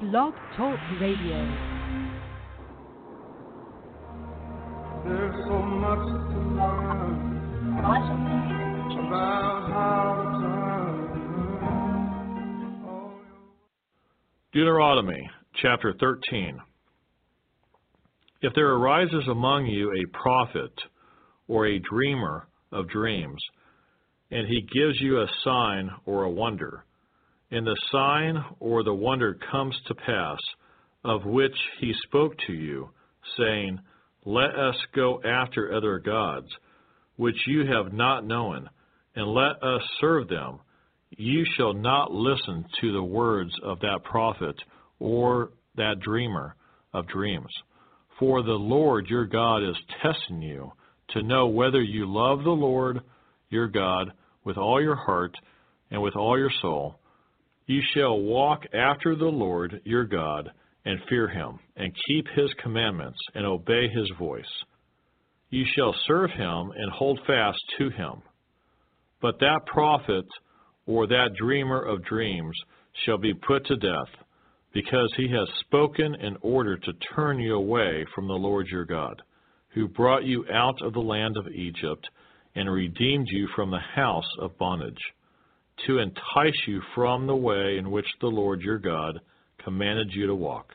Blog Talk Radio. There's so much to learn about how to turn. Oh, Deuteronomy chapter 13. If there arises among you a prophet or a dreamer of dreams, and he gives you a sign or a wonder, and the sign or the wonder comes to pass, of which he spoke to you, saying, Let us go after other gods, which you have not known, and let us serve them. You shall not listen to the words of that prophet or that dreamer of dreams. For the Lord your God is testing you to know whether you love the Lord your God with all your heart and with all your soul. You shall walk after the Lord your God and fear him, and keep his commandments and obey his voice. You shall serve him and hold fast to him. But that prophet or that dreamer of dreams shall be put to death, because he has spoken in order to turn you away from the Lord your God, who brought you out of the land of Egypt and redeemed you from the house of bondage, to entice you from the way in which the Lord your God commanded you to walk.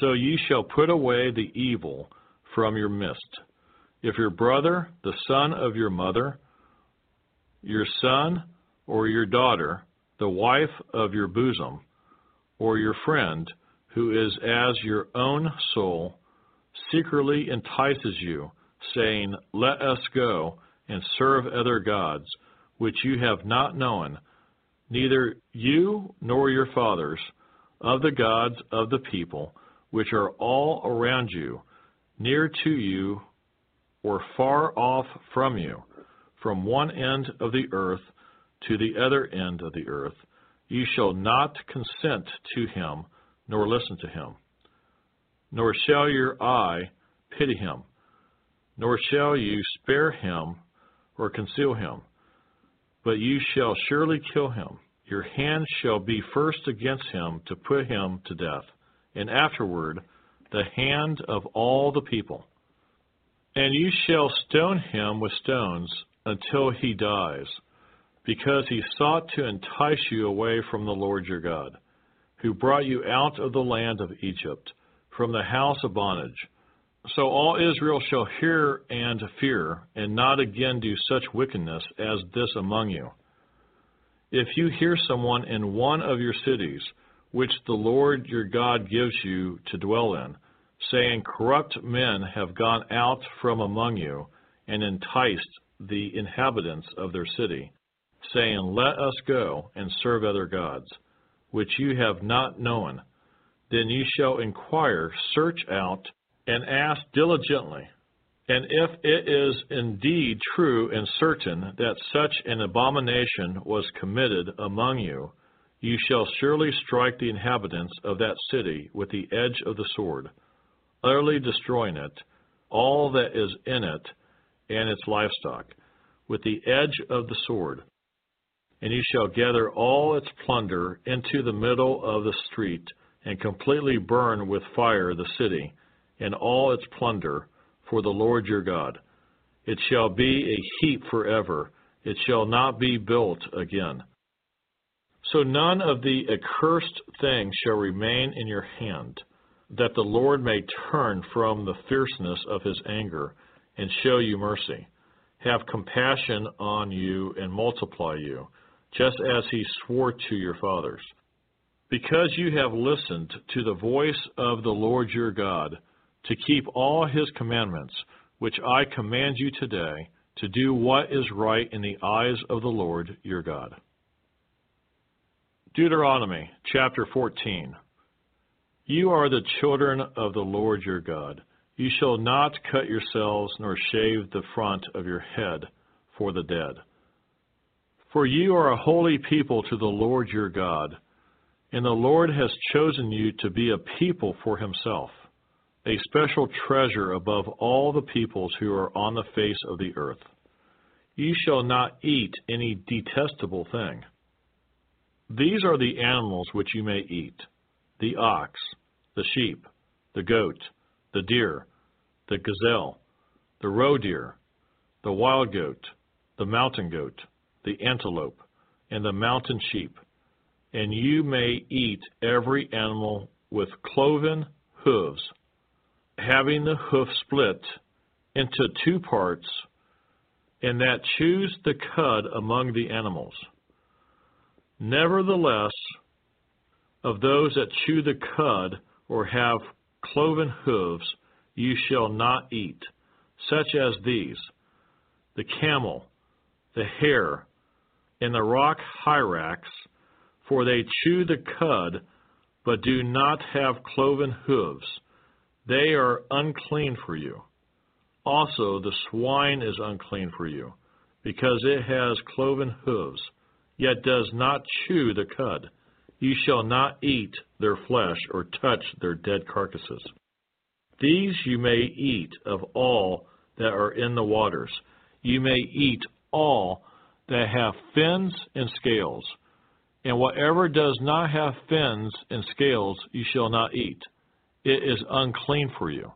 So ye shall put away the evil from your midst. If your brother, the son of your mother, your son or your daughter, the wife of your bosom, or your friend, who is as your own soul, secretly entices you, saying, Let us go and serve other gods, which you have not known, neither you nor your fathers, of the gods of the people, which are all around you, near to you or far off from you, from one end of the earth to the other end of the earth, you shall not consent to him, nor listen to him. Nor shall your eye pity him, nor shall you spare him or conceal him, but you shall surely kill him. Your hand shall be first against him to put him to death, and afterward the hand of all the people. And you shall stone him with stones until he dies, because he sought to entice you away from the Lord your God, who brought you out of the land of Egypt, from the house of bondage. So all Israel shall hear and fear, and not again do such wickedness as this among you. If you hear someone in one of your cities, which the Lord your God gives you to dwell in, saying, Corrupt men have gone out from among you, and enticed the inhabitants of their city, saying, Let us go and serve other gods, which you have not known, then you shall inquire, search out, and ask diligently. And if it is indeed true and certain that such an abomination was committed among you, you shall surely strike the inhabitants of that city with the edge of the sword, utterly destroying it, all that is in it, and its livestock, with the edge of the sword. And you shall gather all its plunder into the middle of the street, and completely burn with fire the city and all its plunder for the Lord your God. It shall be a heap forever, it shall not be built again. So none of the accursed things shall remain in your hand, that the Lord may turn from the fierceness of his anger and show you mercy, have compassion on you and multiply you, just as he swore to your fathers. Because you have listened to the voice of the Lord your God, to keep all his commandments, which I command you today, to do what is right in the eyes of the Lord your God. Deuteronomy chapter 14. You are the children of the Lord your God. You shall not cut yourselves nor shave the front of your head for the dead. For you are a holy people to the Lord your God, and the Lord has chosen you to be a people for himself a special treasure above all the peoples who are on the face of the earth. You shall not eat any detestable thing. These are the animals which you may eat the ox, the sheep, the goat, the deer, the gazelle, the roe deer, the wild goat, the mountain goat, the antelope, and the mountain sheep. And you may eat every animal with cloven hooves, having the hoof split into two parts, and that chews the cud among the animals. Nevertheless, of those that chew the cud or have cloven hooves, you shall not eat, such as these the camel, the hare, and the rock hyrax, for they chew the cud, but do not have cloven hooves. They are unclean for you. Also, the swine is unclean for you, because it has cloven hooves, yet does not chew the cud. You shall not eat their flesh or touch their dead carcasses. These you may eat of all that are in the waters. You may eat all that have fins and scales. And whatever does not have fins and scales you shall not eat. It is unclean for you.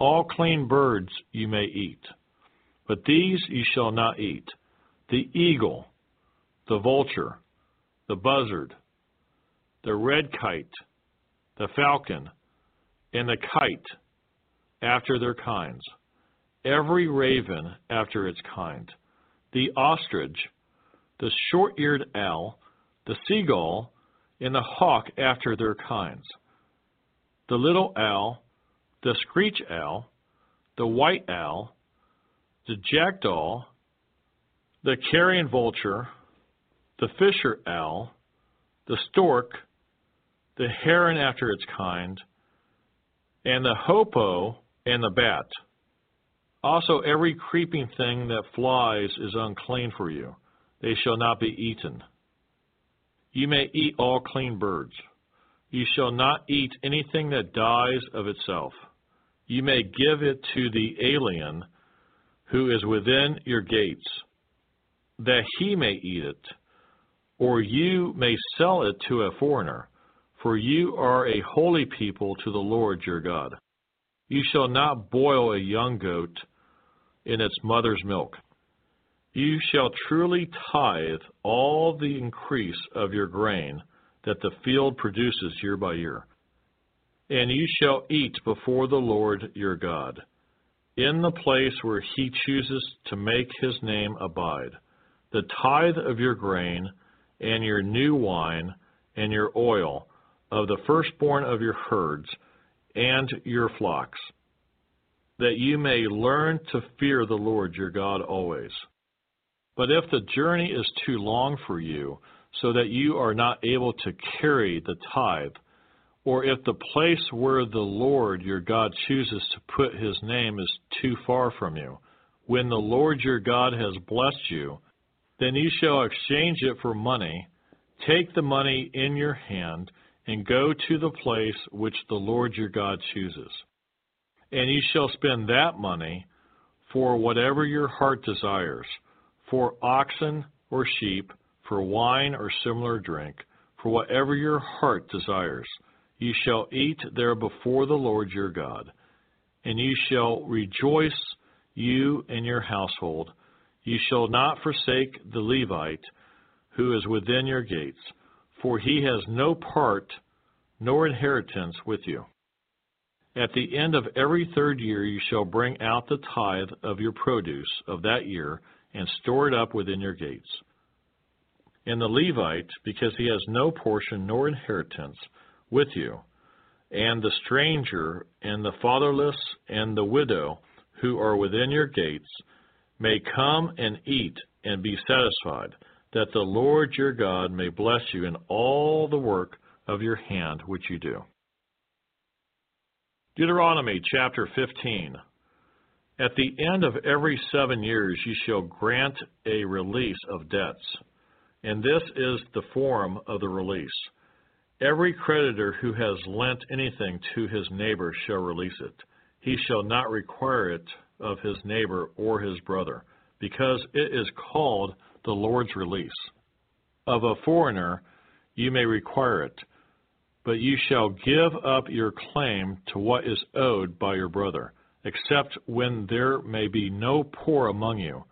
All clean birds you may eat, but these you shall not eat. The eagle, the vulture, the buzzard, the red kite, the falcon, and the kite after their kinds, every raven after its kind, the ostrich, the short eared owl, the seagull, and the hawk after their kinds, the little owl, the screech owl, the white owl, the jackdaw, the carrion vulture, the fisher owl, the stork, the heron after its kind, and the hoopoe and the bat. Also, every creeping thing that flies is unclean for you. They shall not be eaten. You may eat all clean birds. You shall not eat anything that dies of itself. You may give it to the alien who is within your gates, that he may eat it, or you may sell it to a foreigner, for you are a holy people to the Lord your God. You shall not boil a young goat in its mother's milk. You shall truly tithe all the increase of your grain that the field produces year by year. And you shall eat before the Lord your God, in the place where he chooses to make his name abide, the tithe of your grain, and your new wine, and your oil, of the firstborn of your herds, and your flocks, that you may learn to fear the Lord your God always. But if the journey is too long for you, so that you are not able to carry the tithe, or if the place where the Lord your God chooses to put his name is too far from you, when the Lord your God has blessed you, then you shall exchange it for money, take the money in your hand, and go to the place which the Lord your God chooses. And you shall spend that money for whatever your heart desires, for oxen or sheep, for wine or similar drink, for whatever your heart desires. You shall eat there before the Lord your God. And you shall rejoice, you and your household. You shall not forsake the Levite who is within your gates, for he has no part nor inheritance with you. At the end of every third year you shall bring out the tithe of your produce of that year and store it up within your gates. And the Levite, because he has no portion nor inheritance with you, and the stranger, and the fatherless, and the widow, who are within your gates, may come and eat and be satisfied, that the Lord your God may bless you in all the work of your hand which you do. Deuteronomy chapter 15. At the end of every seven years you shall grant a release of debts, and this is the form of the release. Every creditor who has lent anything to his neighbor shall release it. He shall not require it of his neighbor or his brother, because it is called the Lord's release. Of a foreigner you may require it, But you shall give up your claim to what is owed by your brother, except when there may be no poor among you.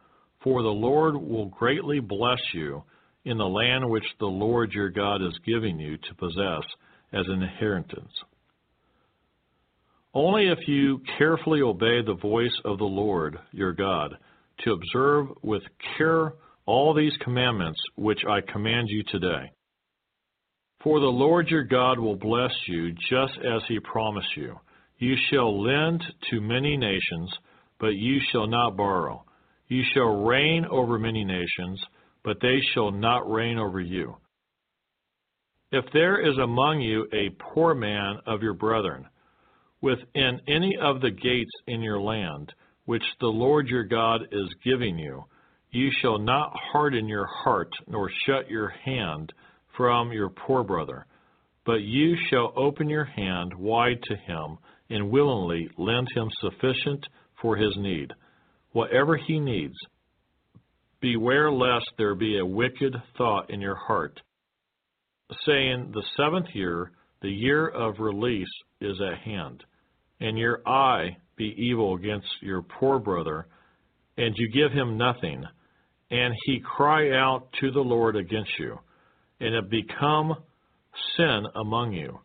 For the Lord will greatly bless you in the land which the Lord your God is giving you to possess as an inheritance. Only if you carefully obey the voice of the Lord your God, to observe with care all these commandments which I command you today. For the Lord your God will bless you just as he promised you. You shall lend to many nations, but you shall not borrow. You shall reign over many nations, but they shall not reign over you. If there is among you a poor man of your brethren, within any of the gates in your land, which the Lord your God is giving you, you shall not harden your heart, nor shut your hand from your poor brother, but you shall open your hand wide to him, and willingly lend him sufficient for his need, whatever he needs Beware lest there be a wicked thought in your heart, saying, The seventh year, the year of release, is at hand, and your eye be evil against your poor brother, and you give him nothing, and he cry out to the Lord against you, and it become sin among you.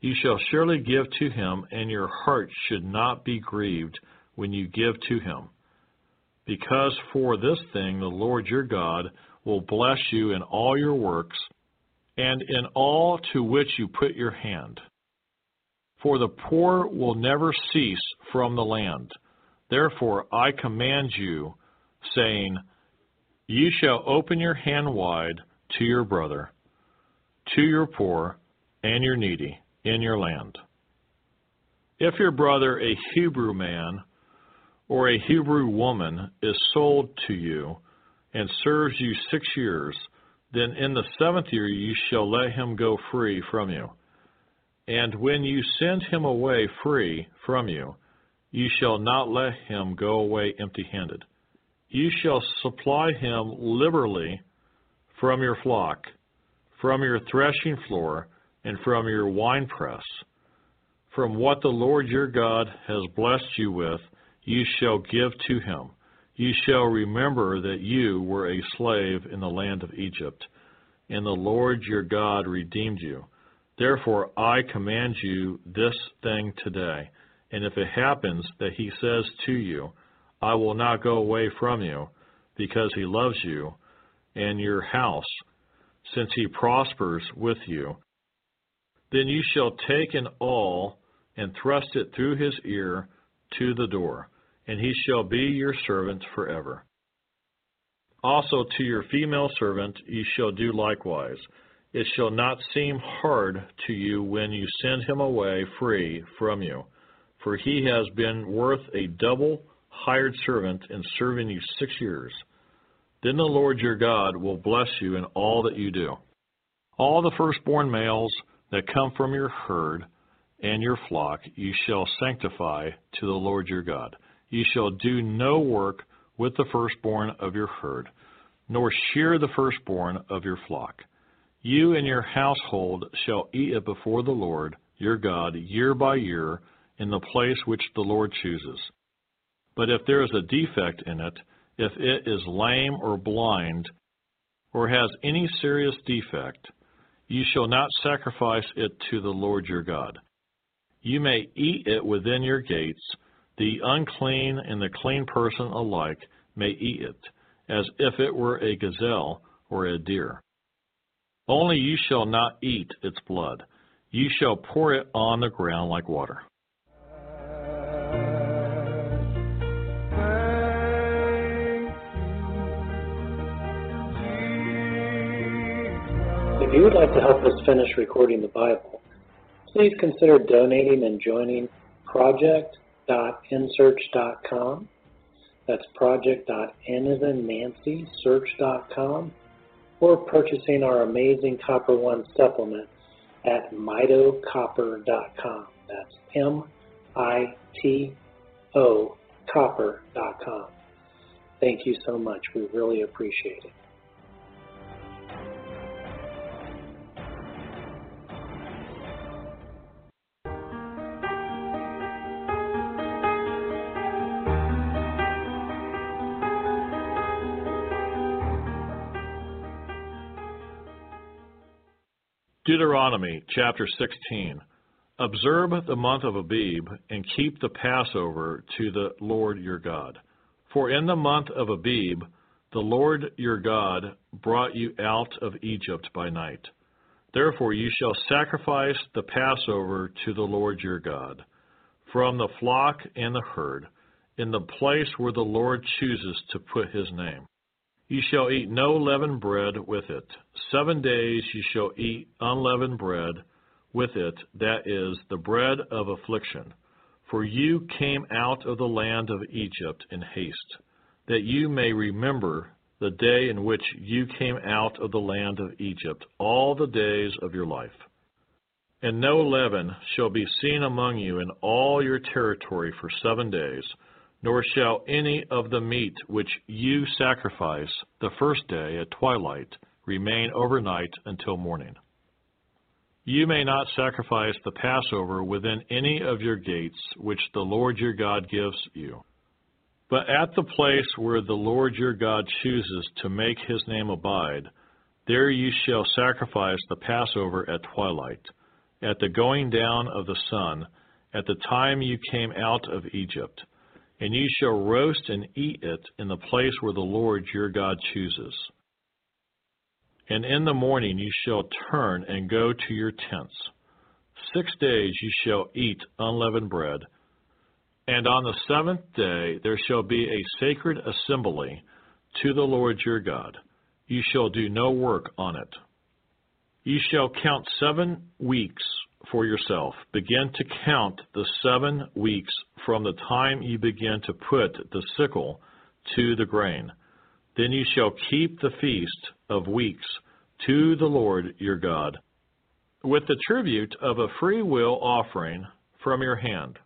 You shall surely give to him, and your heart should not be grieved when you give to him because for this thing the Lord your God will bless you in all your works and in all to which you put your hand. For the poor will never cease from the land. Therefore I command you, saying, You shall open your hand wide to your brother, to your poor, and your needy in your land. If your brother, a Hebrew man, or a Hebrew woman is sold to you and serves you six years, then in the seventh year you shall let him go free from you. And when you send him away free from you, you shall not let him go away empty handed. You shall supply him liberally from your flock, from your threshing floor, and from your winepress, from what the Lord your God has blessed you with you shall give to him. You shall remember that you were a slave in the land of Egypt, and the Lord your God redeemed you. Therefore I command you this thing today. And if it happens that he says to you, I will not go away from you, because he loves you and your house, since he prospers with you, then you shall take an awl and thrust it through his ear to the door and he shall be your servant forever. Also to your female servant ye shall do likewise. It shall not seem hard to you when you send him away free from you, for he has been worth a double hired servant in serving you six years. Then the Lord your God will bless you in all that you do. All the firstborn males that come from your herd and your flock you shall sanctify to the Lord your God. Ye shall do no work with the firstborn of your herd, nor shear the firstborn of your flock. You and your household shall eat it before the Lord your God year by year in the place which the Lord chooses. But if there is a defect in it, if it is lame or blind, or has any serious defect, you shall not sacrifice it to the Lord your God. You may eat it within your gates the unclean and the clean person alike may eat it, as if it were a gazelle or a deer. Only you shall not eat its blood. You shall pour it on the ground like water. If you would like to help us finish recording the Bible, please consider donating and joining Project project.nsearch.com. That's project.n as in Nancy, search.com. Or purchasing our amazing Copper One supplement at mitocopper.com. That's M I T O copper.com. Thank you so much. We really appreciate it. Deuteronomy chapter 16. Observe the month of Abib and keep the Passover to the Lord your God. For in the month of Abib, the Lord your God brought you out of Egypt by night. Therefore you shall sacrifice the Passover to the Lord your God, from the flock and the herd, in the place where the Lord chooses to put his name. You shall eat no leavened bread with it. Seven days you shall eat unleavened bread with it, that is, the bread of affliction. For you came out of the land of Egypt in haste, that you may remember the day in which you came out of the land of Egypt, all the days of your life. And no leaven shall be seen among you in all your territory for seven days, nor shall any of the meat which you sacrifice the first day at twilight remain overnight until morning. You may not sacrifice the Passover within any of your gates which the Lord your God gives you. But at the place where the Lord your God chooses to make his name abide, there you shall sacrifice the Passover at twilight, at the going down of the sun, at the time you came out of Egypt. And you shall roast and eat it in the place where the Lord your God chooses. And in the morning you shall turn and go to your tents. Six days you shall eat unleavened bread and on the seventh day there shall be a sacred assembly to the Lord your God. You shall do no work on it. You shall count seven weeks for yourself. Begin to count the seven weeks from the time you begin to put the sickle to the grain. Then you shall keep the feast of weeks to the Lord your God, with the tribute of a free will offering from your hand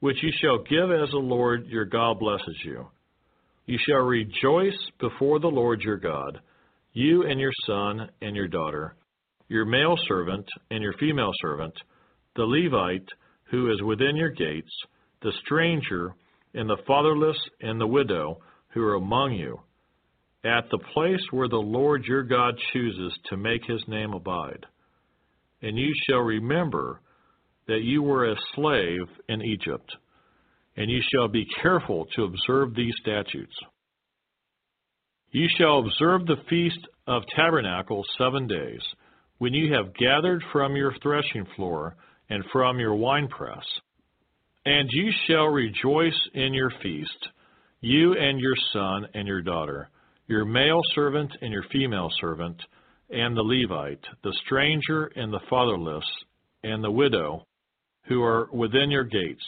which you shall give as the Lord your God blesses you. You shall rejoice before the Lord your God, you and your son and your daughter, your male servant and your female servant, the Levite who is within your gates, the stranger and the fatherless and the widow who are among you, at the place where the Lord your God chooses to make his name abide. And you shall remember that you were a slave in Egypt, and you shall be careful to observe these statutes. You shall observe the feast of tabernacles seven days, when you have gathered from your threshing floor and from your winepress. And you shall rejoice in your feast, you and your son and your daughter, your male servant and your female servant, and the Levite, the stranger and the fatherless, and the widow, who are within your gates.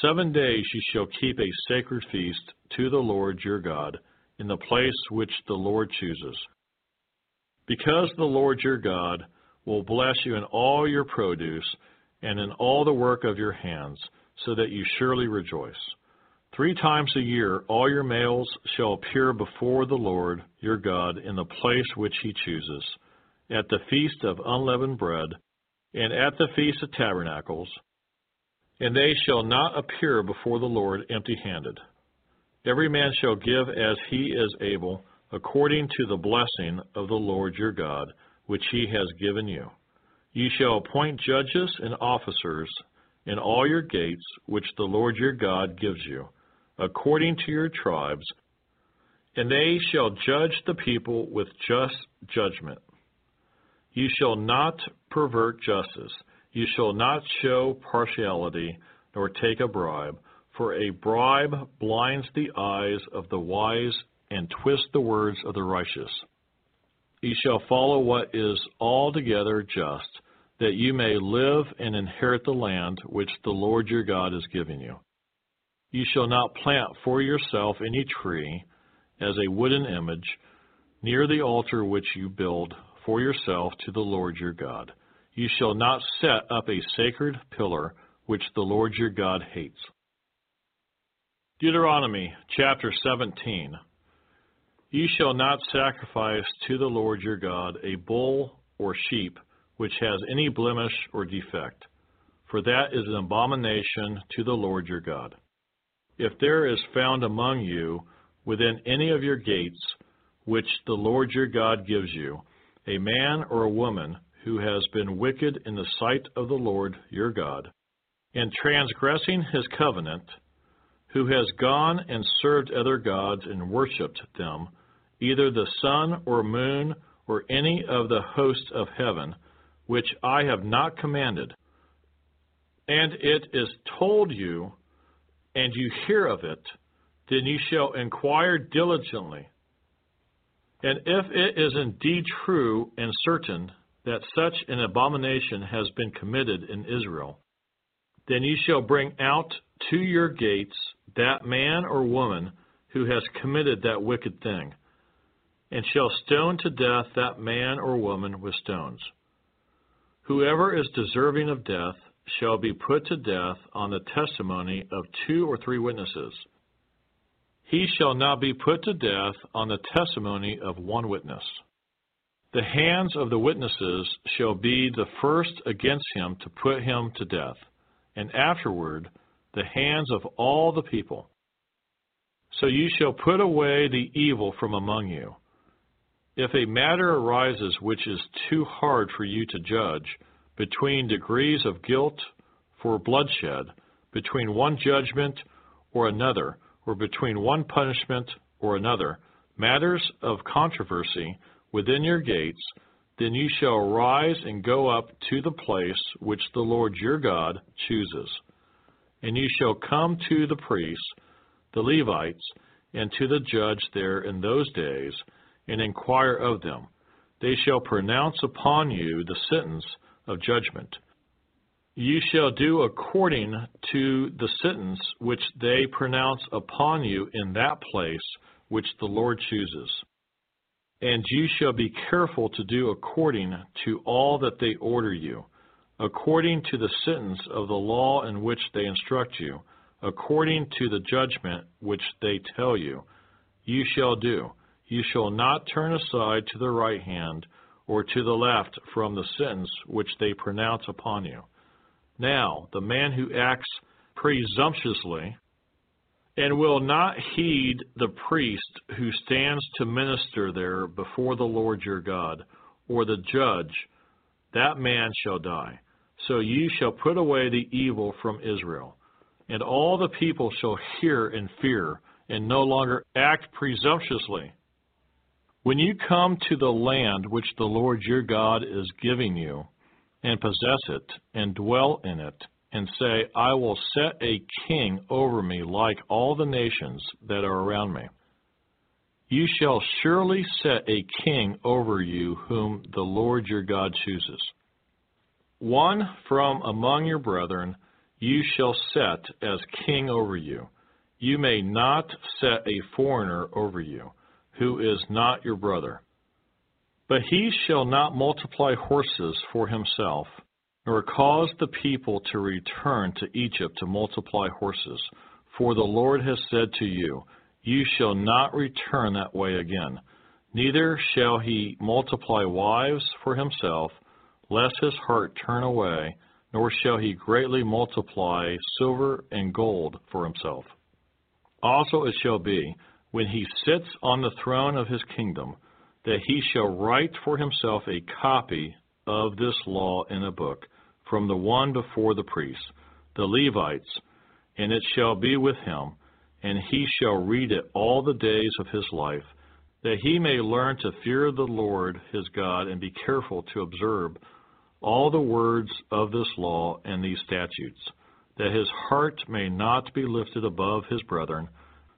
Seven days you shall keep a sacred feast to the Lord your God in the place which the Lord chooses. Because the Lord your God will bless you in all your produce and in all the work of your hands, so that you surely rejoice. Three times a year all your males shall appear before the Lord your God in the place which he chooses, at the feast of unleavened bread, and at the Feast of Tabernacles, and they shall not appear before the Lord empty handed. Every man shall give as he is able, according to the blessing of the Lord your God, which he has given you. Ye shall appoint judges and officers in all your gates, which the Lord your God gives you, according to your tribes, and they shall judge the people with just judgment. You shall not pervert justice. You shall not show partiality, nor take a bribe, for a bribe blinds the eyes of the wise and twist the words of the righteous. You shall follow what is altogether just, that you may live and inherit the land which the Lord your God is giving you. You shall not plant for yourself any tree as a wooden image near the altar which you build for yourself to the Lord your God. You shall not set up a sacred pillar which the Lord your God hates. Deuteronomy chapter 17. You shall not sacrifice to the Lord your God a bull or sheep which has any blemish or defect, for that is an abomination to the Lord your God. If there is found among you within any of your gates which the Lord your God gives you, a man or a woman who has been wicked in the sight of the Lord your God, and transgressing his covenant, who has gone and served other gods and worshipped them, either the sun or moon or any of the hosts of heaven, which I have not commanded, and it is told you, and you hear of it, then you shall inquire diligently. And if it is indeed true and certain that such an abomination has been committed in Israel, then you shall bring out to your gates that man or woman who has committed that wicked thing, and shall stone to death that man or woman with stones. Whoever is deserving of death shall be put to death on the testimony of two or three witnesses. He shall not be put to death on the testimony of one witness. The hands of the witnesses shall be the first against him to put him to death, and afterward the hands of all the people. So you shall put away the evil from among you. If a matter arises which is too hard for you to judge, between degrees of guilt for bloodshed, between one judgment or another, or between one punishment or another, matters of controversy within your gates, then you shall rise and go up to the place which the Lord your God chooses. And you shall come to the priests, the Levites, and to the judge there in those days, and inquire of them. They shall pronounce upon you the sentence of judgment. You shall do according to the sentence which they pronounce upon you in that place which the Lord chooses. And you shall be careful to do according to all that they order you, according to the sentence of the law in which they instruct you, according to the judgment which they tell you. You shall do. You shall not turn aside to the right hand or to the left from the sentence which they pronounce upon you. Now, the man who acts presumptuously and will not heed the priest who stands to minister there before the Lord your God, or the judge, that man shall die. So you shall put away the evil from Israel. And all the people shall hear and fear, and no longer act presumptuously. When you come to the land which the Lord your God is giving you, and possess it, and dwell in it, and say, I will set a king over me like all the nations that are around me. You shall surely set a king over you whom the Lord your God chooses. One from among your brethren you shall set as king over you. You may not set a foreigner over you who is not your brother. But he shall not multiply horses for himself, nor cause the people to return to Egypt to multiply horses. For the Lord has said to you, You shall not return that way again. Neither shall he multiply wives for himself, lest his heart turn away, nor shall he greatly multiply silver and gold for himself. Also it shall be, when he sits on the throne of his kingdom, that he shall write for himself a copy of this law in a book from the one before the priests, the Levites, and it shall be with him, and he shall read it all the days of his life, that he may learn to fear the Lord his God and be careful to observe all the words of this law and these statutes, that his heart may not be lifted above his brethren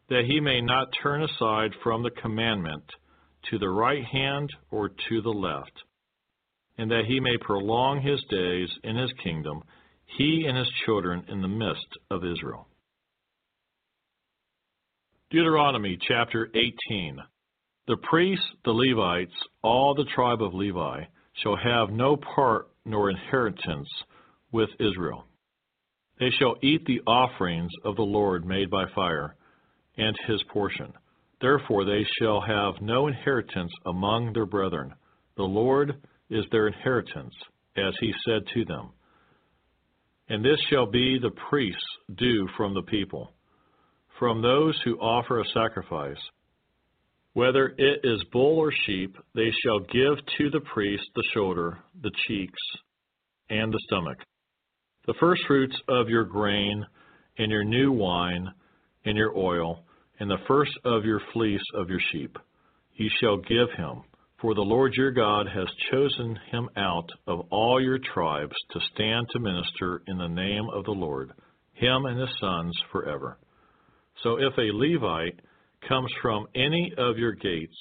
that he may not turn aside from the commandment to the right hand or to the left, and that he may prolong his days in his kingdom, he and his children in the midst of Israel. Deuteronomy chapter 18 The priests, the Levites, all the tribe of Levi, shall have no part nor inheritance with Israel. They shall eat the offerings of the Lord made by fire and his portion. Therefore they shall have no inheritance among their brethren. The Lord is their inheritance, as he said to them. And this shall be the priest's due from the people, from those who offer a sacrifice. Whether it is bull or sheep, they shall give to the priest the shoulder, the cheeks, and the stomach. The first fruits of your grain, and your new wine, and your oil, and the first of your fleece of your sheep, ye shall give him. For the Lord your God has chosen him out of all your tribes to stand to minister in the name of the Lord, him and his sons forever. So if a Levite comes from any of your gates,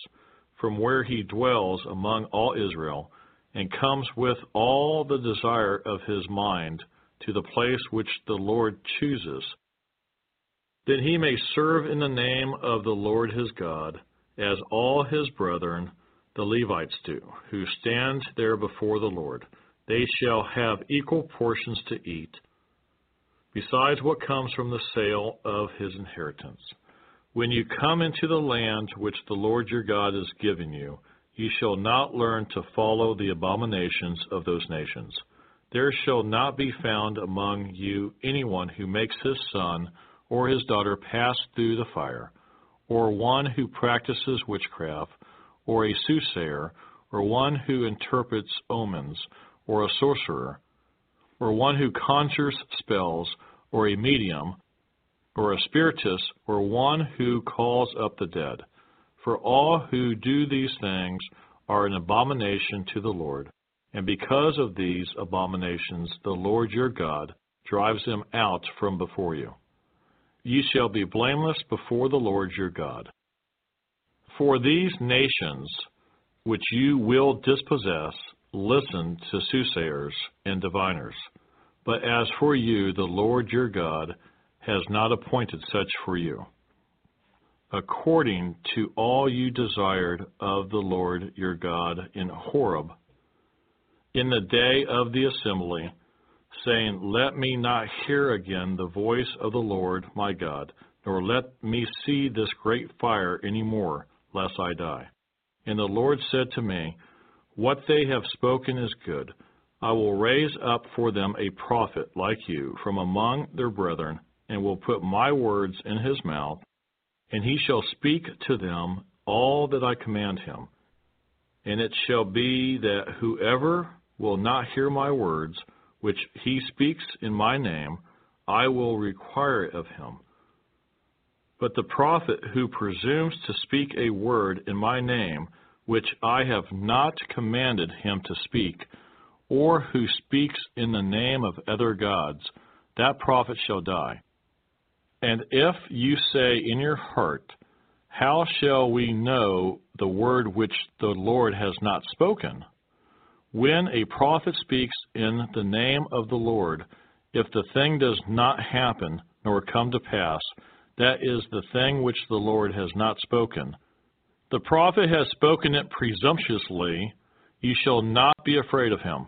from where he dwells among all Israel, and comes with all the desire of his mind to the place which the Lord chooses, then he may serve in the name of the Lord his God, as all his brethren, the Levites, do, who stand there before the Lord. They shall have equal portions to eat, besides what comes from the sale of his inheritance. When you come into the land which the Lord your God is giving you, ye shall not learn to follow the abominations of those nations. There shall not be found among you anyone who makes his son or his daughter pass through the fire, or one who practices witchcraft, or a soothsayer, or one who interprets omens, or a sorcerer, or one who conjures spells, or a medium, or a spiritist, or one who calls up the dead. For all who do these things are an abomination to the Lord, and because of these abominations the Lord your God drives them out from before you. Ye shall be blameless before the Lord your God. For these nations which you will dispossess listen to soothsayers and diviners. But as for you, the Lord your God has not appointed such for you. According to all you desired of the Lord your God in Horeb, in the day of the assembly, saying, Let me not hear again the voice of the Lord my God, nor let me see this great fire any more, lest I die. And the Lord said to me, What they have spoken is good. I will raise up for them a prophet like you from among their brethren, and will put my words in his mouth, and he shall speak to them all that I command him. And it shall be that whoever will not hear my words, which he speaks in my name, I will require of him. But the prophet who presumes to speak a word in my name, which I have not commanded him to speak, or who speaks in the name of other gods, that prophet shall die. And if you say in your heart, How shall we know the word which the Lord has not spoken? When a prophet speaks in the name of the Lord, if the thing does not happen nor come to pass, that is the thing which the Lord has not spoken. The prophet has spoken it presumptuously. You shall not be afraid of him.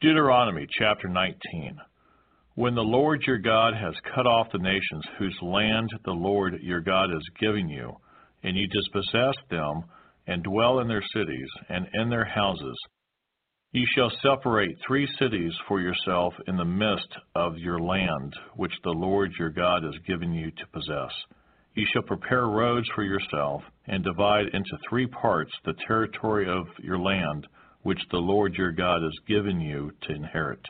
Deuteronomy chapter 19. When the Lord your God has cut off the nations whose land the Lord your God is giving you, and you dispossess them, and dwell in their cities and in their houses, ye shall separate three cities for yourself in the midst of your land, which the Lord your God has given you to possess. Ye shall prepare roads for yourself, and divide into three parts the territory of your land, which the Lord your God has given you to inherit,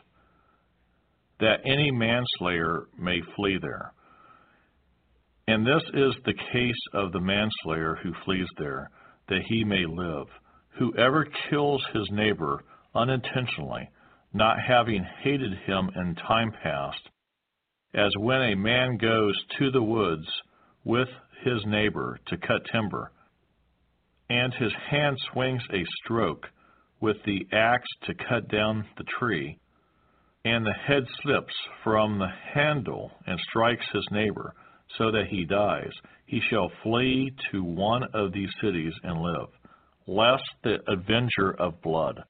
that any manslayer may flee there. And this is the case of the manslayer who flees there, that he may live. Whoever kills his neighbor unintentionally, not having hated him in time past, as when a man goes to the woods with his neighbor to cut timber, and his hand swings a stroke with the axe to cut down the tree, and the head slips from the handle and strikes his neighbor, so that he dies, he shall flee to one of these cities and live, lest the avenger of blood,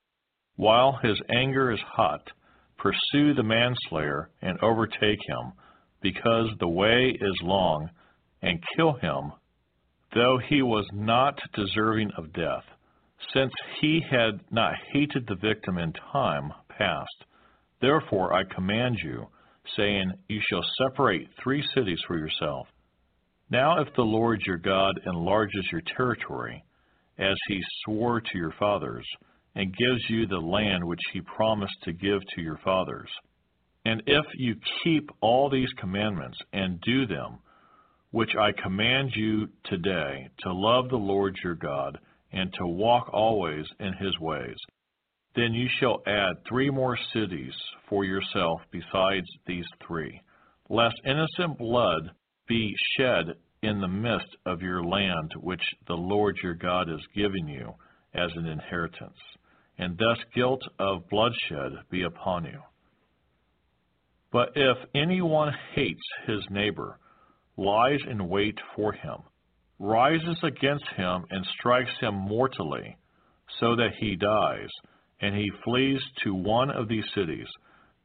while his anger is hot, pursue the manslayer and overtake him, because the way is long, and kill him, though he was not deserving of death, since he had not hated the victim in time past. Therefore I command you, saying, You shall separate three cities for yourself. Now if the Lord your God enlarges your territory, as he swore to your fathers, and gives you the land which he promised to give to your fathers, and if you keep all these commandments and do them, which I command you today, to love the Lord your God, and to walk always in his ways, then you shall add three more cities for yourself besides these three, lest innocent blood be shed in the midst of your land which the Lord your God is giving you as an inheritance, and thus guilt of bloodshed be upon you. But if anyone hates his neighbor, lies in wait for him, rises against him, and strikes him mortally, so that he dies, and he flees to one of these cities,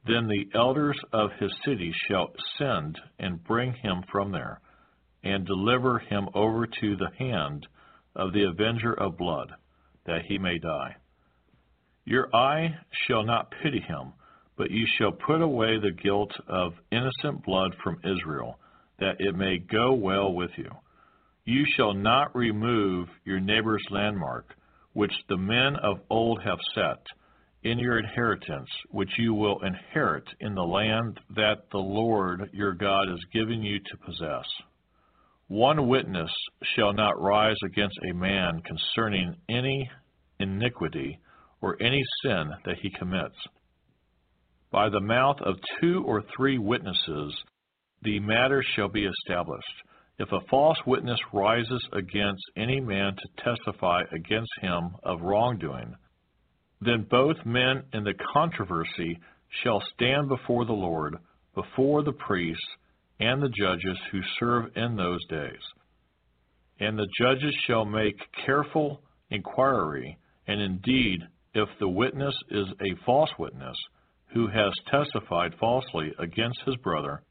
then the elders of his city shall send and bring him from there, and deliver him over to the hand of the avenger of blood, that he may die. Your eye shall not pity him, but you shall put away the guilt of innocent blood from Israel, that it may go well with you. You shall not remove your neighbor's landmark, which the men of old have set, in your inheritance, which you will inherit in the land that the Lord your God is giving you to possess. One witness shall not rise against a man concerning any iniquity or any sin that he commits. By the mouth of two or three witnesses the matter shall be established. If a false witness rises against any man to testify against him of wrongdoing, then both men in the controversy shall stand before the Lord, before the priests and the judges who serve in those days. And the judges shall make careful inquiry, and indeed, if the witness is a false witness, who has testified falsely against his brother,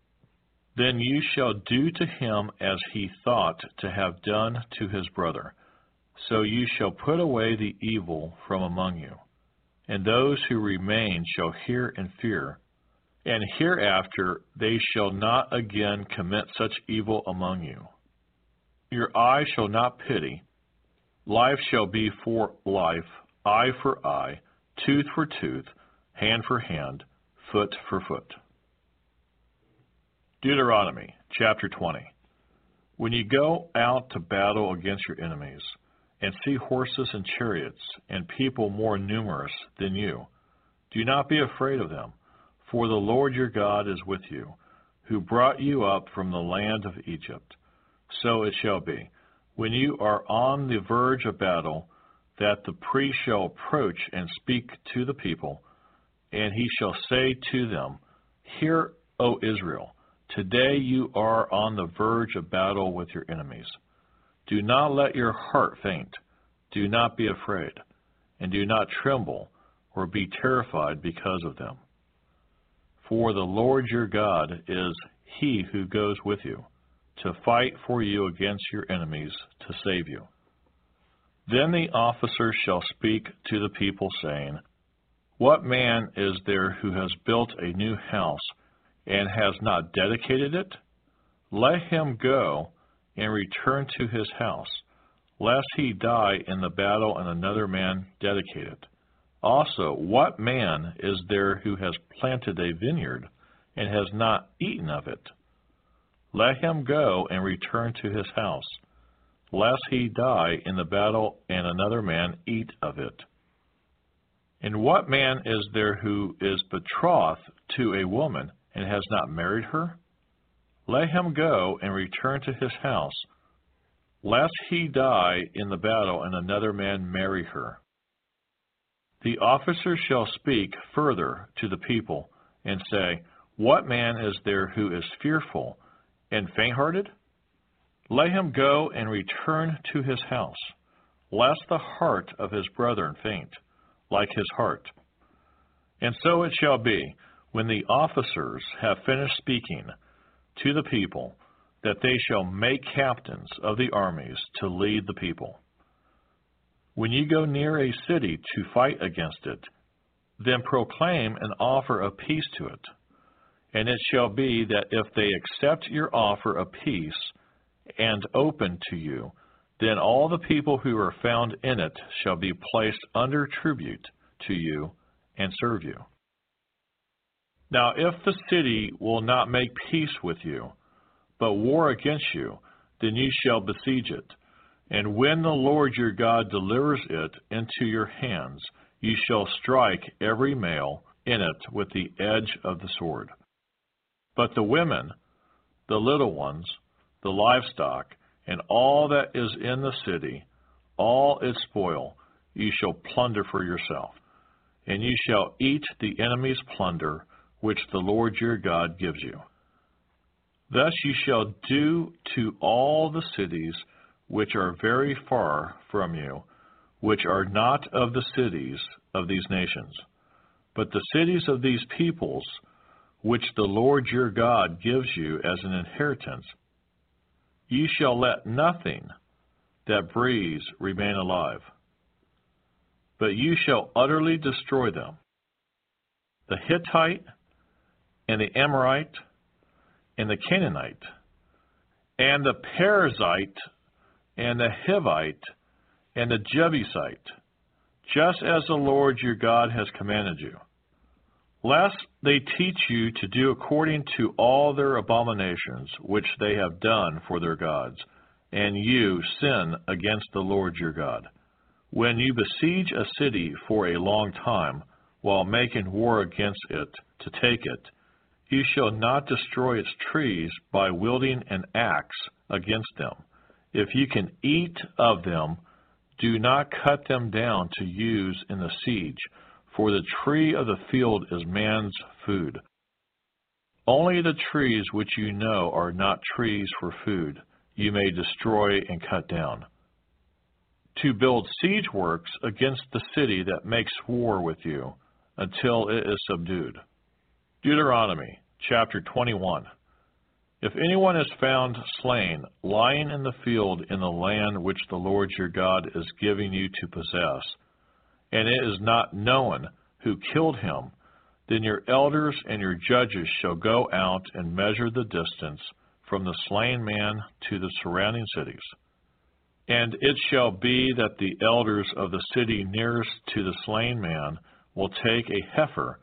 then you shall do to him as he thought to have done to his brother. So you shall put away the evil from among you and those who remain shall hear and fear. And hereafter they shall not again commit such evil among you. Your eye shall not pity. Life shall be for life, eye for eye, tooth for tooth, hand for hand, foot for foot. Deuteronomy chapter 20. When you go out to battle against your enemies, and see horses and chariots, and people more numerous than you. Do not be afraid of them, for the Lord your God is with you, who brought you up from the land of Egypt. So it shall be, when you are on the verge of battle, that the priest shall approach and speak to the people, and he shall say to them, Hear, O Israel, today you are on the verge of battle with your enemies. Do not let your heart faint. Do not be afraid, and do not tremble or be terrified because of them. For the Lord your God is he who goes with you, to fight for you against your enemies, to save you. Then the officer shall speak to the people, saying, What man is there who has built a new house and has not dedicated it? Let him go and return to his house, lest he die in the battle and another man dedicate it. Also, what man is there who has planted a vineyard and has not eaten of it? let him go and return to his house, lest he die in the battle and another man eat of it. And what man is there who is betrothed to a woman and has not married her? Let him go and return to his house, lest he die in the battle and another man marry her. The officer shall speak further to the people and say, What man is there who is fearful and faint hearted? Let him go and return to his house, lest the heart of his brethren faint, like his heart. And so it shall be, when the officers have finished speaking to the people, that they shall make captains of the armies to lead the people. When you go near a city to fight against it, then proclaim an offer of peace to it. And it shall be that if they accept your offer of peace and open to you, then all the people who are found in it shall be placed under tribute to you and serve you. Now, if the city will not make peace with you, but war against you, then you shall besiege it. And when the Lord your God delivers it into your hands, you shall strike every male in it with the edge of the sword. But the women, the little ones, the livestock, and all that is in the city, all its spoil, you shall plunder for yourself. And you shall eat the enemy's plunder, which the Lord your God gives you. Thus you shall do to all the cities which are very far from you, which are not of the cities of these nations, but the cities of these peoples, which the Lord your God gives you as an inheritance. You shall let nothing that breathes remain alive, but you shall utterly destroy them. The Hittite, and the Amorite, and the Canaanite, and the Perizzite, and the Hivite, and the Jebusite, just as the Lord your God has commanded you. Lest they teach you to do according to all their abominations which they have done for their gods, and you sin against the Lord your God. When you besiege a city for a long time, while making war against it to take it, you shall not destroy its trees by wielding an axe against them. If you can eat of them, do not cut them down to use in the siege, for the tree of the field is man's food. Only the trees which you know are not trees for food you may destroy and cut down. To build siege works against the city that makes war with you until it is subdued. Deuteronomy chapter 21. If anyone is found slain, lying in the field in the land which the Lord your God is giving you to possess, and it is not known who killed him, then your elders and your judges shall go out and measure the distance from the slain man to the surrounding cities. And it shall be that the elders of the city nearest to the slain man will take a heifer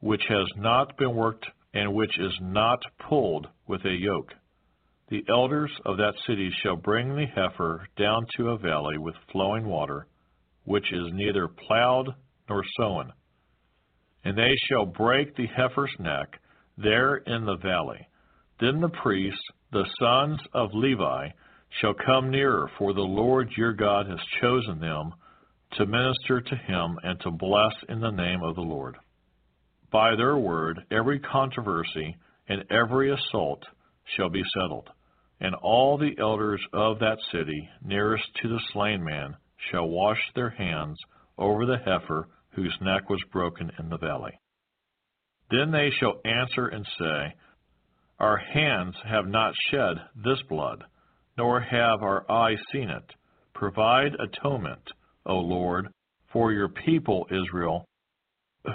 which has not been worked and which is not pulled with a yoke. The elders of that city shall bring the heifer down to a valley with flowing water, which is neither plowed nor sown. And they shall break the heifer's neck there in the valley. Then the priests, the sons of Levi, shall come nearer, for the Lord your God has chosen them to minister to him and to bless in the name of the Lord. By their word, every controversy and every assault shall be settled, and all the elders of that city nearest to the slain man shall wash their hands over the heifer whose neck was broken in the valley. Then they shall answer and say, Our hands have not shed this blood, nor have our eyes seen it. Provide atonement, O Lord, for your people Israel,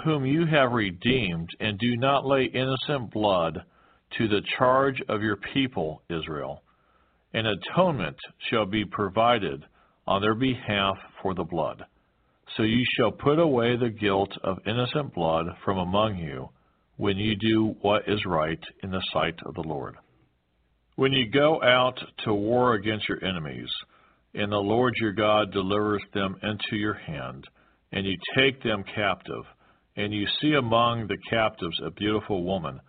whom you have redeemed, and do not lay innocent blood to the charge of your people Israel. An atonement shall be provided on their behalf for the blood. So you shall put away the guilt of innocent blood from among you when you do what is right in the sight of the Lord. When you go out to war against your enemies, and the Lord your God delivers them into your hand, and you take them captive, and you see among the captives a beautiful woman,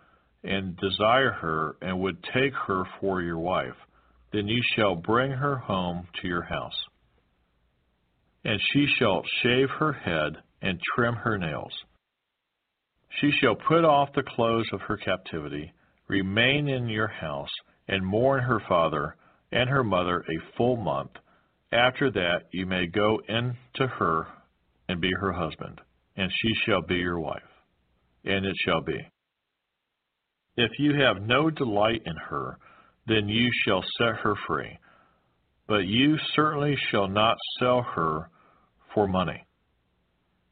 and desire her, and would take her for your wife, then you shall bring her home to your house. And she shall shave her head, and trim her nails. She shall put off the clothes of her captivity, remain in your house, and mourn her father and her mother a full month. After that you may go in to her and be her husband, and she shall be your wife. And it shall be. If you have no delight in her, then you shall set her free. But you certainly shall not sell her for money.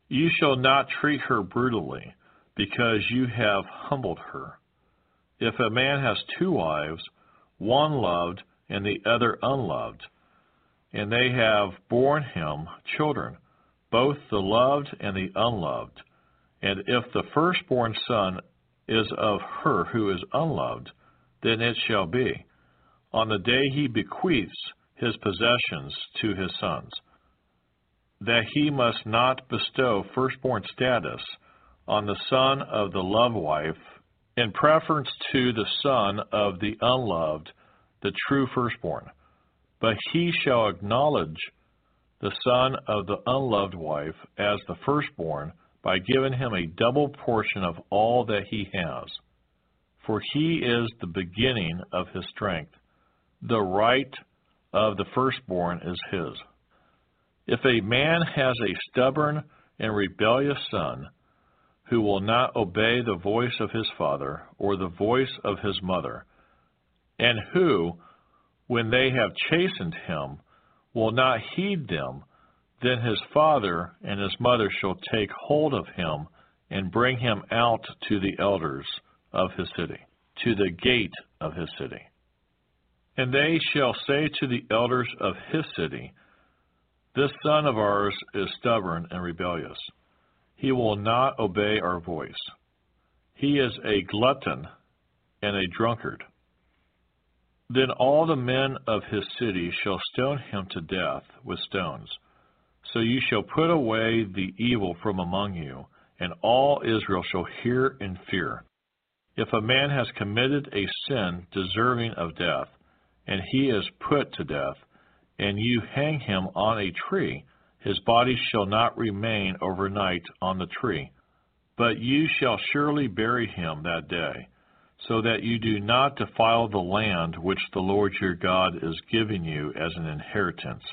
You shall not treat her brutally, because you have humbled her. If a man has two wives, one loved and the other unloved, and they have borne him children, both the loved and the unloved, and if the firstborn son is of her who is unloved, then it shall be, on the day he bequeaths his possessions to his sons, that he must not bestow firstborn status on the son of the loved wife in preference to the son of the unloved, the true firstborn. But he shall acknowledge the son of the unloved wife as the firstborn by giving him a double portion of all that he has. For he is the beginning of his strength. The right of the firstborn is his. If a man has a stubborn and rebellious son, who will not obey the voice of his father or the voice of his mother, and who, when they have chastened him, will not heed them, then his father and his mother shall take hold of him and bring him out to the elders of his city, to the gate of his city. And they shall say to the elders of his city, This son of ours is stubborn and rebellious. He will not obey our voice. He is a glutton and a drunkard. Then all the men of his city shall stone him to death with stones. So you shall put away the evil from among you, and all Israel shall hear and fear. If a man has committed a sin deserving of death, and he is put to death, and you hang him on a tree, his body shall not remain overnight on the tree, but you shall surely bury him that day, so that you do not defile the land which the Lord your God is giving you as an inheritance.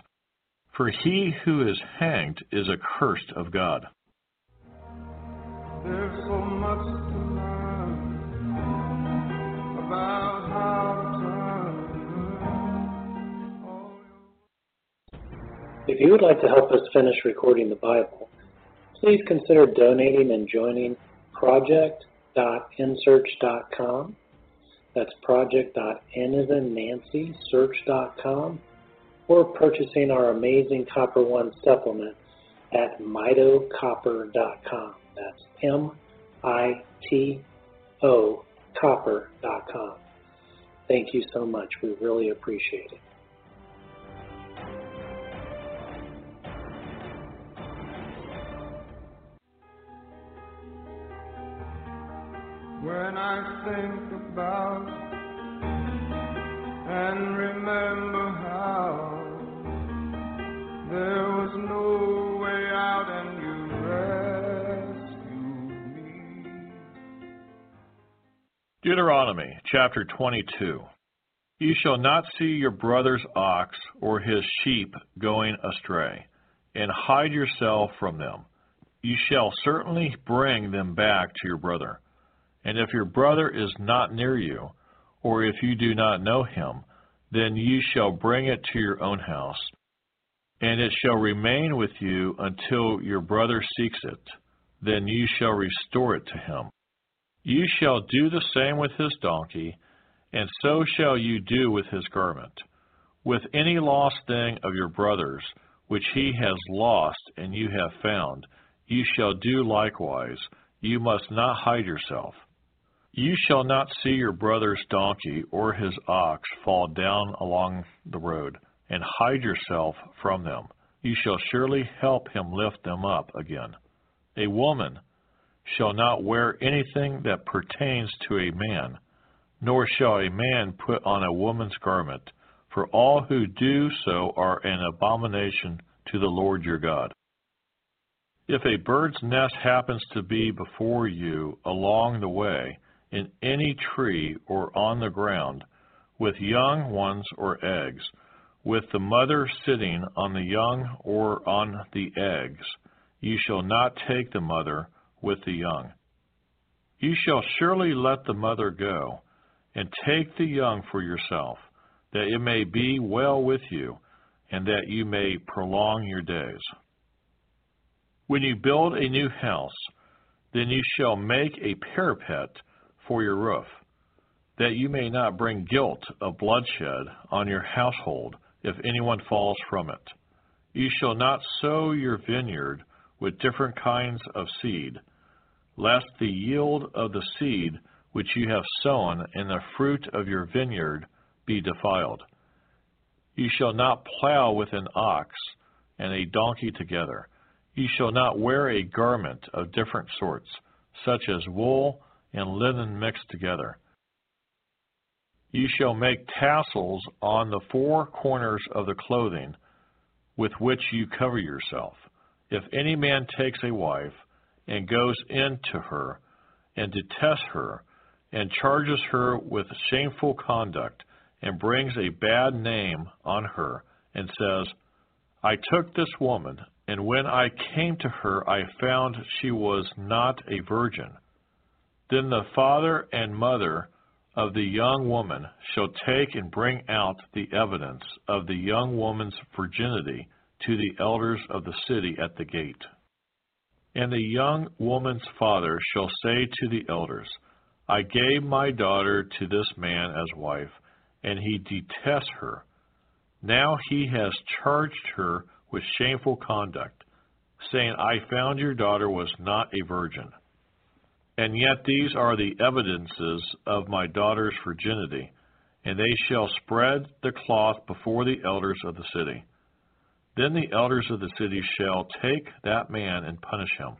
For he who is hanged is accursed of God. There's so much to learn about how to turn all If you would like to help us finish recording the Bible, please consider donating and joining project.nsearch.com. That's project.nancy.search.com or purchasing our amazing Copper One supplement at mitocopper.com. That's M I T O copper.com. Thank you so much. We really appreciate it. When I think about and remember how there was no way out and you rescued me. Deuteronomy chapter 22. You shall not see your brother's ox or his sheep going astray, and hide yourself from them. You shall certainly bring them back to your brother. And if your brother is not near you, or if you do not know him, then you shall bring it to your own house, and it shall remain with you until your brother seeks it. Then you shall restore it to him. You shall do the same with his donkey, and so shall you do with his garment. With any lost thing of your brother's, which he has lost and you have found, you shall do likewise. You must not hide yourself. You shall not see your brother's donkey or his ox fall down along the road, and hide yourself from them. You shall surely help him lift them up again. A woman shall not wear anything that pertains to a man, nor shall a man put on a woman's garment, for all who do so are an abomination to the Lord your God. If a bird's nest happens to be before you along the way, in any tree or on the ground, with young ones or eggs, with the mother sitting on the young or on the eggs, you shall not take the mother with the young. You shall surely let the mother go, and take the young for yourself, that it may be well with you, and that you may prolong your days. When you build a new house, then you shall make a parapet for your roof, that you may not bring guilt of bloodshed on your household if anyone falls from it. You shall not sow your vineyard with different kinds of seed, lest the yield of the seed which you have sown and the fruit of your vineyard be defiled. You shall not plow with an ox and a donkey together you shall not wear a garment of different sorts, such as wool and linen mixed together. You shall make tassels on the four corners of the clothing with which you cover yourself. If any man takes a wife and goes in to her and detests her and charges her with shameful conduct and brings a bad name on her and says, I took this woman and when I came to her, I found she was not a virgin. Then the father and mother of the young woman shall take and bring out the evidence of the young woman's virginity to the elders of the city at the gate. And the young woman's father shall say to the elders, I gave my daughter to this man as wife, and he detests her. Now he has charged her with shameful conduct, saying, I found your daughter was not a virgin. And yet these are the evidences of my daughter's virginity, and they shall spread the cloth before the elders of the city. Then the elders of the city shall take that man and punish him.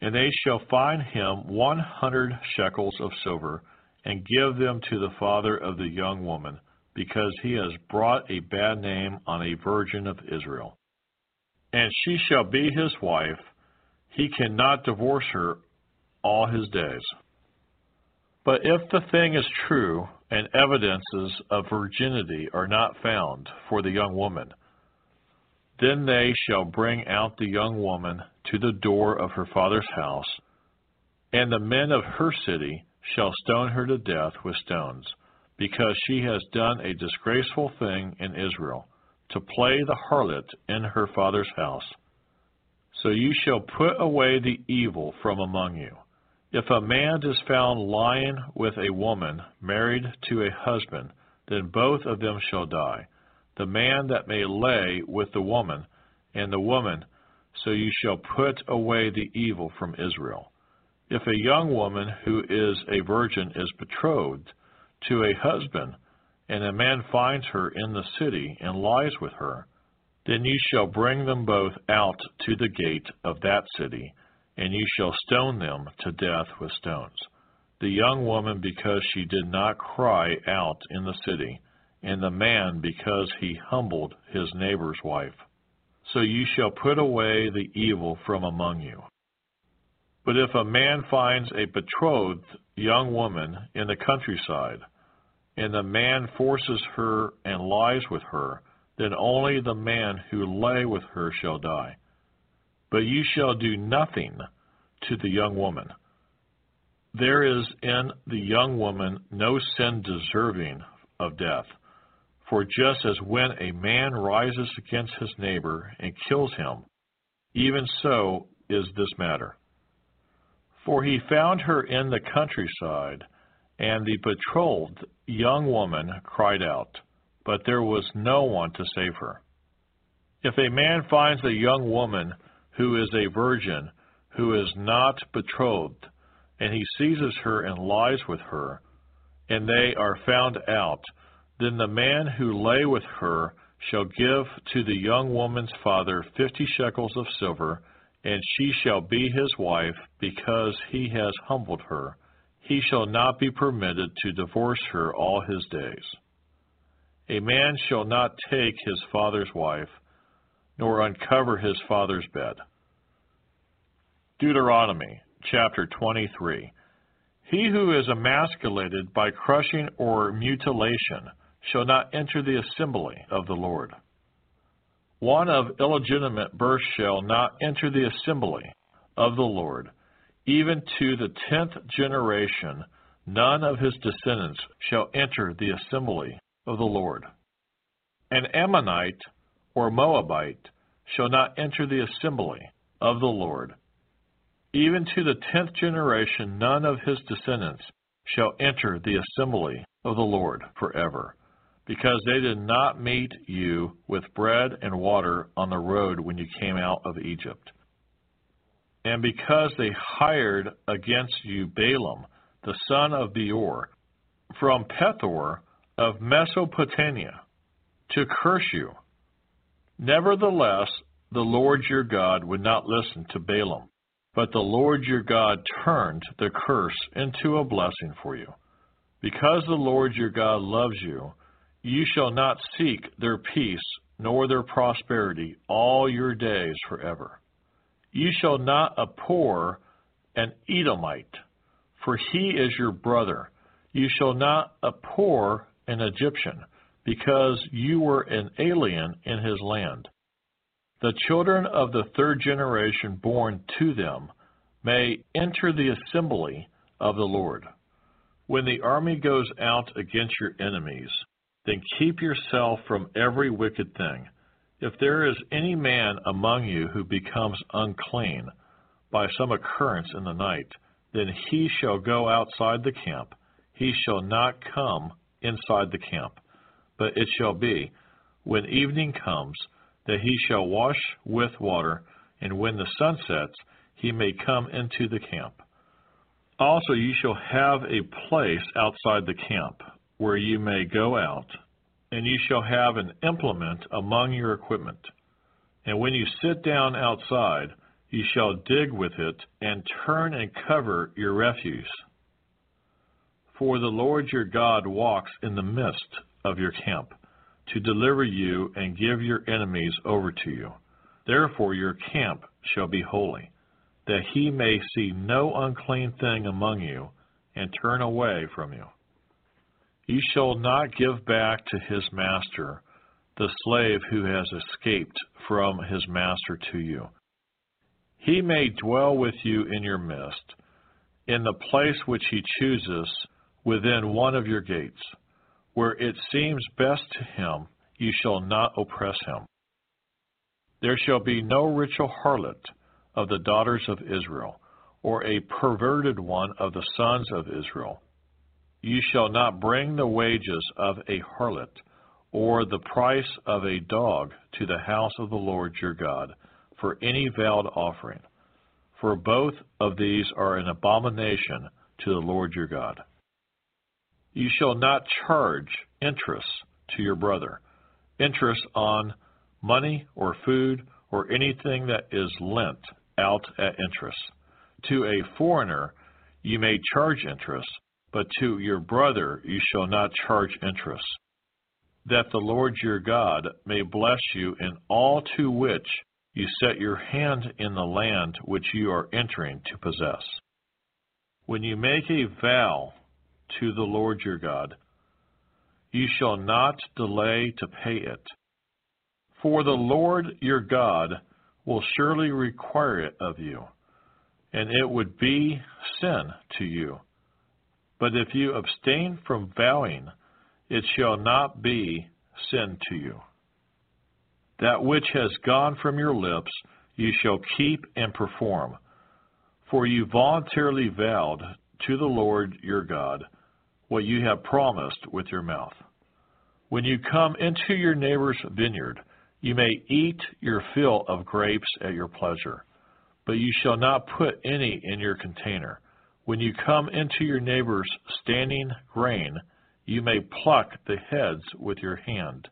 And they shall fine him one hundred shekels of silver, and give them to the father of the young woman, because he has brought a bad name on a virgin of Israel. And she shall be his wife, he cannot divorce her all his days. But if the thing is true, and evidences of virginity are not found for the young woman, then they shall bring out the young woman to the door of her father's house, and the men of her city shall stone her to death with stones because she has done a disgraceful thing in Israel, to play the harlot in her father's house. So you shall put away the evil from among you. If a man is found lying with a woman married to a husband, then both of them shall die, the man that may lay with the woman, and the woman, so you shall put away the evil from Israel. If a young woman who is a virgin is betrothed, to a husband, and a man finds her in the city and lies with her, then you shall bring them both out to the gate of that city, and you shall stone them to death with stones. The young woman because she did not cry out in the city, and the man because he humbled his neighbor's wife. So you shall put away the evil from among you. But if a man finds a betrothed young woman in the countryside, and the man forces her and lies with her, then only the man who lay with her shall die. But you shall do nothing to the young woman. There is in the young woman no sin deserving of death. For just as when a man rises against his neighbor and kills him, even so is this matter. For he found her in the countryside, and the betrothed young woman cried out, but there was no one to save her. If a man finds a young woman who is a virgin, who is not betrothed, and he seizes her and lies with her, and they are found out, then the man who lay with her shall give to the young woman's father fifty shekels of silver, and she shall be his wife, because he has humbled her. He shall not be permitted to divorce her all his days. A man shall not take his father's wife, nor uncover his father's bed. Deuteronomy chapter 23. He who is emasculated by crushing or mutilation shall not enter the assembly of the Lord. One of illegitimate birth shall not enter the assembly of the Lord. Even to the tenth generation, none of his descendants shall enter the assembly of the Lord. An Ammonite or Moabite shall not enter the assembly of the Lord. Even to the tenth generation, none of his descendants shall enter the assembly of the Lord forever, because they did not meet you with bread and water on the road when you came out of Egypt. And because they hired against you Balaam, the son of Beor, from Pethor of Mesopotamia, to curse you. Nevertheless, the Lord your God would not listen to Balaam but the Lord your God turned the curse into a blessing for you. Because the Lord your God loves you, you shall not seek their peace nor their prosperity all your days forever. You shall not abhor an Edomite, for he is your brother. You shall not abhor an Egyptian, because you were an alien in his land. The children of the third generation born to them may enter the assembly of the Lord. When the army goes out against your enemies, then keep yourself from every wicked thing. If there is any man among you who becomes unclean by some occurrence in the night, then he shall go outside the camp. He shall not come inside the camp. But it shall be, when evening comes, that he shall wash with water, and when the sun sets, he may come into the camp. Also, you shall have a place outside the camp where you may go out, and you shall have an implement among your equipment. And when you sit down outside, you shall dig with it and turn and cover your refuse. For the Lord your God walks in the midst of your camp to deliver you and give your enemies over to you. Therefore your camp shall be holy, that he may see no unclean thing among you and turn away from you. You shall not give back to his master the slave who has escaped from his master to you. He may dwell with you in your midst, in the place which he chooses within one of your gates where it seems best to him, you shall not oppress him. There shall be no ritual harlot of the daughters of Israel, or a perverted one of the sons of Israel. You shall not bring the wages of a harlot, or the price of a dog to the house of the Lord your God, for any vowed offering. For both of these are an abomination to the Lord your God. You shall not charge interest to your brother, interest on money or food or anything that is lent out at interest. To a foreigner you may charge interest, but to your brother you shall not charge interest. That the Lord your God may bless you in all to which you set your hand in the land which you are entering to possess. When you make a vow to the Lord your God. You shall not delay to pay it. For the Lord your God will surely require it of you, and it would be sin to you. But if you abstain from vowing, it shall not be sin to you. That which has gone from your lips you shall keep and perform, for you voluntarily vowed to the Lord your God what you have promised with your mouth. When you come into your neighbor's vineyard, you may eat your fill of grapes at your pleasure, but you shall not put any in your container. When you come into your neighbor's standing grain, you may pluck the heads with your hand,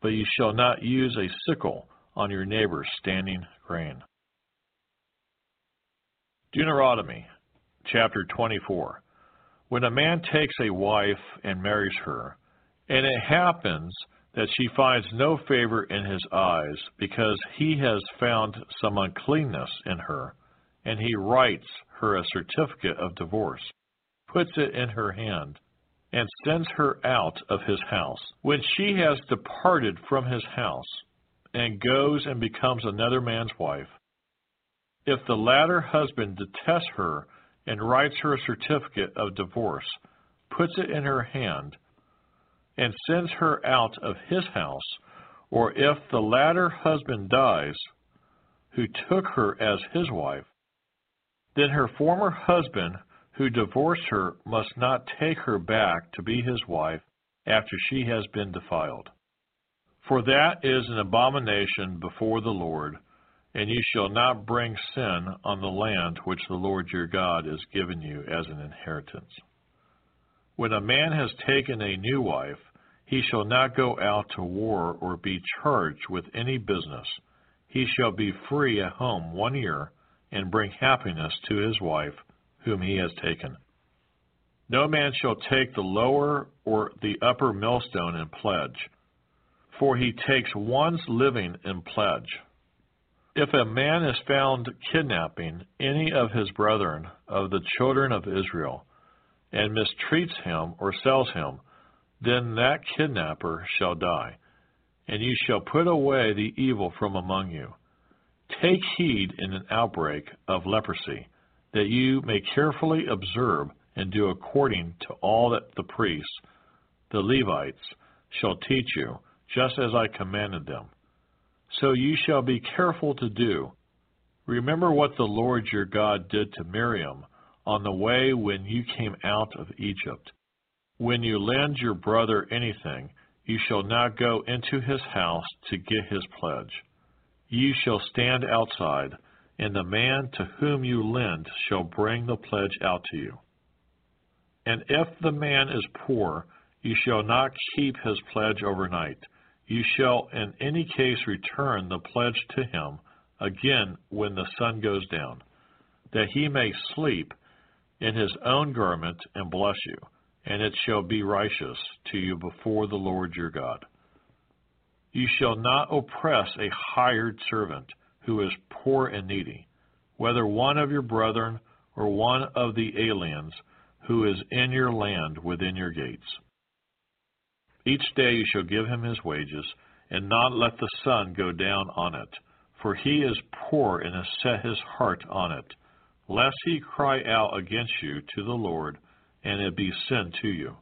but you shall not use a sickle on your neighbor's standing grain. Deuteronomy chapter 24. When a man takes a wife and marries her, and it happens that she finds no favor in his eyes because he has found some uncleanness in her, and he writes her a certificate of divorce, puts it in her hand, and sends her out of his house. When she has departed from his house, and goes and becomes another man's wife, if the latter husband detests her and writes her a certificate of divorce, puts it in her hand, and sends her out of his house, or if the latter husband dies, who took her as his wife, then her former husband who divorced her must not take her back to be his wife after she has been defiled. For that is an abomination before the Lord, and you shall not bring sin on the land which the Lord your God is given you as an inheritance. When a man has taken a new wife, he shall not go out to war or be charged with any business. He shall be free at home one year and bring happiness to his wife whom he has taken. No man shall take the lower or the upper millstone in pledge, for he takes one's living in pledge. If a man is found kidnapping any of his brethren of the children of Israel, and mistreats him or sells him, then that kidnapper shall die, and you shall put away the evil from among you. Take heed in an outbreak of leprosy, that you may carefully observe and do according to all that the priests, the Levites, shall teach you, just as I commanded them. So you shall be careful to do. Remember what the Lord your God did to Miriam on the way when you came out of Egypt. When you lend your brother anything, you shall not go into his house to get his pledge. You shall stand outside, and the man to whom you lend shall bring the pledge out to you. And if the man is poor, you shall not keep his pledge overnight. You shall in any case return the pledge to him again when the sun goes down, that he may sleep in his own garment and bless you, and it shall be righteous to you before the Lord your God. You shall not oppress a hired servant who is poor and needy, whether one of your brethren or one of the aliens who is in your land within your gates. Each day you shall give him his wages, and not let the sun go down on it, for he is poor and has set his heart on it lest he cry out against you to the Lord, and it be sin to you.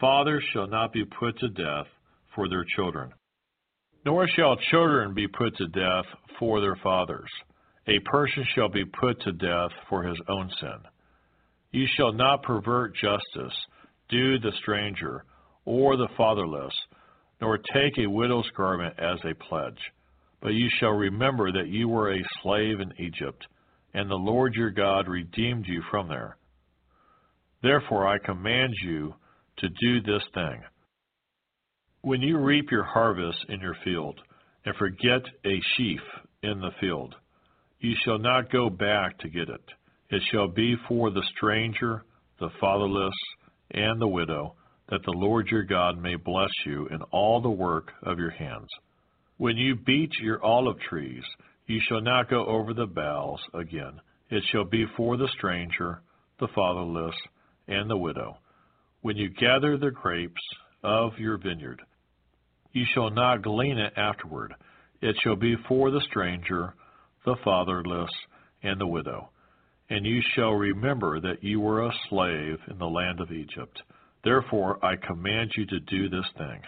Fathers shall not be put to death for their children, nor shall children be put to death for their fathers. A person shall be put to death for his own sin. You shall not pervert justice, due the stranger, or the fatherless, nor take a widow's garment as a pledge. But you shall remember that you were a slave in Egypt and the Lord your God redeemed you from there. Therefore I command you to do this thing. When you reap your harvest in your field, and forget a sheaf in the field, you shall not go back to get it. It shall be for the stranger, the fatherless, and the widow, that the Lord your God may bless you in all the work of your hands. When you beat your olive trees, you shall not go over the boughs again. It shall be for the stranger, the fatherless, and the widow. When you gather the grapes of your vineyard, you shall not glean it afterward. It shall be for the stranger, the fatherless, and the widow. And you shall remember that you were a slave in the land of Egypt. Therefore I command you to do this thing.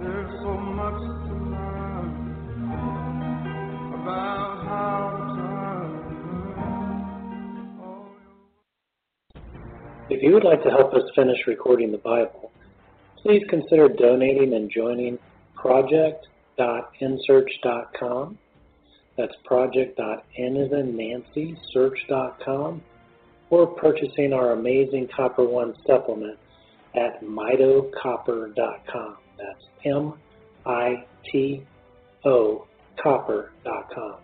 There's so much to learn about how to If you would like to help us finish recording the Bible, please consider donating and joining project.nsearch.com. That's project.nancysearch.com or purchasing our amazing Copper One supplement at mitocopper.com. That's M I T O copper.com.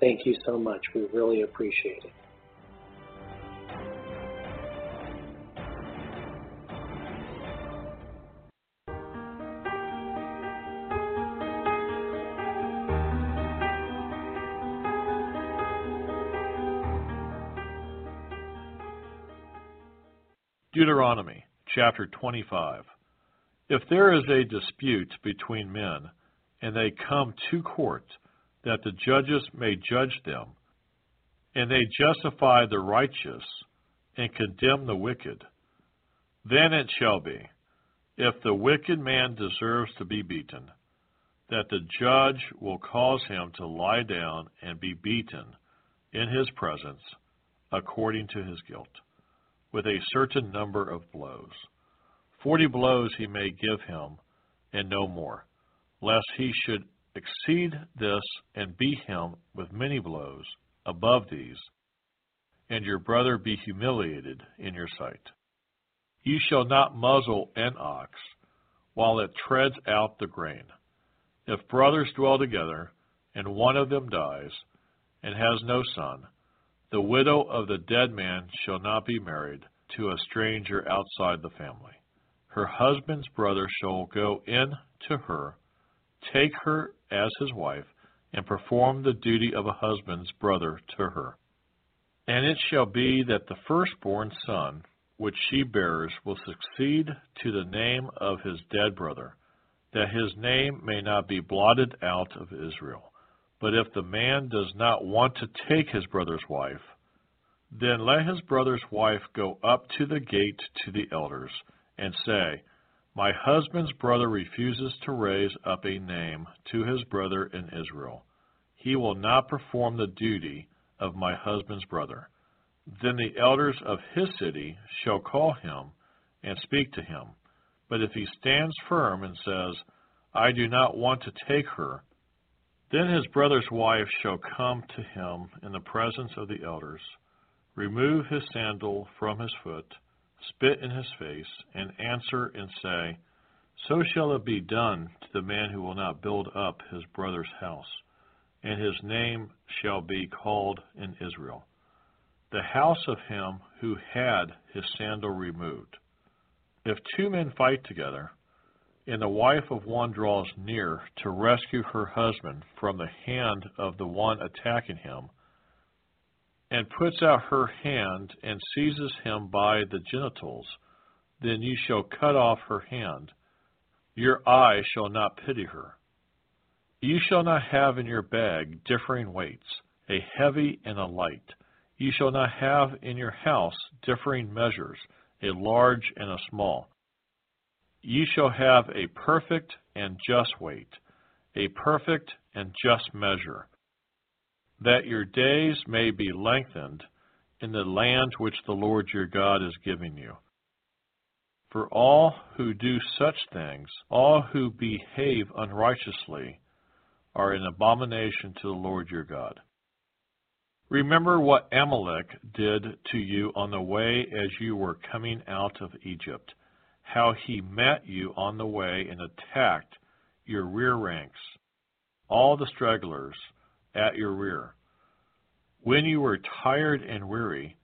Thank you so much. We really appreciate it. Deuteronomy chapter 25. If there is a dispute between men, and they come to court, that the judges may judge them, and they justify the righteous, and condemn the wicked, then it shall be, if the wicked man deserves to be beaten, that the judge will cause him to lie down and be beaten in his presence according to his guilt with a certain number of blows. Forty blows he may give him, and no more, lest he should exceed this and beat him with many blows above these, and your brother be humiliated in your sight. You shall not muzzle an ox while it treads out the grain. If brothers dwell together, and one of them dies, and has no son, the widow of the dead man shall not be married to a stranger outside the family. Her husband's brother shall go in to her, take her as his wife, and perform the duty of a husband's brother to her. And it shall be that the firstborn son which she bears will succeed to the name of his dead brother, that his name may not be blotted out of Israel. But if the man does not want to take his brother's wife, then let his brother's wife go up to the gate to the elders, and say, My husband's brother refuses to raise up a name to his brother in Israel. He will not perform the duty of my husband's brother. Then the elders of his city shall call him and speak to him. But if he stands firm and says, I do not want to take her, then his brother's wife shall come to him in the presence of the elders, remove his sandal from his foot, spit in his face, and answer and say, So shall it be done to the man who will not build up his brother's house, and his name shall be called in Israel. The house of him who had his sandal removed. If two men fight together, and the wife of one draws near to rescue her husband from the hand of the one attacking him, and puts out her hand and seizes him by the genitals, then you shall cut off her hand. Your eye shall not pity her. You shall not have in your bag differing weights, a heavy and a light. You shall not have in your house differing measures, a large and a small. You shall have a perfect and just weight, a perfect and just measure that your days may be lengthened in the land which the Lord your God is giving you. For all who do such things, all who behave unrighteously, are an abomination to the Lord your God. Remember what Amalek did to you on the way as you were coming out of Egypt, how he met you on the way and attacked your rear ranks, all the stragglers, at your rear. When you were tired and weary,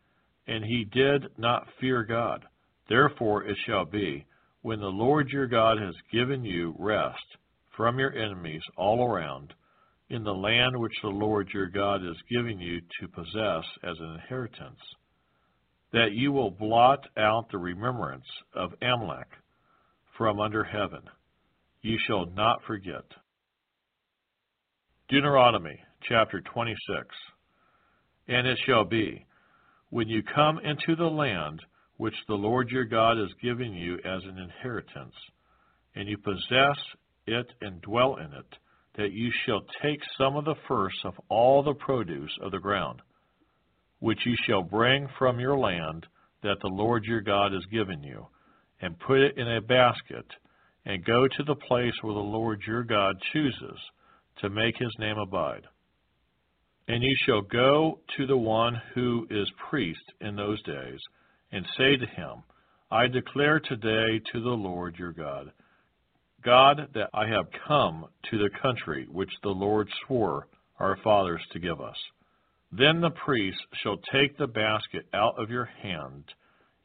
and he did not fear God. Therefore it shall be, when the Lord your God has given you rest from your enemies all around, in the land which the Lord your God is giving you to possess as an inheritance, that you will blot out the remembrance of Amalek from under heaven. You shall not forget. Deuteronomy chapter 26. And it shall be, when you come into the land which the Lord your God is giving you as an inheritance, and you possess it and dwell in it, that you shall take some of the first of all the produce of the ground, which you shall bring from your land that the Lord your God has given you, and put it in a basket, and go to the place where the Lord your God chooses to make his name abide And you shall go to the one who is priest in those days, and say to him, I declare today to the Lord your God, God, that I have come to the country which the Lord swore our fathers to give us. Then the priest shall take the basket out of your hand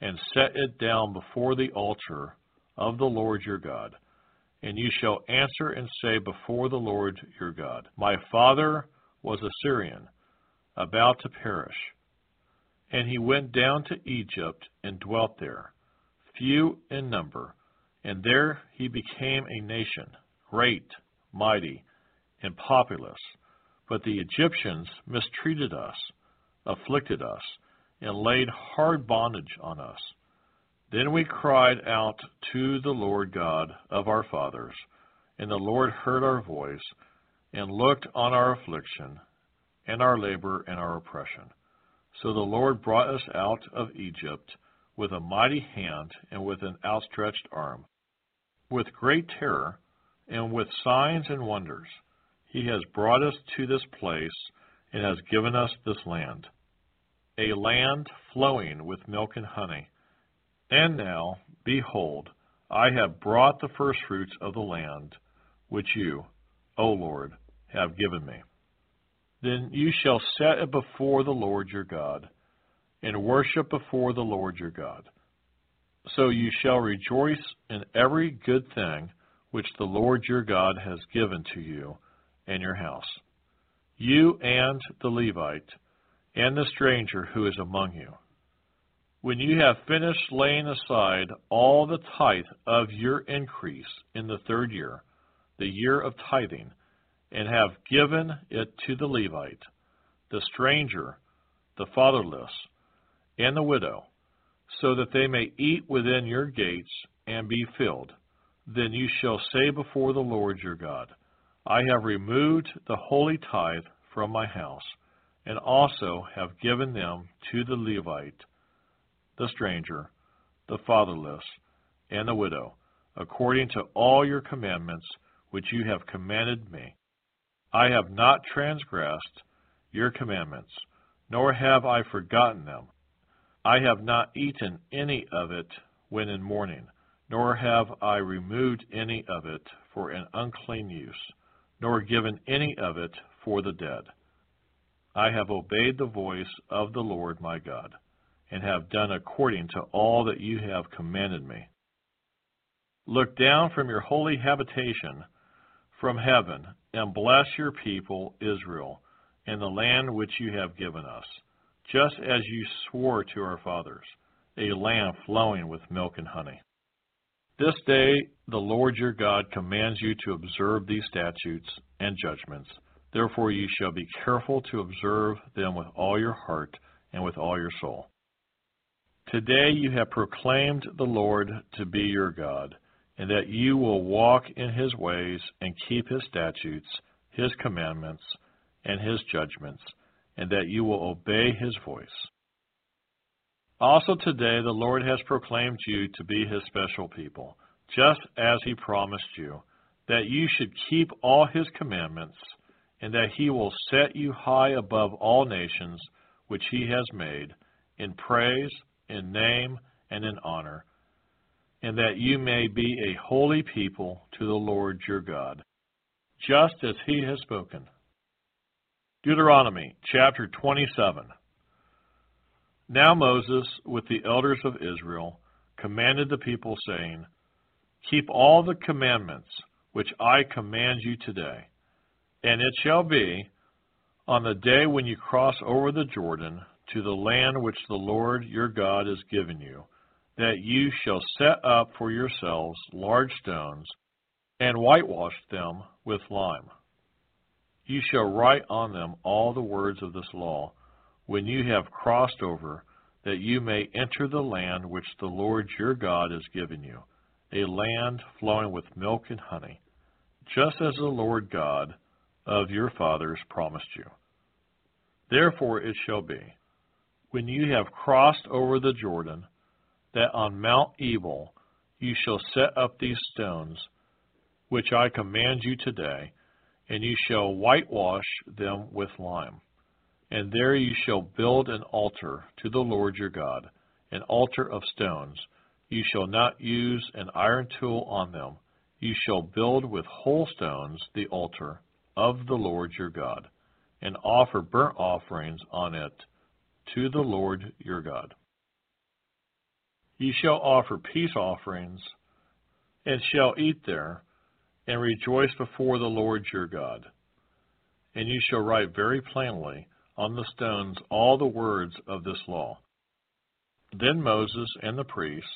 and set it down before the altar of the Lord your God. And you shall answer and say before the Lord your God, My father was a Syrian, about to perish. And he went down to Egypt and dwelt there, few in number, and there he became a nation, great, mighty, and populous. But the Egyptians mistreated us, afflicted us, and laid hard bondage on us. Then we cried out to the Lord God of our fathers, and the Lord heard our voice, and looked on our affliction, and our labor, and our oppression. So the Lord brought us out of Egypt with a mighty hand and with an outstretched arm, with great terror, and with signs and wonders. He has brought us to this place and has given us this land, a land flowing with milk and honey. And now, behold, I have brought the firstfruits of the land, which you, O Lord, have given me. Then you shall set it before the Lord your God, and worship before the Lord your God. So you shall rejoice in every good thing which the Lord your God has given to you and your house, you and the Levite, and the stranger who is among you. When you have finished laying aside all the tithe of your increase in the third year, the year of tithing, and have given it to the Levite, the stranger, the fatherless, and the widow, so that they may eat within your gates and be filled, then you shall say before the Lord your God, I have removed the holy tithe from my house, and also have given them to the Levite, the stranger, the fatherless, and the widow, according to all your commandments which you have commanded me. I have not transgressed your commandments, nor have I forgotten them. I have not eaten any of it when in mourning, nor have I removed any of it for an unclean use nor given any of it for the dead. I have obeyed the voice of the Lord my God, and have done according to all that you have commanded me. Look down from your holy habitation from heaven, and bless your people Israel, and the land which you have given us, just as you swore to our fathers, a land flowing with milk and honey. This day the Lord your God commands you to observe these statutes and judgments. Therefore you shall be careful to observe them with all your heart and with all your soul. Today you have proclaimed the Lord to be your God, and that you will walk in his ways and keep his statutes, his commandments, and his judgments, and that you will obey his voice. Also today the Lord has proclaimed you to be his special people, just as he promised you, that you should keep all his commandments, and that he will set you high above all nations which he has made, in praise, in name, and in honor, and that you may be a holy people to the Lord your God, just as he has spoken. Deuteronomy chapter 27. Now Moses, with the elders of Israel, commanded the people, saying, Keep all the commandments which I command you today. And it shall be, on the day when you cross over the Jordan to the land which the Lord your God has given you, that you shall set up for yourselves large stones, and whitewash them with lime. You shall write on them all the words of this law, when you have crossed over, that you may enter the land which the Lord your God has given you, a land flowing with milk and honey, just as the Lord God of your fathers promised you. Therefore it shall be, when you have crossed over the Jordan, that on Mount Ebal you shall set up these stones, which I command you today, and you shall whitewash them with lime. And there you shall build an altar to the Lord your God, an altar of stones. You shall not use an iron tool on them. You shall build with whole stones the altar of the Lord your God, and offer burnt offerings on it to the Lord your God. Ye shall offer peace offerings, and shall eat there, and rejoice before the Lord your God. And you shall write very plainly on the stones all the words of this law. Then Moses and the priests,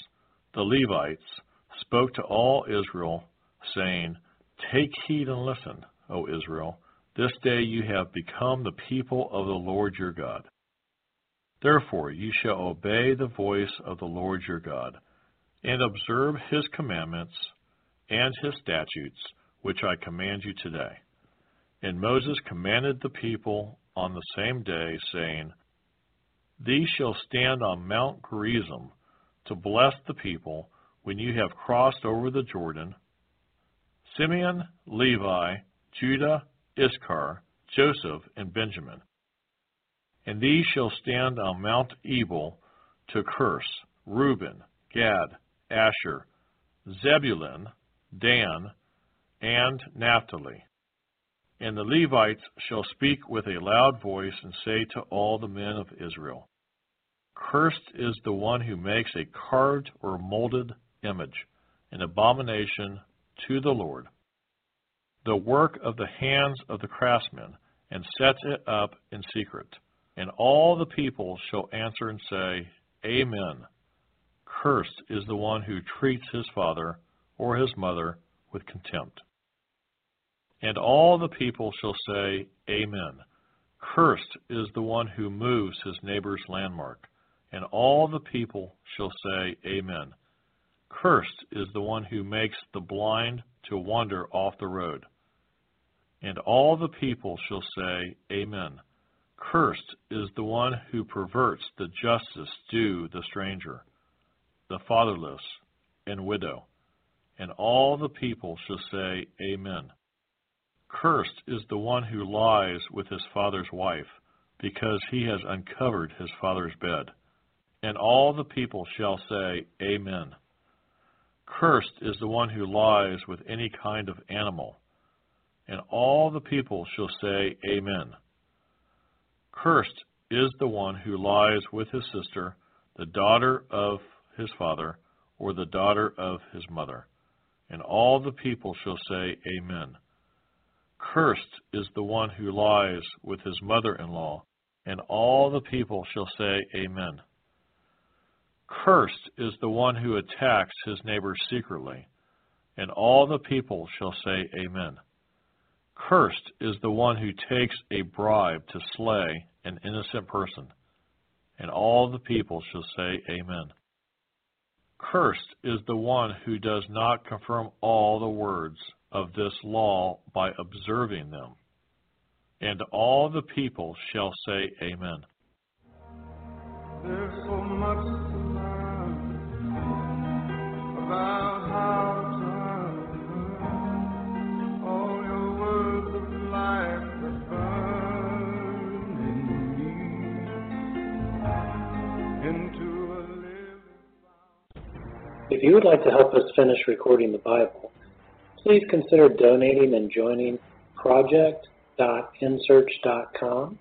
the Levites, spoke to all Israel, saying, Take heed and listen, O Israel. This day you have become the people of the Lord your God. Therefore you shall obey the voice of the Lord your God, and observe his commandments and his statutes, which I command you today. And Moses commanded the people on the same day, saying, These shall stand on Mount Gerizim to bless the people when you have crossed over the Jordan. Simeon, Levi, Judah, Issachar, Joseph, and Benjamin. And these shall stand on Mount Ebal to curse Reuben, Gad, Asher, Zebulun, Dan, and Naphtali. And the Levites shall speak with a loud voice and say to all the men of Israel, Cursed is the one who makes a carved or molded image, an abomination to the Lord, the work of the hands of the craftsmen, and sets it up in secret. And all the people shall answer and say, Amen. Cursed is the one who treats his father or his mother with contempt. And all the people shall say, Amen. Cursed is the one who moves his neighbor's landmark. And all the people shall say, Amen. Cursed is the one who makes the blind to wander off the road. And all the people shall say, Amen. Cursed is the one who perverts the justice due the stranger, the fatherless, and widow. And all the people shall say, Amen. Cursed is the one who lies with his father's wife, because he has uncovered his father's bed. And all the people shall say, Amen. Cursed is the one who lies with any kind of animal. And all the people shall say, Amen. Cursed is the one who lies with his sister, the daughter of his father, or the daughter of his mother. And all the people shall say, Amen. Cursed is the one who lies with his mother in law, and all the people shall say, Amen. Cursed is the one who attacks his neighbor secretly, and all the people shall say, Amen. Cursed is the one who takes a bribe to slay an innocent person, and all the people shall say, Amen. Cursed is the one who does not confirm all the words of this law by observing them. And all the people shall say, Amen. There's so much to learn about how to earn all your words of life that burn in me into a living If you would like to help us finish recording the Bible, please consider donating and joining project.nsearch.com.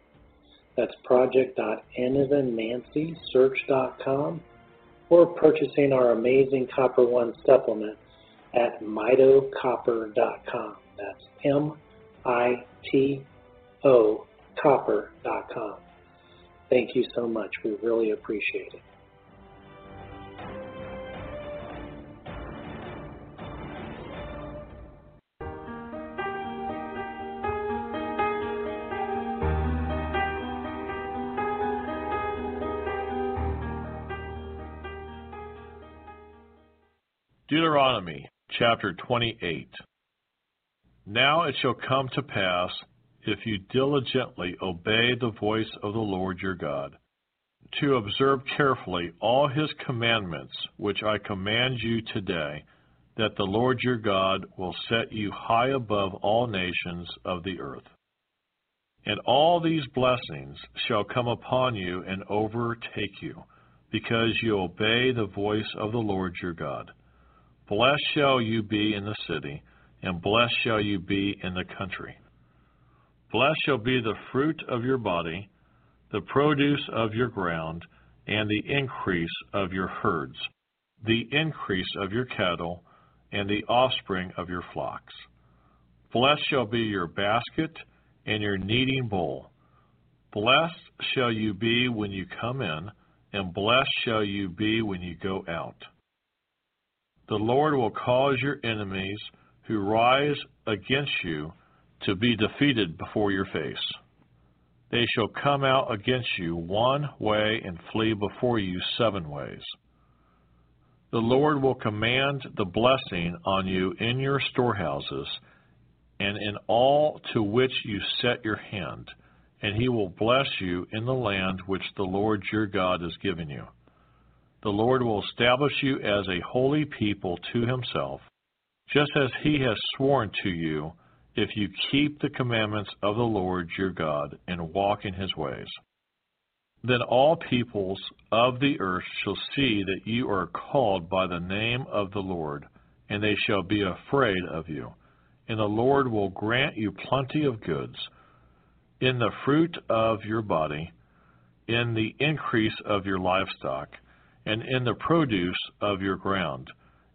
That's project.nancy search.com or purchasing our amazing Copper One supplement at mitocopper.com. That's M I T O copper.com. Thank you so much. We really appreciate it. Deuteronomy chapter 28. Now it shall come to pass, if you diligently obey the voice of the Lord your God, to observe carefully all his commandments which I command you today, that the Lord your God will set you high above all nations of the earth. And all these blessings shall come upon you and overtake you, because you obey the voice of the Lord your God. Blessed shall you be in the city, and blessed shall you be in the country. Blessed shall be the fruit of your body, the produce of your ground, and the increase of your herds, the increase of your cattle, and the offspring of your flocks. Blessed shall be your basket and your kneading bowl. Blessed shall you be when you come in, and blessed shall you be when you go out. The Lord will cause your enemies who rise against you to be defeated before your face. They shall come out against you one way and flee before you seven ways. The Lord will command the blessing on you in your storehouses and in all to which you set your hand, and he will bless you in the land which the Lord your God has given you. The Lord will establish you as a holy people to himself, just as he has sworn to you if you keep the commandments of the Lord your God and walk in his ways. Then all peoples of the earth shall see that you are called by the name of the Lord, and they shall be afraid of you. And the Lord will grant you plenty of goods in the fruit of your body, in the increase of your livestock, and in the produce of your ground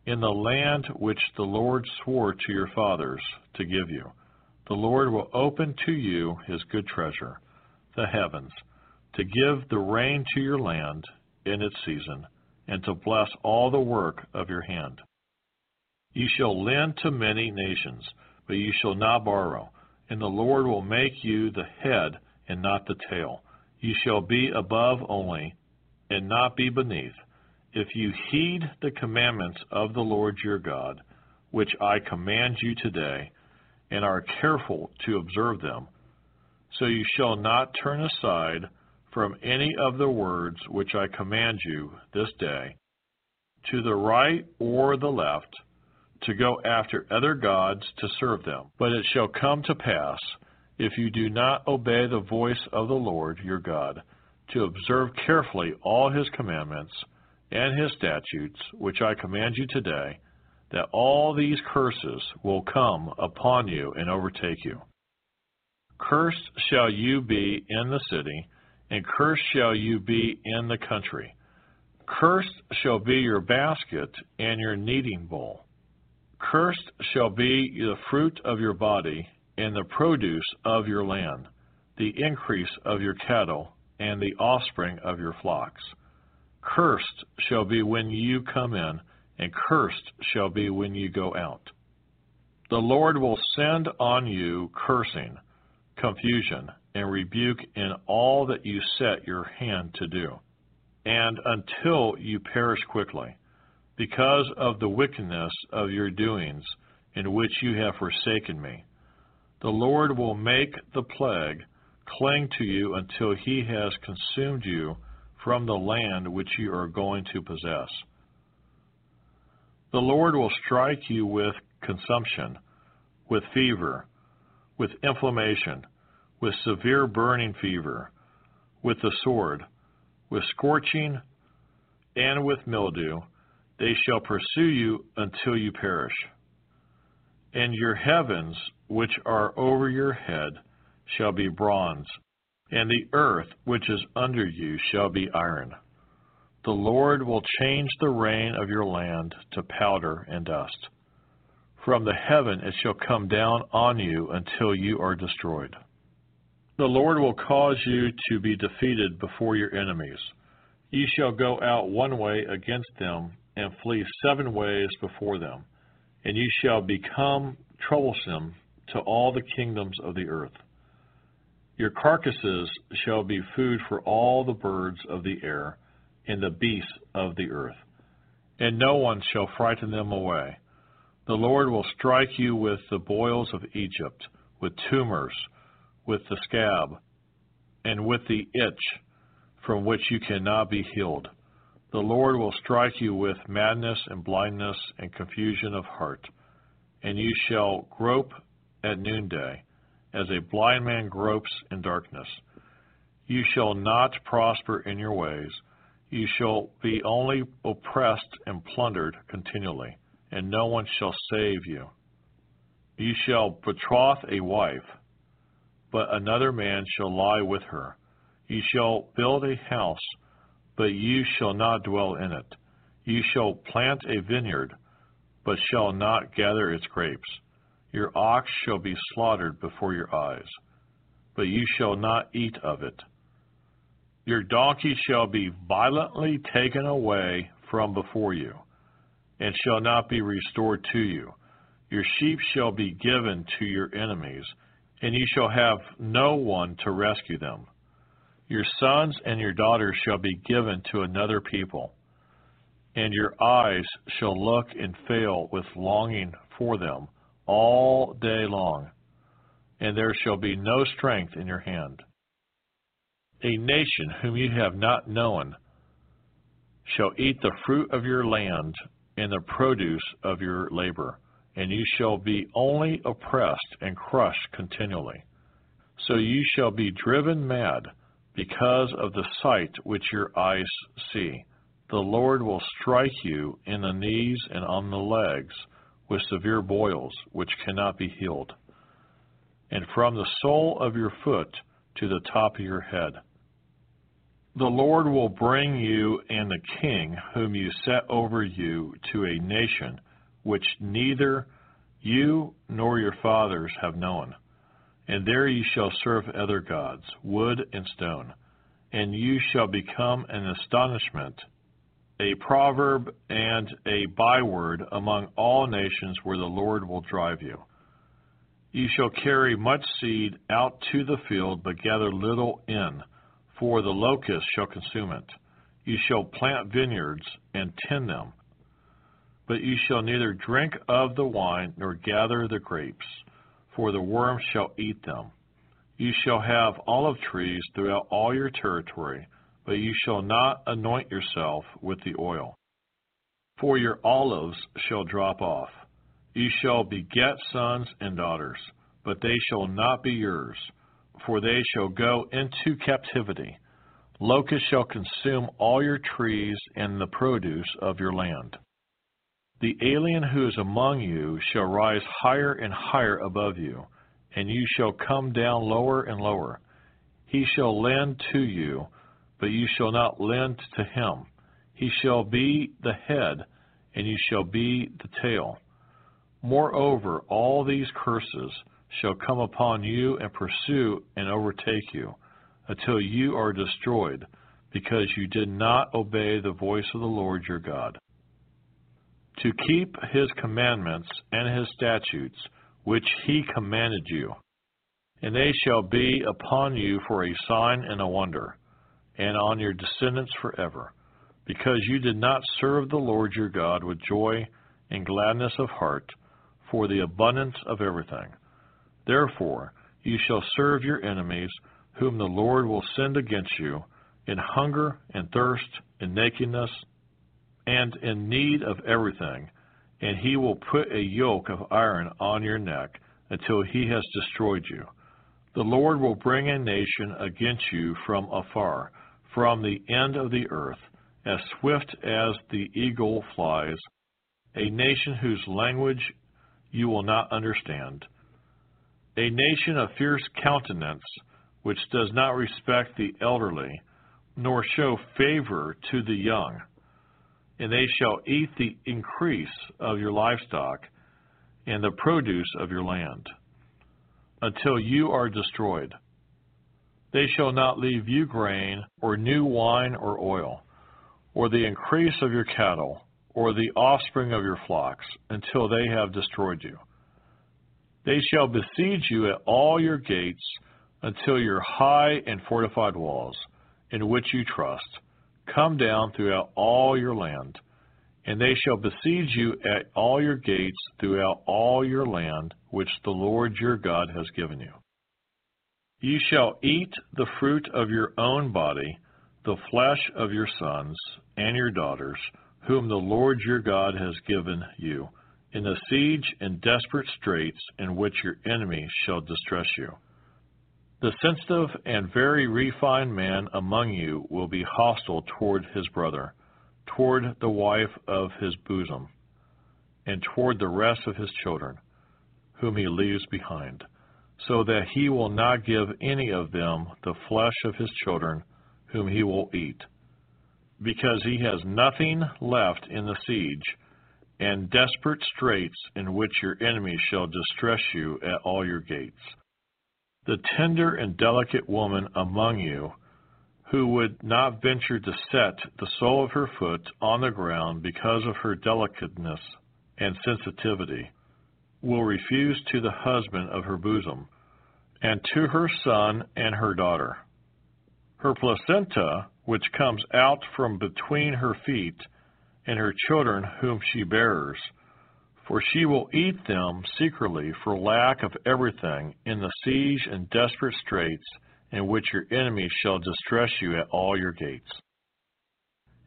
in the land which the Lord swore to your fathers to give you. The Lord will open to you his good treasure, the heavens, to give the rain to your land in its season, and to bless all the work of your hand. You shall lend to many nations, but you shall not borrow, and the Lord will make you the head and not the tail. You shall be above only, and not be beneath if you heed the commandments of the Lord your God, which I command you today, and are careful to observe them, so you shall not turn aside from any of the words which I command you this day, to the right or the left, to go after other gods to serve them. But it shall come to pass, if you do not obey the voice of the Lord your God, to observe carefully all his commandments, and his statutes, which I command you today, that all these curses will come upon you and overtake you. Cursed shall you be in the city, and cursed shall you be in the country. Cursed shall be your basket and your kneading bowl. Cursed shall be the fruit of your body and the produce of your land, the increase of your cattle and the offspring of your flocks. Cursed shall be when you come in, and cursed shall be when you go out. The Lord will send on you cursing, confusion, and rebuke in all that you set your hand to do, and until you perish quickly, because of the wickedness of your doings in which you have forsaken me. The Lord will make the plague cling to you until he has consumed you from the land which you are going to possess. The Lord will strike you with consumption, with fever, with inflammation, with severe burning fever, with the sword, with scorching, and with mildew. They shall pursue you until you perish. And your heavens, which are over your head, shall be bronze, and the earth which is under you shall be iron. The Lord will change the rain of your land to powder and dust. From the heaven it shall come down on you until you are destroyed. The Lord will cause you to be defeated before your enemies. Ye shall go out one way against them, and flee seven ways before them, and ye shall become troublesome to all the kingdoms of the earth. Your carcasses shall be food for all the birds of the air and the beasts of the earth, and no one shall frighten them away. The Lord will strike you with the boils of Egypt, with tumors, with the scab, and with the itch from which you cannot be healed. The Lord will strike you with madness and blindness and confusion of heart, and you shall grope at noonday as a blind man gropes in darkness. You shall not prosper in your ways. You shall be only oppressed and plundered continually, and no one shall save you. You shall betroth a wife, but another man shall lie with her. You shall build a house, but you shall not dwell in it. You shall plant a vineyard, but shall not gather its grapes. Your ox shall be slaughtered before your eyes, but you shall not eat of it. Your donkey shall be violently taken away from before you, and shall not be restored to you. Your sheep shall be given to your enemies, and you shall have no one to rescue them. Your sons and your daughters shall be given to another people, and your eyes shall look and fail with longing for them all day long, and there shall be no strength in your hand. A nation whom you have not known shall eat the fruit of your land and the produce of your labor, and you shall be only oppressed and crushed continually. So you shall be driven mad because of the sight which your eyes see. The Lord will strike you in the knees and on the legs with severe boils which cannot be healed, and from the sole of your foot to the top of your head. The Lord will bring you and the king whom you set over you to a nation which neither you nor your fathers have known. And there you shall serve other gods, wood and stone, and you shall become an astonishment a proverb and a byword among all nations where the Lord will drive you. You shall carry much seed out to the field, but gather little in, for the locust shall consume it. You shall plant vineyards and tend them, but you shall neither drink of the wine nor gather the grapes, for the worm shall eat them. You shall have olive trees throughout all your territory but you shall not anoint yourself with the oil. For your olives shall drop off. You shall beget sons and daughters, but they shall not be yours, for they shall go into captivity. Locusts shall consume all your trees and the produce of your land. The alien who is among you shall rise higher and higher above you, and you shall come down lower and lower. He shall lend to you but you shall not lend to him. He shall be the head, and you shall be the tail. Moreover, all these curses shall come upon you and pursue and overtake you, until you are destroyed, because you did not obey the voice of the Lord your God. To keep his commandments and his statutes, which he commanded you, and they shall be upon you for a sign and a wonder and on your descendants forever, because you did not serve the Lord your God with joy and gladness of heart for the abundance of everything. Therefore, you shall serve your enemies, whom the Lord will send against you, in hunger and thirst, in nakedness, and in need of everything, and he will put a yoke of iron on your neck until he has destroyed you. The Lord will bring a nation against you from afar from the end of the earth, as swift as the eagle flies, a nation whose language you will not understand, a nation of fierce countenance, which does not respect the elderly, nor show favor to the young. And they shall eat the increase of your livestock and the produce of your land, until you are destroyed. They shall not leave you grain, or new wine or oil, or the increase of your cattle, or the offspring of your flocks, until they have destroyed you. They shall besiege you at all your gates until your high and fortified walls, in which you trust, come down throughout all your land. And they shall besiege you at all your gates throughout all your land, which the Lord your God has given you. You shall eat the fruit of your own body, the flesh of your sons and your daughters, whom the Lord your God has given you, in the siege and desperate straits in which your enemies shall distress you. The sensitive and very refined man among you will be hostile toward his brother, toward the wife of his bosom, and toward the rest of his children, whom he leaves behind, so that he will not give any of them the flesh of his children, whom he will eat, because he has nothing left in the siege and desperate straits in which your enemies shall distress you at all your gates. The tender and delicate woman among you, who would not venture to set the sole of her foot on the ground because of her delicateness and sensitivity, will refuse to the husband of her bosom, and to her son and her daughter. Her placenta, which comes out from between her feet, and her children whom she bears, for she will eat them secretly for lack of everything in the siege and desperate straits in which your enemies shall distress you at all your gates.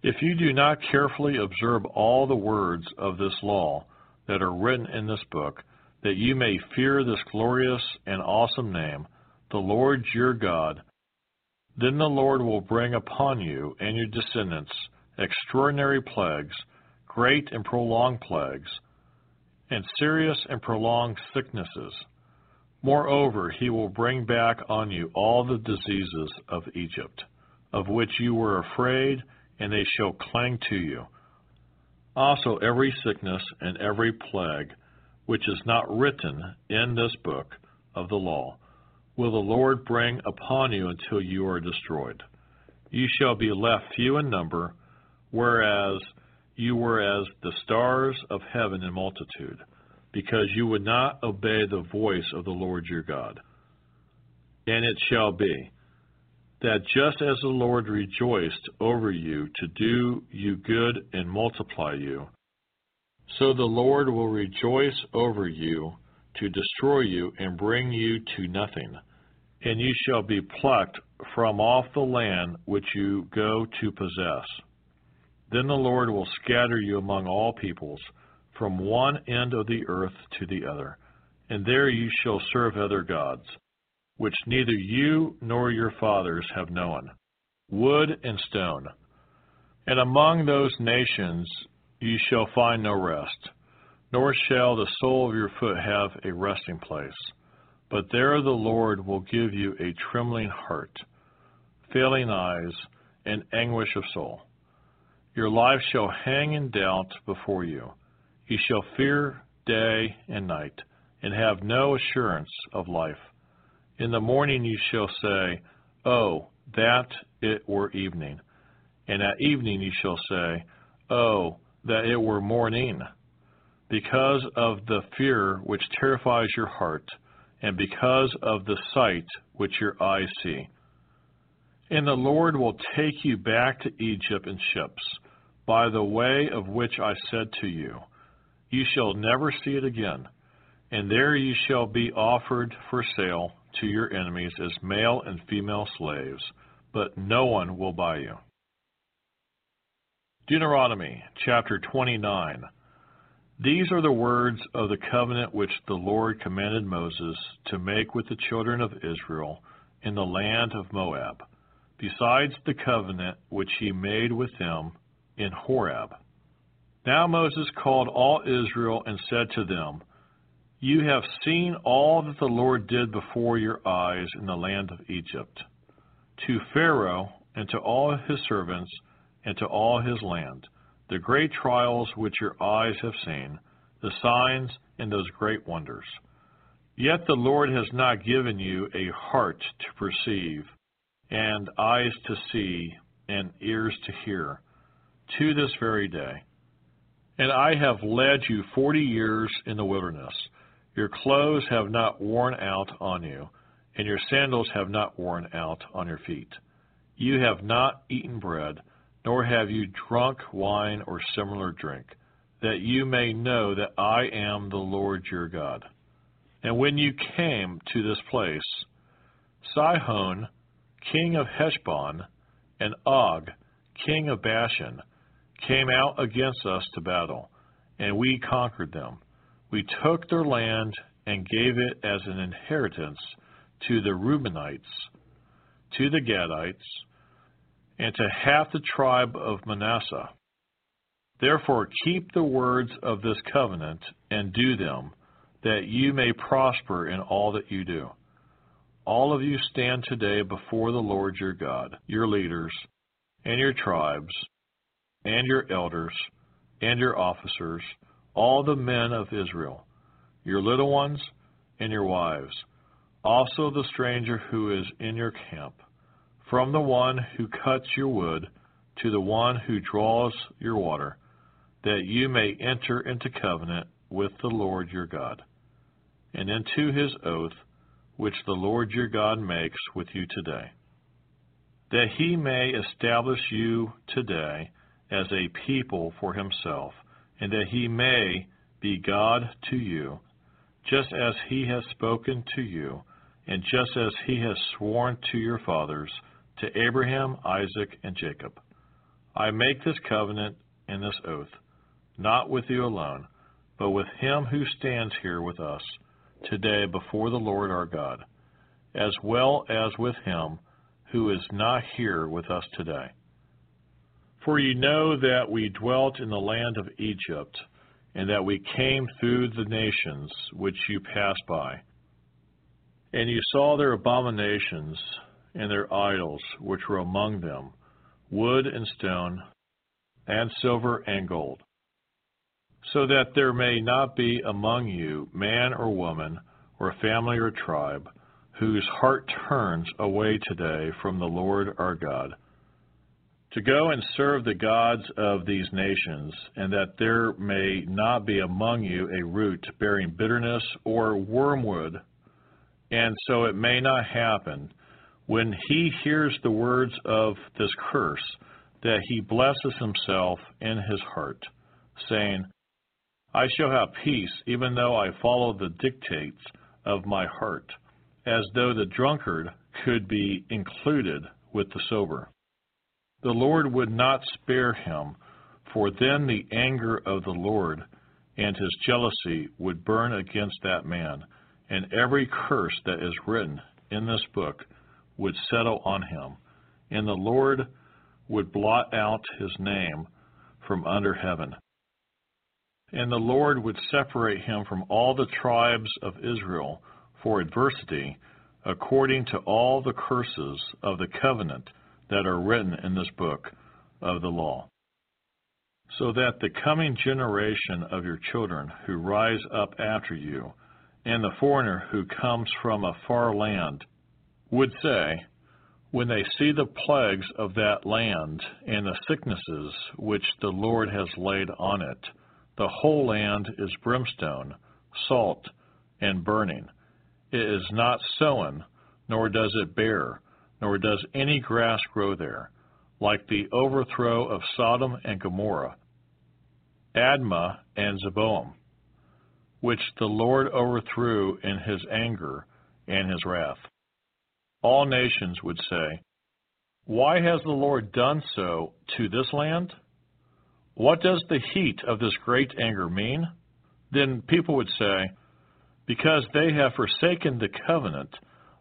If you do not carefully observe all the words of this law that are written in this book, that you may fear this glorious and awesome name, the Lord your God, then the Lord will bring upon you and your descendants extraordinary plagues, great and prolonged plagues, and serious and prolonged sicknesses. Moreover, he will bring back on you all the diseases of Egypt, of which you were afraid, and they shall cling to you. Also, every sickness and every plague, which is not written in this book of the law, will the Lord bring upon you until you are destroyed. You shall be left few in number, whereas you were as the stars of heaven in multitude, because you would not obey the voice of the Lord your God. And it shall be that just as the Lord rejoiced over you to do you good and multiply you, so the Lord will rejoice over you to destroy you and bring you to nothing. And you shall be plucked from off the land which you go to possess. Then the Lord will scatter you among all peoples, from one end of the earth to the other, and there you shall serve other gods, which neither you nor your fathers have known, wood and stone. And among those nations you shall find no rest, nor shall the sole of your foot have a resting place. But there the Lord will give you a trembling heart, failing eyes, and anguish of soul. Your life shall hang in doubt before you. You shall fear day and night, and have no assurance of life. In the morning you shall say, Oh, that it were evening. And at evening you shall say, Oh, that it were morning. Because of the fear which terrifies your heart, and because of the sight which your eyes see. And the Lord will take you back to Egypt in ships by the way of which I said to you, You shall never see it again, and there you shall be offered for sale to your enemies as male and female slaves, but no one will buy you. Deuteronomy chapter 29. These are the words of the covenant which the Lord commanded Moses to make with the children of Israel in the land of Moab, besides the covenant which he made with them in Horeb. Now Moses called all Israel and said to them, You have seen all that the Lord did before your eyes in the land of Egypt, to Pharaoh and to all his servants and to all his land, the great trials which your eyes have seen, the signs and those great wonders. Yet the Lord has not given you a heart to perceive, and eyes to see, and ears to hear to this very day. And I have led you forty years in the wilderness. Your clothes have not worn out on you, and your sandals have not worn out on your feet. You have not eaten bread, nor have you drunk wine or similar drink, that you may know that I am the Lord your God. And when you came to this place, Sihon, king of Heshbon, and Og, king of Bashan, came out against us to battle, and we conquered them. We took their land and gave it as an inheritance to the Reubenites, to the Gadites, and to half the tribe of Manasseh. Therefore keep the words of this covenant and do them, that you may prosper in all that you do. All of you stand today before the Lord your God, your leaders, and your tribes, and your elders, and your officers, all the men of Israel, your little ones, and your wives, also the stranger who is in your camp, from the one who cuts your wood to the one who draws your water, that you may enter into covenant with the Lord your God, and into his oath which the Lord your God makes with you today, that he may establish you today as a people for himself, and that he may be God to you, just as he has spoken to you, and just as he has sworn to your fathers, to Abraham, Isaac, and Jacob. I make this covenant and this oath, not with you alone, but with him who stands here with us today before the Lord our God, as well as with him who is not here with us today. For you know that we dwelt in the land of Egypt, and that we came through the nations which you passed by. And you saw their abominations and their idols which were among them, wood and stone, and silver and gold so that there may not be among you man or woman, or family or tribe, whose heart turns away today from the Lord our God, to go and serve the gods of these nations, and that there may not be among you a root bearing bitterness or wormwood, and so it may not happen, when he hears the words of this curse, that he blesses himself in his heart, saying, I shall have peace, even though I follow the dictates of my heart, as though the drunkard could be included with the sober. The Lord would not spare him, for then the anger of the Lord and his jealousy would burn against that man, and every curse that is written in this book would settle on him, and the Lord would blot out his name from under heaven. And the Lord would separate him from all the tribes of Israel for adversity, according to all the curses of the covenant that are written in this book of the law. So that the coming generation of your children who rise up after you, and the foreigner who comes from a far land, would say, when they see the plagues of that land and the sicknesses which the Lord has laid on it, the whole land is brimstone, salt, and burning. It is not sown, nor does it bear, nor does any grass grow there, like the overthrow of Sodom and Gomorrah, Admah and Zeboiim, which the Lord overthrew in his anger and his wrath. All nations would say, Why has the Lord done so to this land? What does the heat of this great anger mean? Then people would say, Because they have forsaken the covenant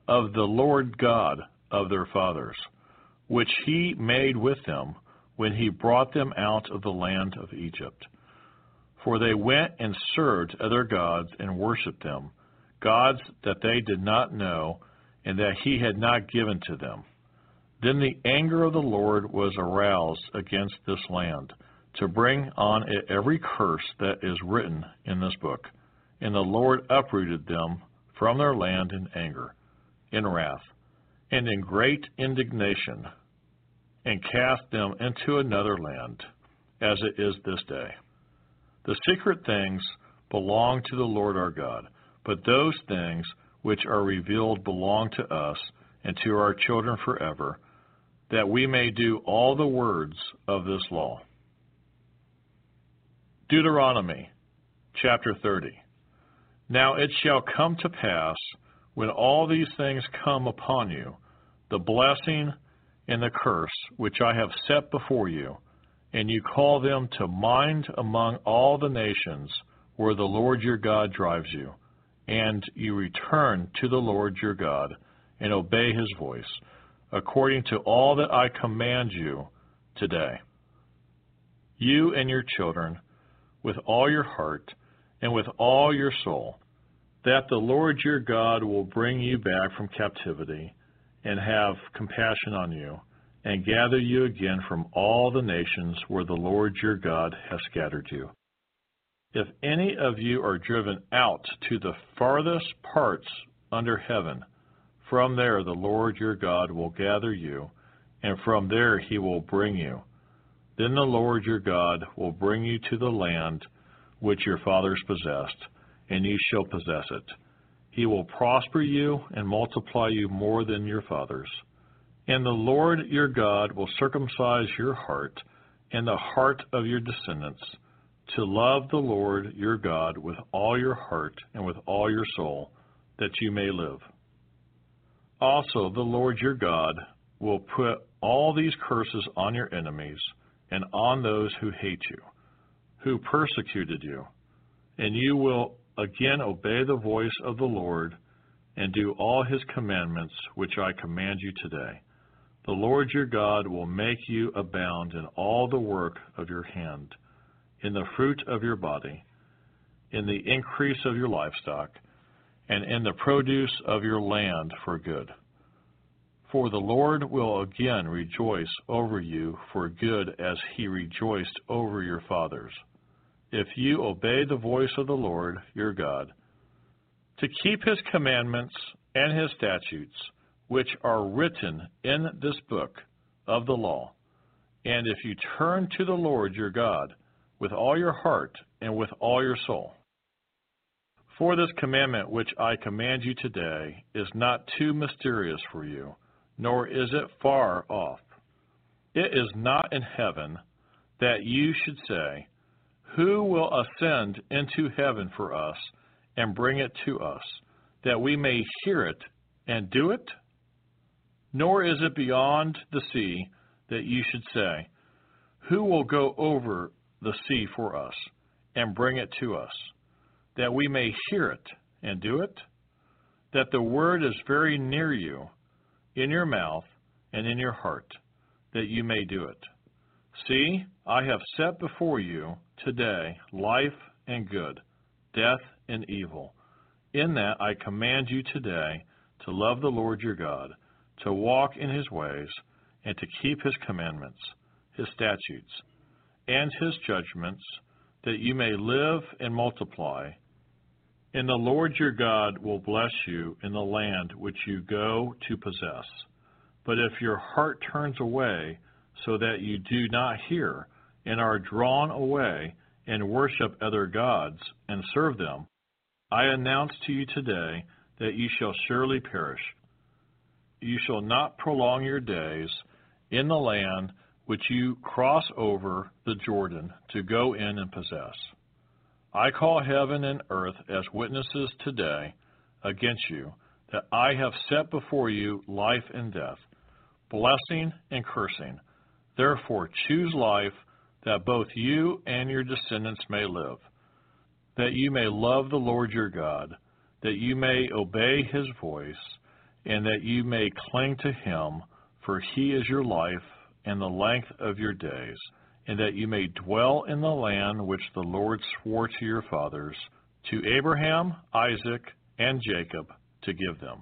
of the Lord God of their fathers, which he made with them when he brought them out of the land of Egypt. For they went and served other gods and worshipped them, gods that they did not know and that he had not given to them. Then the anger of the Lord was aroused against this land to bring on it every curse that is written in this book. And the Lord uprooted them from their land in anger, in wrath, and in great indignation, and cast them into another land, as it is this day. The secret things belong to the Lord our God, but those things which are revealed belong to us and to our children forever, that we may do all the words of this law. Deuteronomy chapter 30. Now it shall come to pass, when all these things come upon you, the blessing and the curse which I have set before you, and you call them to mind among all the nations where the Lord your God drives you, and you return to the Lord your God, and obey his voice, according to all that I command you today. You and your children, with all your heart and with all your soul, that the Lord your God will bring you back from captivity and have compassion on you, and gather you again from all the nations where the Lord your God has scattered you. If any of you are driven out to the farthest parts under heaven, from there the Lord your God will gather you, and from there he will bring you. Then the Lord your God will bring you to the land which your fathers possessed, and you shall possess it. He will prosper you and multiply you more than your fathers. And the Lord your God will circumcise your heart and the heart of your descendants to love the Lord your God with all your heart and with all your soul, that you may live. Also, the Lord your God will put all these curses on your enemies and on those who hate you, who persecuted you, and you will again obey the voice of the Lord and do all his commandments which I command you today. The Lord your God will make you abound in all the work of your hand, in the fruit of your body, in the increase of your livestock, and in the produce of your land for good. For the Lord will again rejoice over you for good as he rejoiced over your fathers, if you obey the voice of the Lord your God, to keep his commandments and his statutes, which are written in this book of the law. And if you turn to the Lord your God with all your heart and with all your soul. For this commandment which I command you today is not too mysterious for you, nor is it far off. It is not in heaven that you should say, Who will ascend into heaven for us and bring it to us, that we may hear it and do it? Nor is it beyond the sea that you should say, Who will go over the sea for us and bring it to us, that we may hear it and do it? That the word is very near you, in your mouth and in your heart, that you may do it. See, I have set before you today life and good, death and evil. In that I command you today to love the Lord your God, to walk in his ways, and to keep his commandments, his statutes, and his judgments, that you may live and multiply. And the Lord your God will bless you in the land which you go to possess. But if your heart turns away, so that you do not hear, and are drawn away, and worship other gods, and serve them, I announce to you today that you shall surely perish. You shall not prolong your days in the land which you cross over the Jordan to go in and possess. I call heaven and earth as witnesses today against you that I have set before you life and death, blessing and cursing. Therefore, choose life that both you and your descendants may live, that you may love the Lord your God, that you may obey his voice, and that you may cling to him, for he is your life and the length of your days, and that you may dwell in the land which the Lord swore to your fathers, to Abraham, Isaac, and Jacob, to give them.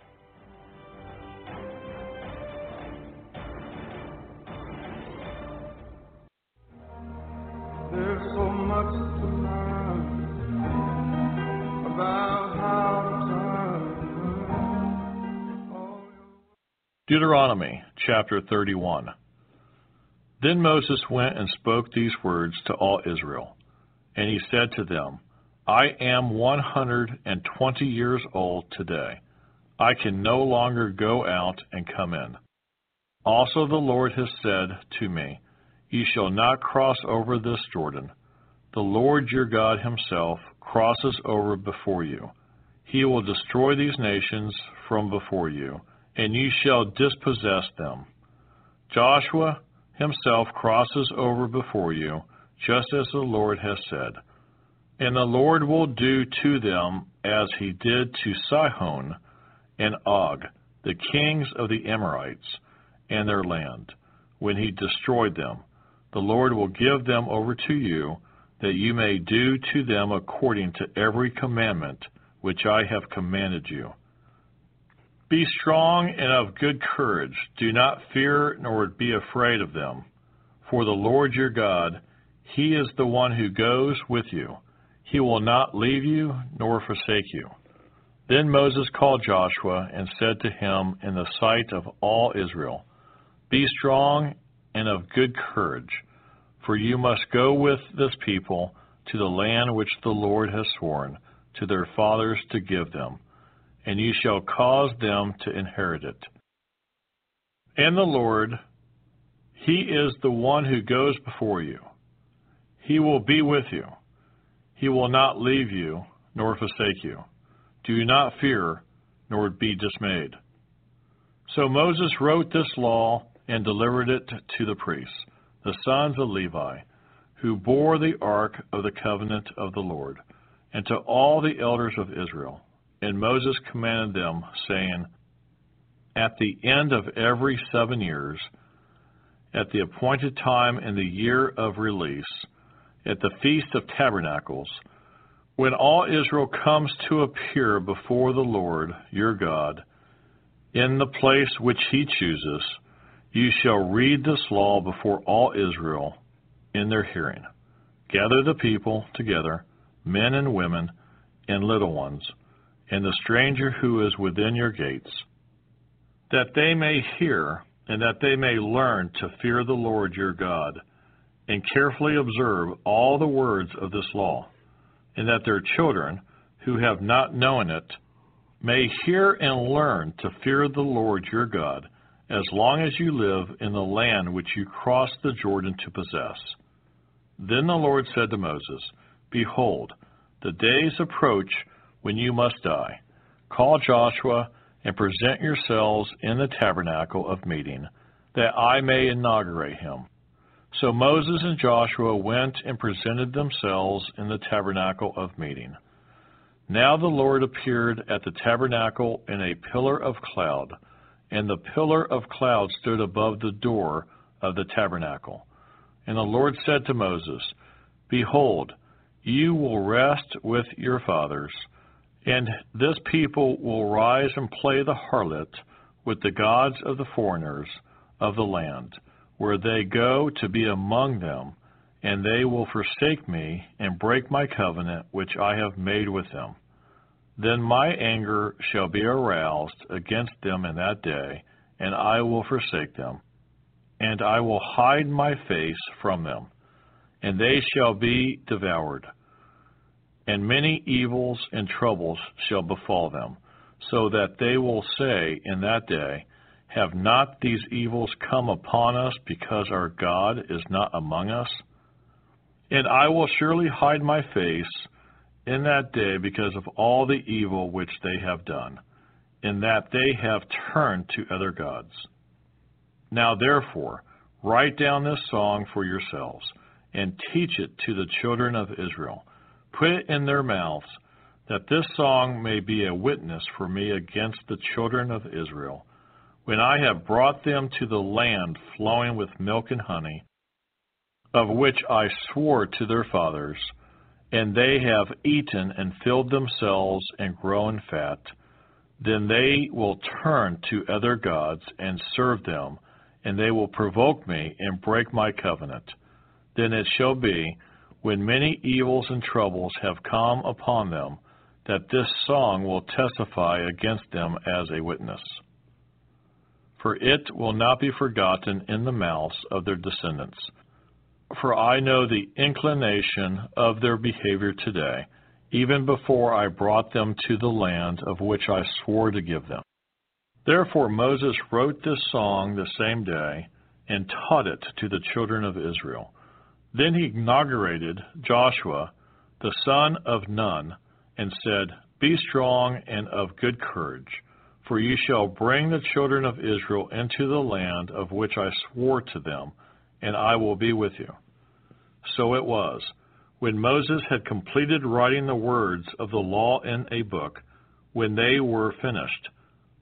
Deuteronomy chapter 31. Then Moses went and spoke these words to all Israel. And he said to them, I am 120 years old today. I can no longer go out and come in. Also the Lord has said to me, Ye shall not cross over this Jordan. The Lord your God himself crosses over before you. He will destroy these nations from before you, and ye shall dispossess them. Joshua himself crosses over before you, just as the Lord has said. And the Lord will do to them as he did to Sihon and Og, the kings of the Amorites, and their land, when he destroyed them. The Lord will give them over to you, that you may do to them according to every commandment which I have commanded you. Be strong and of good courage. Do not fear nor be afraid of them. For the Lord your God, He is the one who goes with you. He will not leave you nor forsake you. Then Moses called Joshua and said to him in the sight of all Israel, Be strong and of good courage, for you must go with this people to the land which the Lord has sworn to their fathers to give them, and you shall cause them to inherit it. And the Lord, He is the one who goes before you. He will be with you. He will not leave you nor forsake you. Do not fear nor be dismayed. So Moses wrote this law and delivered it to the priests, the sons of Levi, who bore the ark of the covenant of the Lord and to all the elders of Israel. And Moses commanded them, saying, At the end of every seven years, at the appointed time in the year of release, at the Feast of Tabernacles, when all Israel comes to appear before the Lord your God, in the place which he chooses, you shall read this law before all Israel in their hearing. Gather the people together men and women, and little ones, and the stranger who is within your gates, that they may hear and that they may learn to fear the Lord your God, and carefully observe all the words of this law, and that their children, who have not known it, may hear and learn to fear the Lord your God, as long as you live in the land which you crossed the Jordan to possess. Then the Lord said to Moses, Behold, the days approach when you must die. Call Joshua and present yourselves in the tabernacle of meeting, that I may inaugurate him. So Moses and Joshua went and presented themselves in the tabernacle of meeting. Now the Lord appeared at the tabernacle in a pillar of cloud, and the pillar of cloud stood above the door of the tabernacle. And the Lord said to Moses, Behold, you will rest with your fathers, and this people will rise and play the harlot with the gods of the foreigners of the land, where they go to be among them, and they will forsake me and break my covenant which I have made with them. Then my anger shall be aroused against them in that day, and I will forsake them, and I will hide my face from them and they shall be devoured. And many evils and troubles shall befall them, so that they will say in that day, Have not these evils come upon us because our God is not among us? And I will surely hide my face in that day because of all the evil which they have done, in that they have turned to other gods. Now therefore, write down this song for yourselves and teach it to the children of Israel. Put it in their mouths, that this song may be a witness for me against the children of Israel, when I have brought them to the land flowing with milk and honey, of which I swore to their fathers, and they have eaten and filled themselves and grown fat. Then they will turn to other gods and serve them, and they will provoke me and break my covenant. Then it shall be, when many evils and troubles have come upon them, that this song will testify against them as a witness. for it will not be forgotten in the mouths of their descendants. For I know the inclination of their behavior today, even before I brought them to the land of which I swore to give them. Therefore Moses wrote this song the same day and taught it to the children of Israel. Then he inaugurated Joshua, the son of Nun, and said, Be strong and of good courage, for ye shall bring the children of Israel into the land of which I swore to them, and I will be with you. So it was, when Moses had completed writing the words of the law in a book, when they were finished,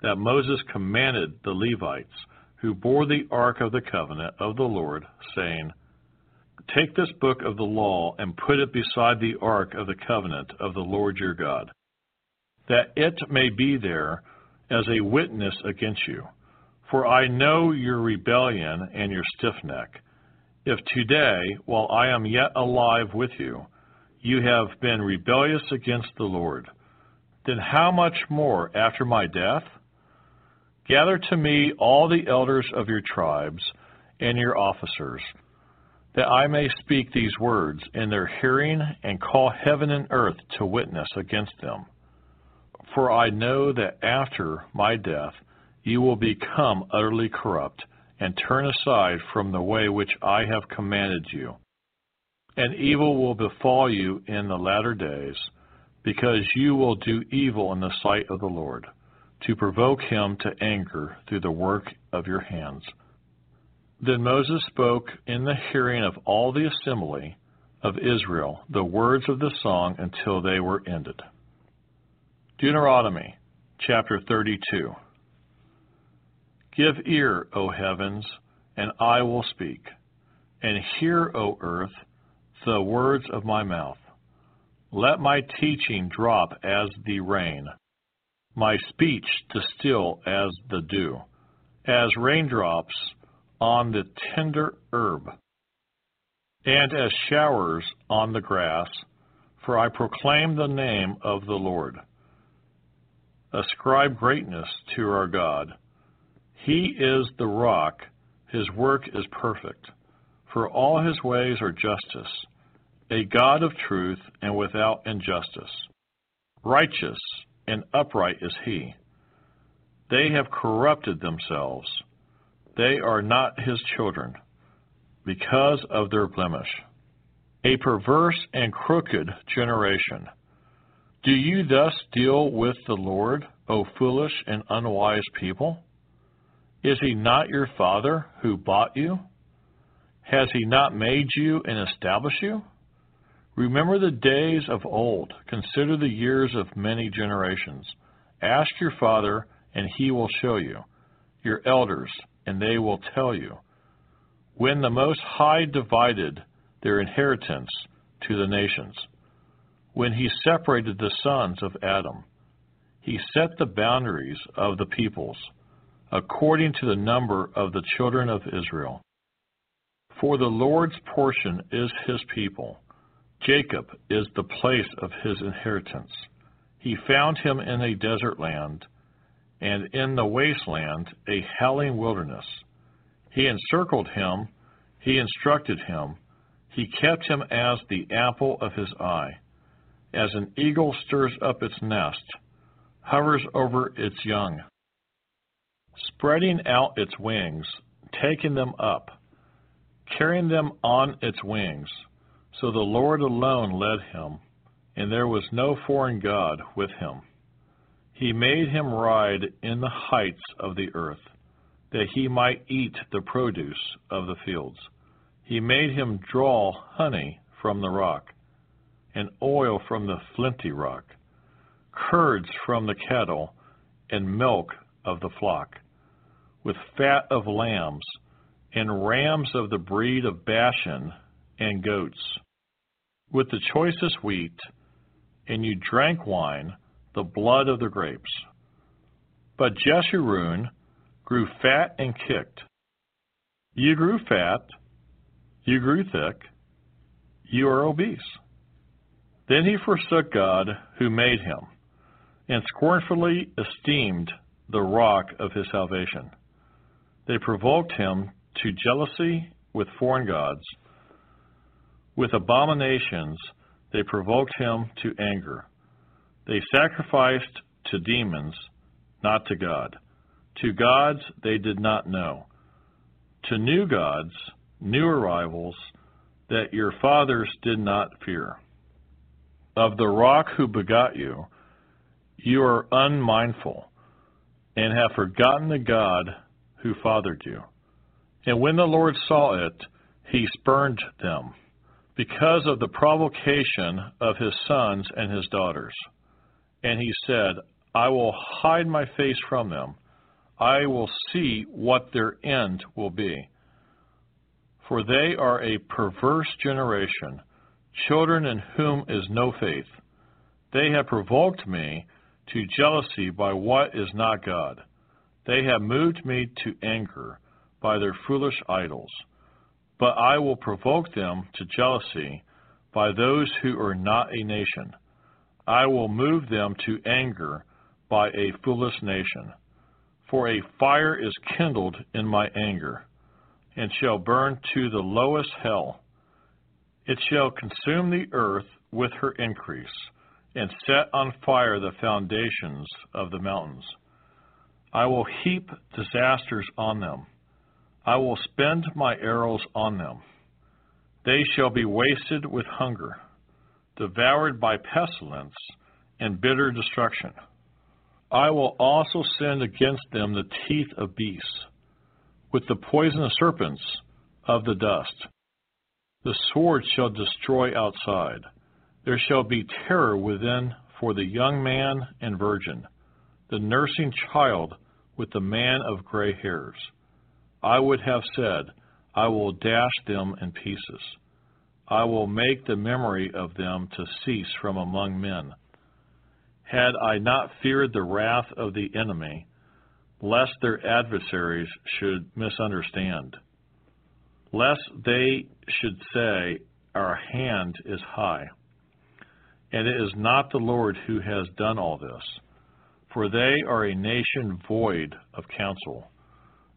that Moses commanded the Levites, who bore the ark of the covenant of the Lord, saying, Take this book of the law and put it beside the ark of the covenant of the Lord your God, that it may be there as a witness against you. For I know your rebellion and your stiff neck. If today, while I am yet alive with you, you have been rebellious against the Lord, then how much more after my death? Gather to me all the elders of your tribes and your officers, that I may speak these words in their hearing and call heaven and earth to witness against them. For I know that after my death you will become utterly corrupt and turn aside from the way which I have commanded you. And evil will befall you in the latter days, because you will do evil in the sight of the Lord to provoke him to anger through the work of your hands. Then Moses spoke in the hearing of all the assembly of Israel the words of the song until they were ended. Deuteronomy chapter 32. Give ear, O heavens, and I will speak, and hear, O earth, the words of my mouth. Let my teaching drop as the rain my speech distill as the dew, as raindrops on the tender herb, and as showers on the grass, for I proclaim the name of the Lord. Ascribe greatness to our God. He is the rock, his work is perfect, for all his ways are justice, a God of truth and without injustice. Righteous and upright is he. They have corrupted themselves. They are not his children, because of their blemish. A perverse and crooked generation. Do you thus deal with the Lord, O foolish and unwise people? Is he not your father who bought you? Has he not made you and established you? Remember the days of old. Consider the years of many generations. Ask your father, and he will show you, your elders, and they will tell you. When the Most High divided their inheritance to the nations, when he separated the sons of Adam, he set the boundaries of the peoples according to the number of the children of Israel. For the Lord's portion is his people Jacob is the place of his inheritance. He found him in a desert land, and in the wasteland a howling wilderness. He encircled him, he instructed him, he kept him as the apple of his eye. As an eagle stirs up its nest, hovers over its young, spreading out its wings, taking them up, carrying them on its wings so the Lord alone led him, and there was no foreign God with him. He made him ride in the heights of the earth, that he might eat the produce of the fields. He made him draw honey from the rock, and oil from the flinty rock, curds from the cattle, and milk of the flock, with fat of lambs, and rams of the breed of Bashan, and goats with the choicest wheat, and you drank wine, the blood of the grapes. But Jeshurun grew fat and kicked. You grew fat, you grew thick, you are obese. Then he forsook God who made him, and scornfully esteemed the rock of his salvation. They provoked him to jealousy with foreign gods. With abominations, they provoked him to anger. They sacrificed to demons, not to God. To gods they did not know. To new gods, new arrivals, that your fathers did not fear. Of the rock who begot you, you are unmindful, and have forgotten the God who fathered you. And when the Lord saw it, he spurned them, because of the provocation of his sons and his daughters. And he said, I will hide my face from them. I will see what their end will be. For they are a perverse generation, children in whom is no faith. They have provoked me to jealousy by what is not God. They have moved me to anger by their foolish idols. But I will provoke them to jealousy by those who are not a nation. I will move them to anger by a foolish nation. For a fire is kindled in my anger, and shall burn to the lowest hell. It shall consume the earth with her increase, and set on fire the foundations of the mountains. I will heap disasters on them. I will spend my arrows on them. They shall be wasted with hunger, devoured by pestilence and bitter destruction. I will also send against them the teeth of beasts, with the poisonous serpents of the dust. The sword shall destroy outside. There shall be terror within for the young man and virgin, the nursing child with the man of gray hairs. I would have said, I will dash them in pieces. I will make the memory of them to cease from among men. Had I not feared the wrath of the enemy, lest their adversaries should misunderstand, lest they should say, Our hand is high. And it is not the Lord who has done all this, for they are a nation void of counsel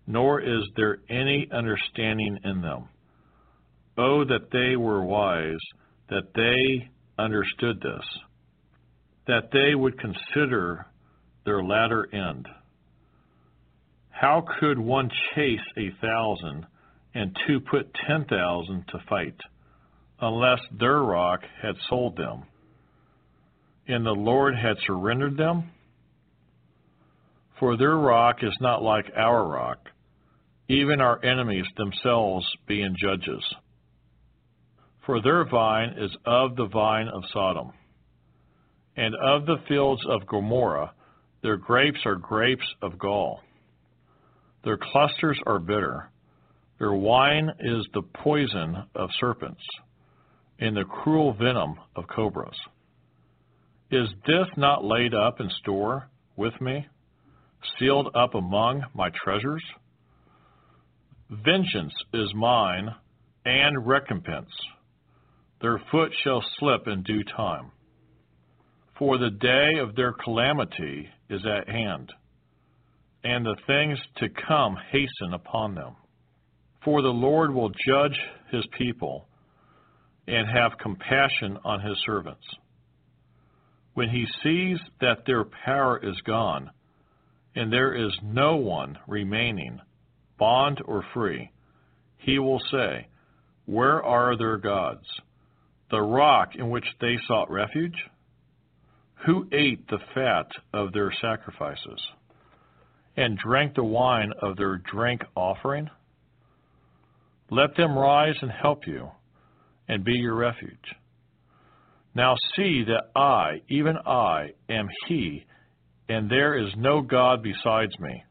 nor is there any understanding in them. Oh, that they were wise, that they understood this, that they would consider their latter end. How could one chase a thousand and two put ten thousand to fight, unless their rock had sold them, and the Lord had surrendered them? For their rock is not like our rock, even our enemies themselves being judges. For their vine is of the vine of Sodom, and of the fields of Gomorrah their grapes are grapes of gall. Their clusters are bitter, their wine is the poison of serpents, and the cruel venom of cobras. Is this not laid up in store with me, sealed up among my treasures? Vengeance is mine, and recompense. Their foot shall slip in due time. For the day of their calamity is at hand, and the things to come hasten upon them. For the Lord will judge his people and have compassion on his servants. When he sees that their power is gone, and there is no one remaining, bond or free, he will say, Where are their gods? The rock in which they sought refuge? Who ate the fat of their sacrifices, and drank the wine of their drink offering? Let them rise and help you, and be your refuge. Now see that I, even I, am He, and there is no God besides me.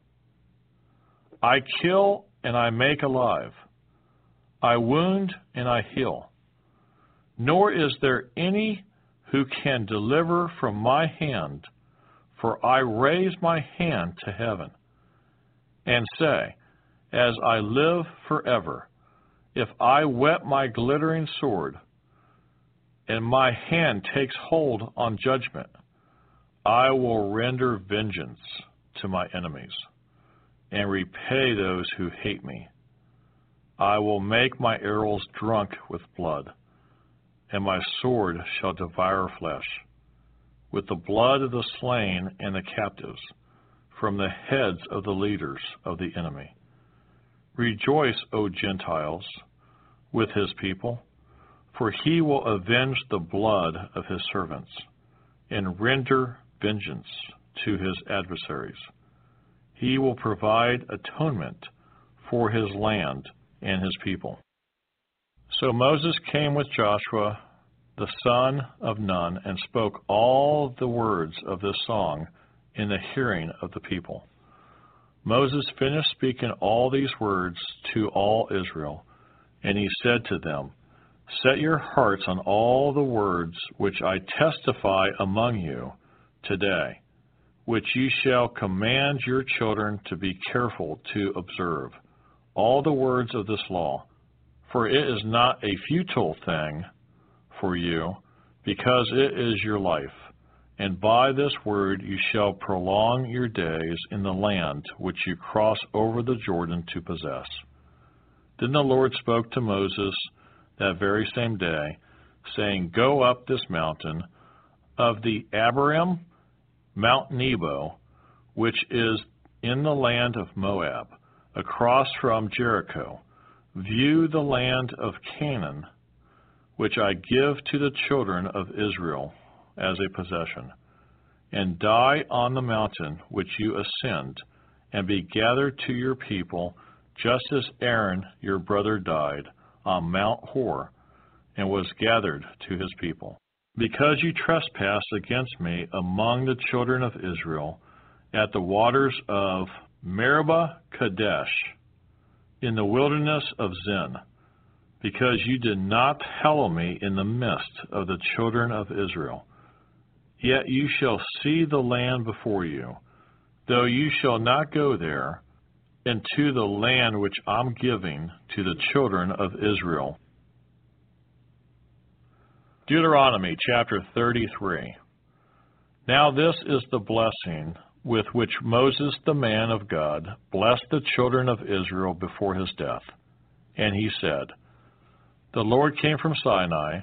I kill and I make alive. I wound and I heal. Nor is there any who can deliver from my hand, for I raise my hand to heaven and say, As I live forever, if I wet my glittering sword, and my hand takes hold on judgment, I will render vengeance to my enemies and repay those who hate me. I will make my arrows drunk with blood, and my sword shall devour flesh, with the blood of the slain and the captives, from the heads of the leaders of the enemy. Rejoice, O Gentiles, with his people, for he will avenge the blood of his servants, and render vengeance to his adversaries. He will provide atonement for his land and his people. So Moses came with Joshua, the son of Nun, and spoke all the words of this song in the hearing of the people. Moses finished speaking all these words to all Israel, and he said to them, Set your hearts on all the words which I testify among you today, which ye shall command your children to be careful to observe all the words of this law, for it is not a futile thing for you, because it is your life. And by this word you shall prolong your days in the land which you cross over the Jordan to possess. Then the Lord spoke to Moses that very same day, saying, Go up this mountain of the Abarim, Mount Nebo, which is in the land of Moab across from Jericho, view the land of Canaan, which I give to the children of Israel as a possession, and die on the mountain which you ascend, and be gathered to your people, just as Aaron your brother died on Mount Hor, and was gathered to his people. Because you trespassed against me among the children of Israel at the waters of Meribah Kadesh, in the wilderness of Zin, because you did not hallow me in the midst of the children of Israel. Yet you shall see the land before you, though you shall not go there, into the land which I'm giving to the children of Israel. Deuteronomy chapter 33. Now this is the blessing with which Moses, the man of God, blessed the children of Israel before his death. And he said, The Lord came from Sinai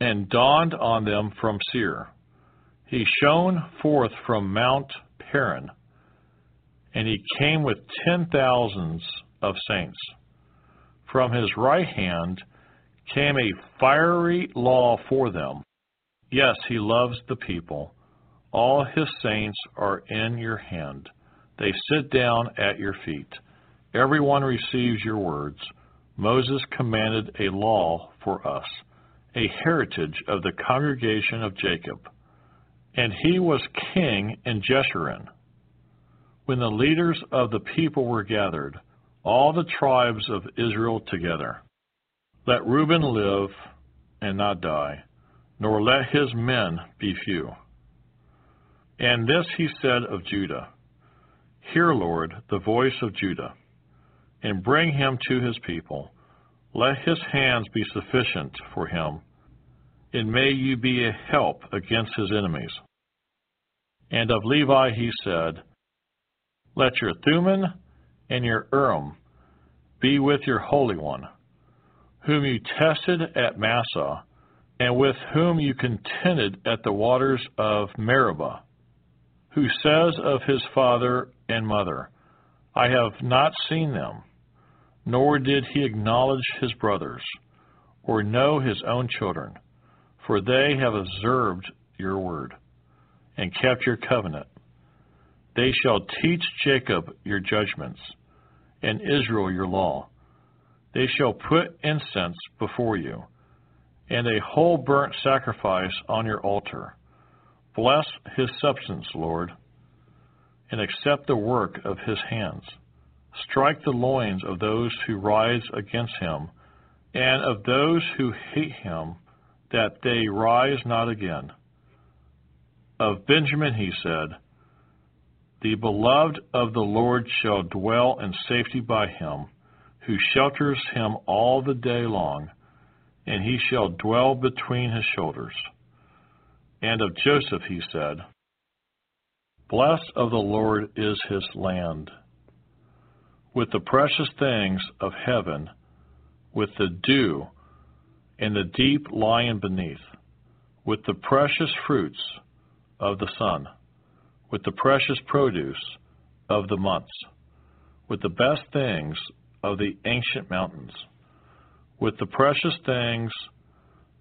and dawned on them from Seir. He shone forth from Mount Paran, and he came with ten thousands of saints. From his right hand came a fiery law for them. Yes, he loves the people all his saints are in your hand. They sit down at your feet. Everyone receives your words. Moses commanded a law for us, a heritage of the congregation of Jacob. And he was king in Jeshurun. When the leaders of the people were gathered, all the tribes of Israel together. Let Reuben live and not die, nor let his men be few. And this he said of Judah Hear, Lord, the voice of Judah, and bring him to his people. Let his hands be sufficient for him, and may you be a help against his enemies. And of Levi he said, Let your Thummim and your Urim be with your Holy One, whom you tested at Massah, and with whom you contended at the waters of Meribah who says of his father and mother, I have not seen them, nor did he acknowledge his brothers, or know his own children, for they have observed your word, and kept your covenant. They shall teach Jacob your judgments, and Israel your law. They shall put incense before you, and a whole burnt sacrifice on your altar Bless his substance, Lord, and accept the work of his hands. Strike the loins of those who rise against him, and of those who hate him, that they rise not again. Of Benjamin he said, The beloved of the Lord shall dwell in safety by him, who shelters him all the day long, and he shall dwell between his shoulders. And of Joseph he said, Blessed of the Lord is his land, with the precious things of heaven, with the dew and the deep lying beneath, with the precious fruits of the sun, with the precious produce of the months, with the best things of the ancient mountains, with the precious things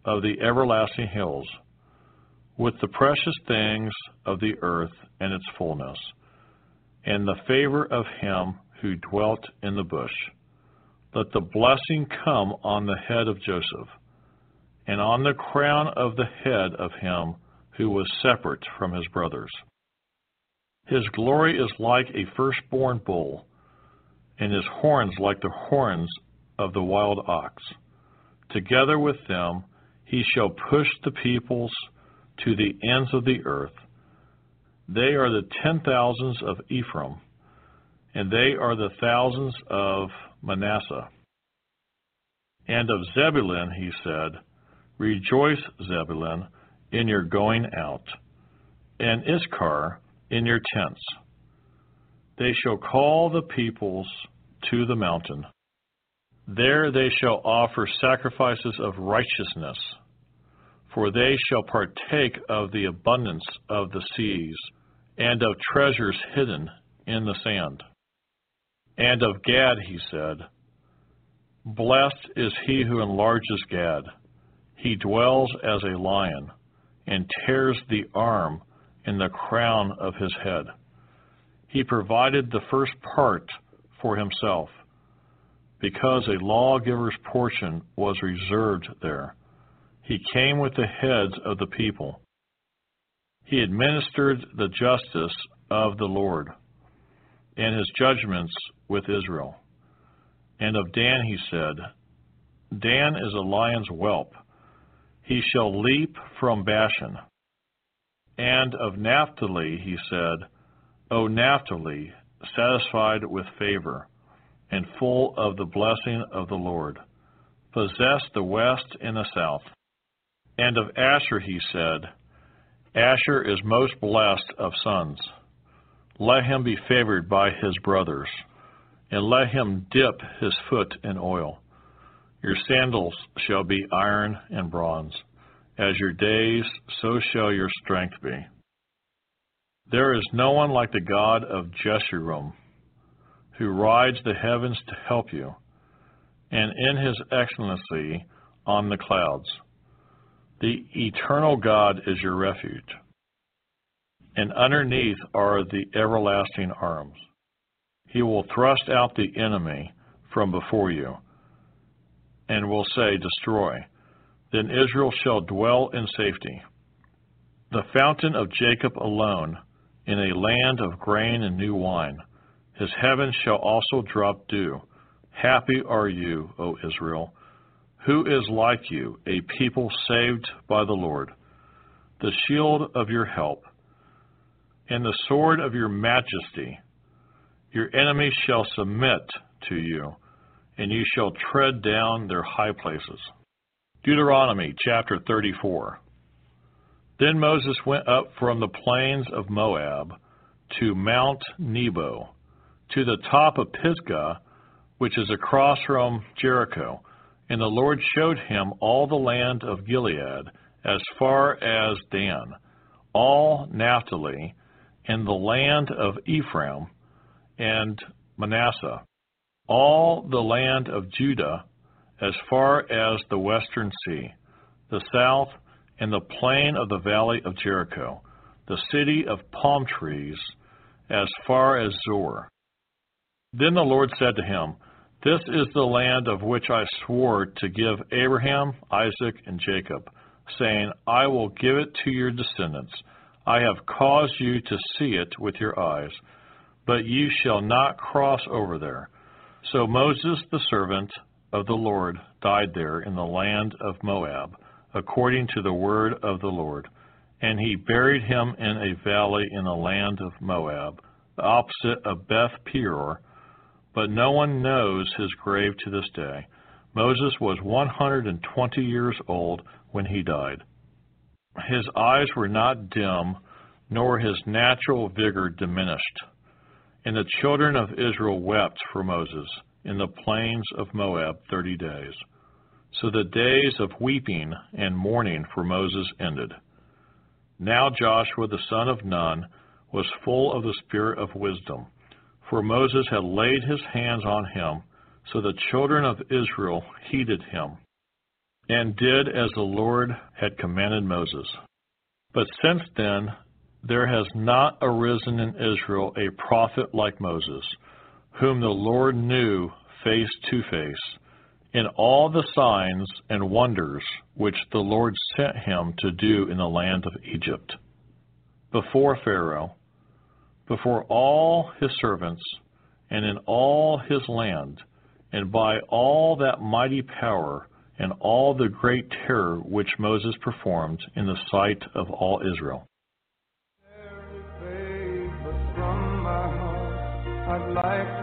of the everlasting hills, with the precious things of the earth and its fullness, and the favor of him who dwelt in the bush. Let the blessing come on the head of Joseph, and on the crown of the head of him who was separate from his brothers. His glory is like a firstborn bull, and his horns like the horns of the wild ox. Together with them he shall push the peoples to the ends of the earth. They are the ten thousands of Ephraim, and they are the thousands of Manasseh. And of Zebulun he said, Rejoice, Zebulun, in your going out, and Issachar in your tents. They shall call the peoples to the mountain. There they shall offer sacrifices of righteousness, for they shall partake of the abundance of the seas, and of treasures hidden in the sand. And of Gad he said, Blessed is he who enlarges Gad. He dwells as a lion, and tears the arm in the crown of his head. He provided the first part for himself, because a lawgiver's portion was reserved there. He came with the heads of the people. He administered the justice of the Lord and his judgments with Israel. And of Dan he said, Dan is a lion's whelp. He shall leap from Bashan. And of Naphtali he said, O Naphtali, satisfied with favor, and full of the blessing of the Lord, possess the west and the south. And of Asher he said, Asher is most blessed of sons. Let him be favored by his brothers, and let him dip his foot in oil. Your sandals shall be iron and bronze. As your days, so shall your strength be. There is no one like the God of Jeshurun, who rides the heavens to help you, and in his excellency on the clouds. The eternal God is your refuge, and underneath are the everlasting arms. He will thrust out the enemy from before you, and will say, Destroy. Then Israel shall dwell in safety. The fountain of Jacob alone, in a land of grain and new wine. His heavens shall also drop dew. Happy are you, O Israel who is like you, a people saved by the Lord, the shield of your help, and the sword of your majesty? Your enemies shall submit to you, and you shall tread down their high places. Deuteronomy chapter 34. Then Moses went up from the plains of Moab to Mount Nebo, to the top of Pisgah, which is across from Jericho and the Lord showed him all the land of Gilead as far as Dan, all Naphtali, and the land of Ephraim and Manasseh, all the land of Judah as far as the western sea, the south, and the plain of the valley of Jericho, the city of palm trees, as far as Zoar. Then the Lord said to him, this is the land of which I swore to give Abraham, Isaac, and Jacob, saying, I will give it to your descendants. I have caused you to see it with your eyes, but you shall not cross over there. So Moses, the servant of the Lord, died there in the land of Moab, according to the word of the Lord. And he buried him in a valley in the land of Moab, opposite of Beth Peor, but no one knows his grave to this day. Moses was 120 years old when he died. His eyes were not dim, nor his natural vigor diminished. And the children of Israel wept for Moses in the plains of Moab thirty days. So the days of weeping and mourning for Moses ended. Now Joshua the son of Nun was full of the spirit of wisdom, for Moses had laid his hands on him, so the children of Israel heeded him, and did as the Lord had commanded Moses. But since then there has not arisen in Israel a prophet like Moses, whom the Lord knew face to face, in all the signs and wonders which the Lord sent him to do in the land of Egypt, before Pharaoh, before all his servants, and in all his land, and by all that mighty power and all the great terror which Moses performed in the sight of all Israel. I'd like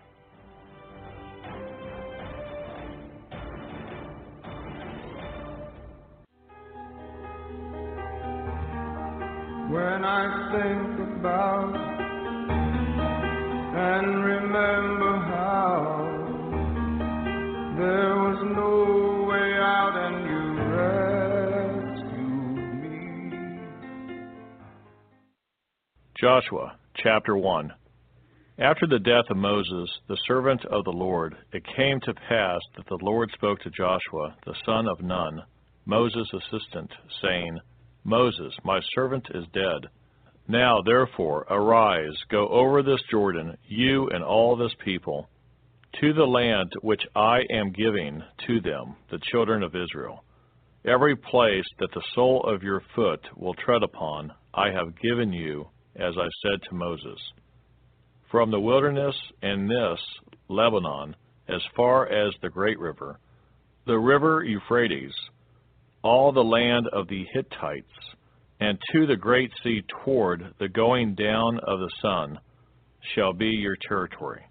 When I think about and remember how there was no way out and you rescued me. Joshua chapter 1 After the death of Moses, the servant of the Lord, it came to pass that the Lord spoke to Joshua, the son of Nun, Moses' assistant, saying, Moses, my servant, is dead. Now, therefore, arise, go over this Jordan, you and all this people, to the land which I am giving to them, the children of Israel. Every place that the sole of your foot will tread upon, I have given you, as I said to Moses. From the wilderness and this, Lebanon, as far as the great river, the river Euphrates, all the land of the Hittites, and to the great sea toward the going down of the sun, shall be your territory.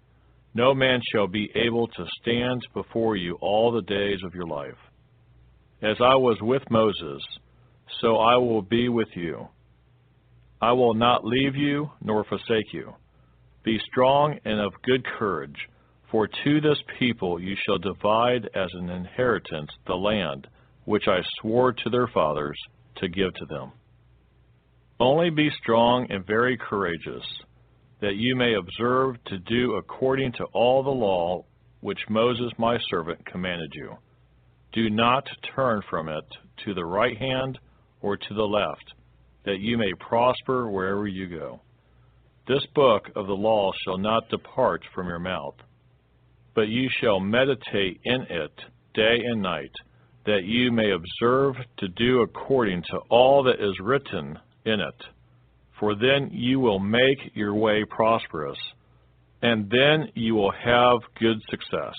No man shall be able to stand before you all the days of your life. As I was with Moses, so I will be with you. I will not leave you nor forsake you. Be strong and of good courage, for to this people you shall divide as an inheritance the land which I swore to their fathers to give to them. Only be strong and very courageous, that you may observe to do according to all the law which Moses my servant commanded you. Do not turn from it to the right hand or to the left, that you may prosper wherever you go. This book of the law shall not depart from your mouth, but you shall meditate in it day and night that you may observe to do according to all that is written in it. For then you will make your way prosperous, and then you will have good success.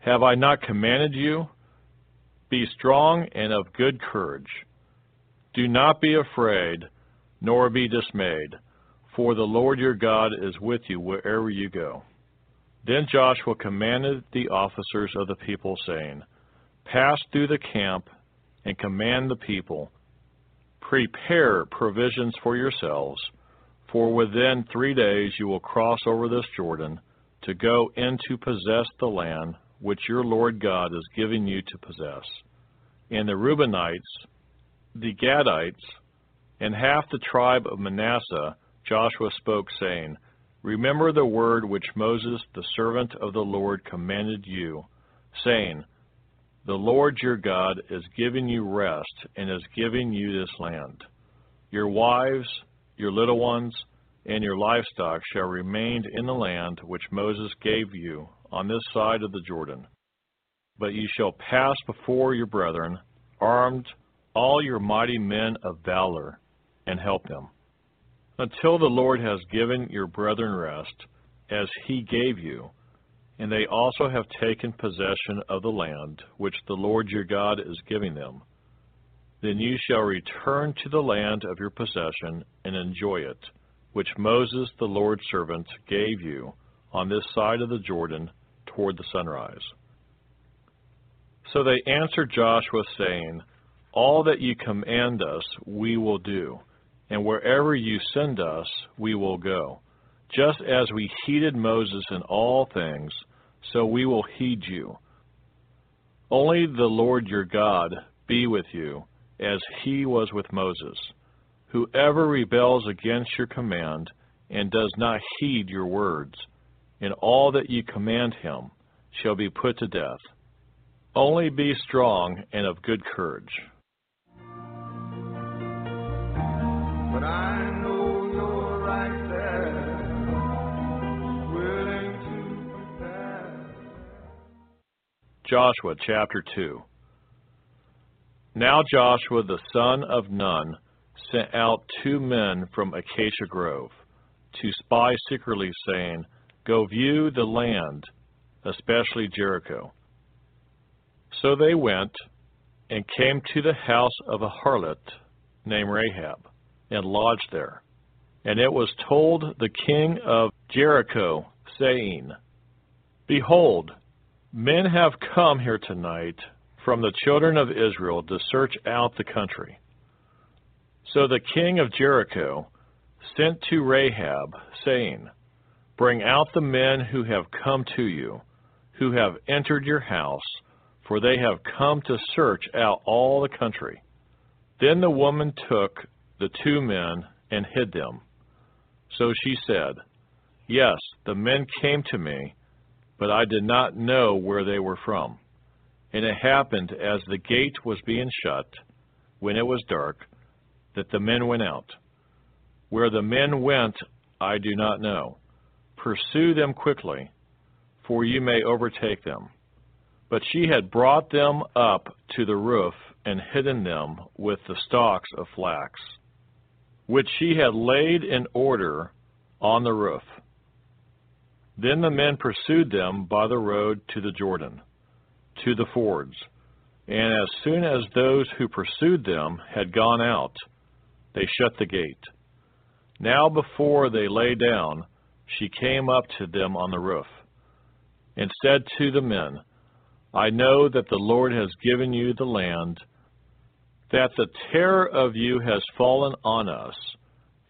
Have I not commanded you? Be strong and of good courage. Do not be afraid, nor be dismayed, for the Lord your God is with you wherever you go. Then Joshua commanded the officers of the people, saying, Pass through the camp and command the people, Prepare provisions for yourselves, for within three days you will cross over this Jordan to go in to possess the land which your Lord God is giving you to possess. And the Reubenites, the Gadites, and half the tribe of Manasseh Joshua spoke, saying, Remember the word which Moses, the servant of the Lord, commanded you, saying, the Lord your God is giving you rest and is giving you this land. Your wives, your little ones, and your livestock shall remain in the land which Moses gave you on this side of the Jordan. but you shall pass before your brethren, armed, all your mighty men of valor, and help them. Until the Lord has given your brethren rest, as he gave you, and they also have taken possession of the land which the Lord your God is giving them. Then you shall return to the land of your possession and enjoy it, which Moses the Lord's servant gave you on this side of the Jordan toward the sunrise. So they answered Joshua, saying, All that you command us we will do, and wherever you send us we will go. Just as we heeded Moses in all things, so we will heed you. Only the Lord your God be with you, as he was with Moses. Whoever rebels against your command and does not heed your words, in all that you command him, shall be put to death. Only be strong and of good courage. Joshua chapter 2 Now Joshua the son of Nun sent out two men from Acacia Grove to spy secretly, saying, Go view the land, especially Jericho. So they went and came to the house of a harlot named Rahab, and lodged there. And it was told the king of Jericho, saying, Behold, men have come here tonight from the children of Israel to search out the country. So the king of Jericho sent to Rahab, saying, Bring out the men who have come to you, who have entered your house, for they have come to search out all the country. Then the woman took the two men and hid them. So she said, Yes, the men came to me, but I did not know where they were from. And it happened as the gate was being shut, when it was dark, that the men went out. Where the men went, I do not know. Pursue them quickly, for you may overtake them. But she had brought them up to the roof and hidden them with the stalks of flax, which she had laid in order on the roof. Then the men pursued them by the road to the Jordan, to the fords. And as soon as those who pursued them had gone out, they shut the gate. Now before they lay down, she came up to them on the roof, and said to the men, I know that the Lord has given you the land, that the terror of you has fallen on us,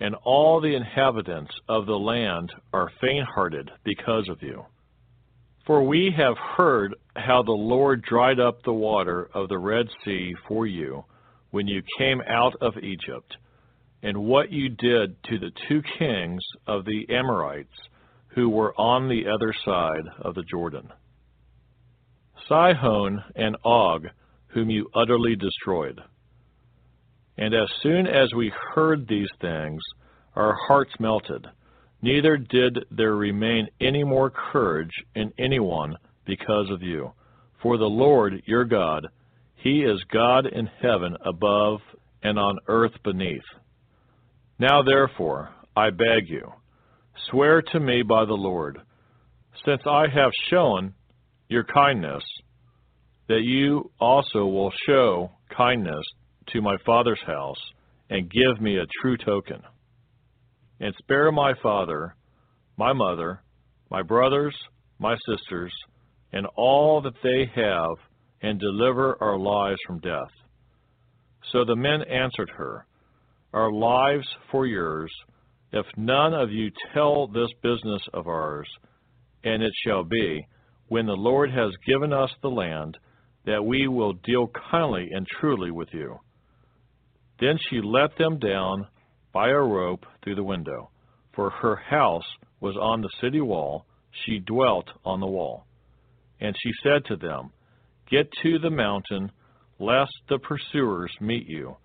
and all the inhabitants of the land are faint-hearted because of you. For we have heard how the Lord dried up the water of the Red Sea for you when you came out of Egypt, and what you did to the two kings of the Amorites who were on the other side of the Jordan. Sihon and Og, whom you utterly destroyed. And as soon as we heard these things, our hearts melted. Neither did there remain any more courage in anyone because of you. For the Lord your God, He is God in heaven above and on earth beneath. Now therefore, I beg you, swear to me by the Lord, since I have shown your kindness, that you also will show kindness to my father's house, and give me a true token. And spare my father, my mother, my brothers, my sisters, and all that they have, and deliver our lives from death. So the men answered her, Our lives for yours, if none of you tell this business of ours, and it shall be, when the Lord has given us the land, that we will deal kindly and truly with you. Then she let them down by a rope through the window, for her house was on the city wall, she dwelt on the wall. And she said to them, Get to the mountain, lest the pursuers meet you.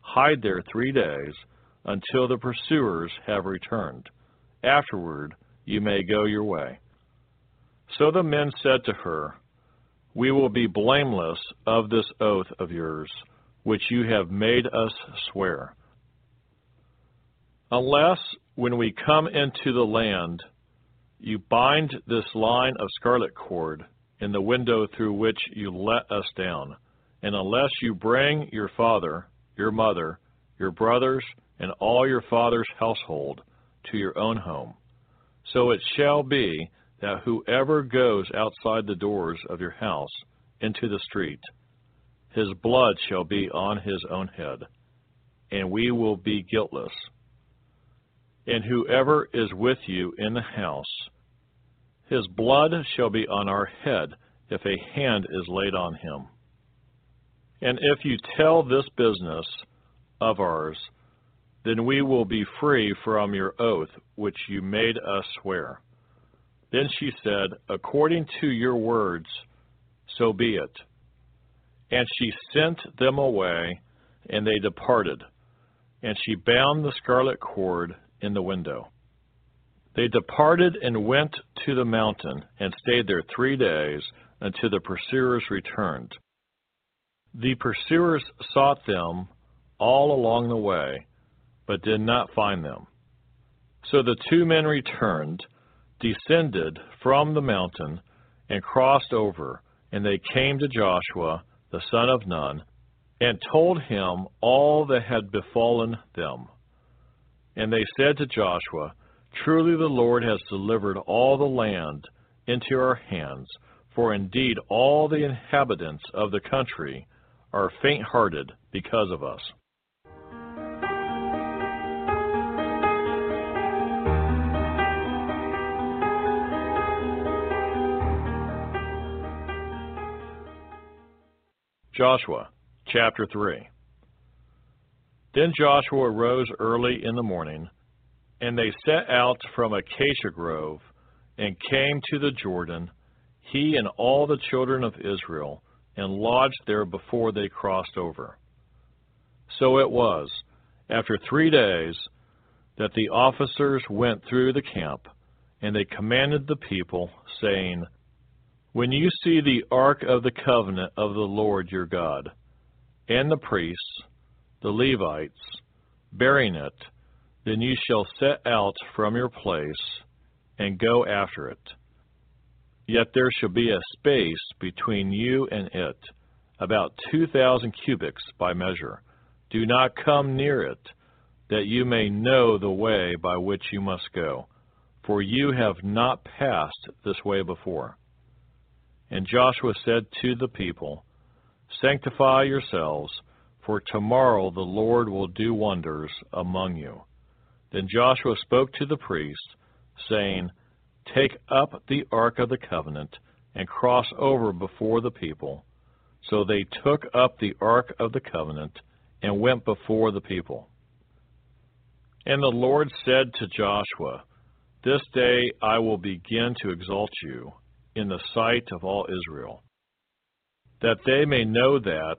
Hide there three days, until the pursuers have returned. Afterward you may go your way. So the men said to her, we will be blameless of this oath of yours, which you have made us swear. Unless, when we come into the land, you bind this line of scarlet cord in the window through which you let us down, and unless you bring your father, your mother, your brothers, and all your father's household to your own home. So it shall be that whoever goes outside the doors of your house into the street, his blood shall be on his own head, and we will be guiltless. And whoever is with you in the house, his blood shall be on our head if a hand is laid on him. And if you tell this business of ours, then we will be free from your oath which you made us swear. Then she said, According to your words, so be it. And she sent them away, and they departed. And she bound the scarlet cord in the window. They departed and went to the mountain, and stayed there three days until the pursuers returned. The pursuers sought them all along the way but did not find them. So the two men returned, descended from the mountain, and crossed over, and they came to Joshua, the son of Nun, and told him all that had befallen them. And they said to Joshua, Truly the Lord has delivered all the land into our hands, for indeed all the inhabitants of the country are faint hearted because of us. Joshua chapter 3 Then Joshua rose early in the morning, and they set out from Acacia Grove, and came to the Jordan, he and all the children of Israel, and lodged there before they crossed over. So it was, after three days, that the officers went through the camp, and they commanded the people, saying, when you see the ark of the covenant of the Lord your God, and the priests, the Levites, bearing it, then you shall set out from your place and go after it. Yet there shall be a space between you and it, about two thousand cubits by measure. Do not come near it, that you may know the way by which you must go, for you have not passed this way before. And Joshua said to the people, Sanctify yourselves, for tomorrow the Lord will do wonders among you. Then Joshua spoke to the priests, saying, Take up the ark of the covenant, and cross over before the people. So they took up the ark of the covenant, and went before the people. And the Lord said to Joshua, This day I will begin to exalt you in the sight of all Israel, that they may know that,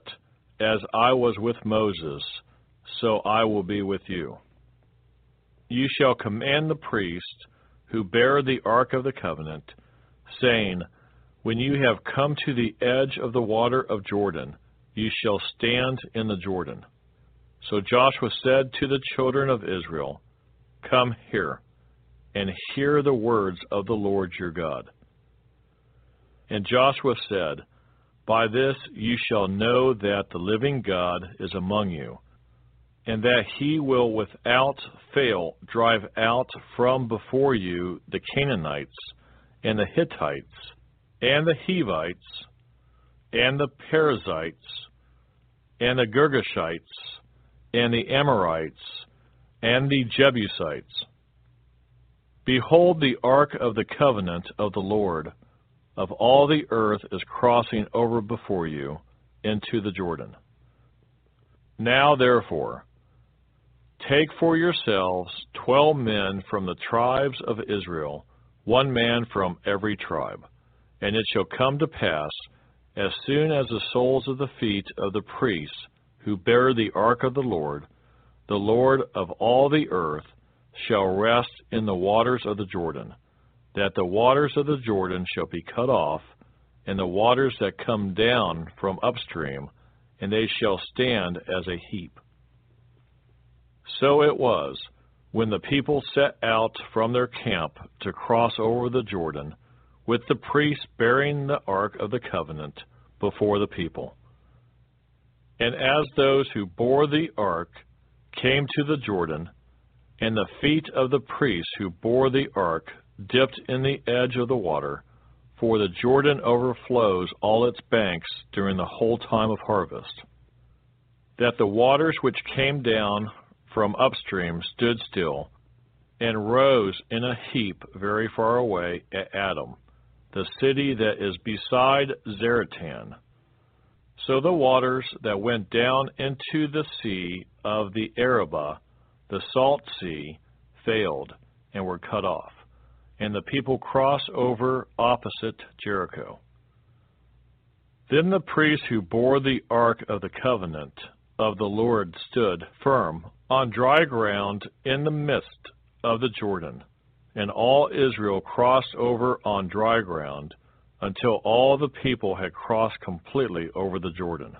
as I was with Moses, so I will be with you. You shall command the priests who bear the ark of the covenant, saying, When you have come to the edge of the water of Jordan, you shall stand in the Jordan. So Joshua said to the children of Israel, Come here, and hear the words of the Lord your God. And Joshua said, By this you shall know that the living God is among you, and that he will without fail drive out from before you the Canaanites, and the Hittites, and the Hivites, and the Perizzites, and the Girgashites, and the Amorites, and the Jebusites. Behold, the ark of the covenant of the Lord of all the earth is crossing over before you into the Jordan. Now, therefore, take for yourselves twelve men from the tribes of Israel, one man from every tribe. And it shall come to pass, as soon as the soles of the feet of the priests who bear the ark of the Lord, the Lord of all the earth, shall rest in the waters of the Jordan that the waters of the Jordan shall be cut off, and the waters that come down from upstream, and they shall stand as a heap. So it was, when the people set out from their camp to cross over the Jordan, with the priests bearing the ark of the covenant before the people. And as those who bore the ark came to the Jordan, and the feet of the priests who bore the ark dipped in the edge of the water, for the Jordan overflows all its banks during the whole time of harvest, that the waters which came down from upstream stood still, and rose in a heap very far away at Adam, the city that is beside Zaretan. So the waters that went down into the sea of the Arabah, the salt sea, failed and were cut off, and the people crossed over opposite Jericho. Then the priests who bore the ark of the covenant of the Lord stood firm on dry ground in the midst of the Jordan, and all Israel crossed over on dry ground until all the people had crossed completely over the Jordan.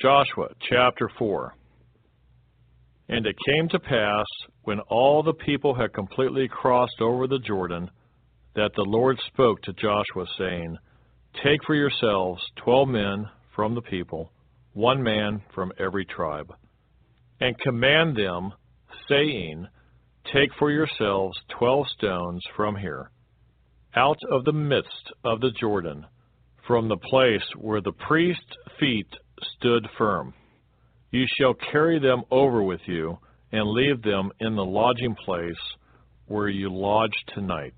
Joshua chapter 4 And it came to pass, when all the people had completely crossed over the Jordan, that the Lord spoke to Joshua, saying, Take for yourselves twelve men from the people, one man from every tribe, and command them, saying, Take for yourselves twelve stones from here, out of the midst of the Jordan, from the place where the priest's feet stood firm. You shall carry them over with you, and leave them in the lodging place where you lodge tonight.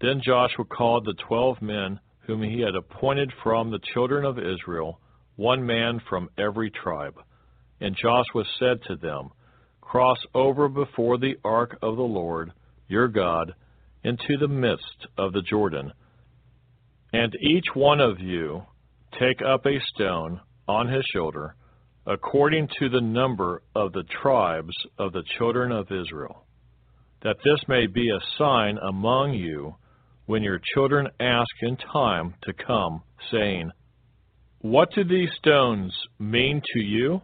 Then Joshua called the twelve men whom he had appointed from the children of Israel, one man from every tribe. And Joshua said to them, Cross over before the ark of the Lord your God into the midst of the Jordan, and each one of you take up a stone on his shoulder, according to the number of the tribes of the children of Israel, that this may be a sign among you when your children ask in time to come, saying, What do these stones mean to you?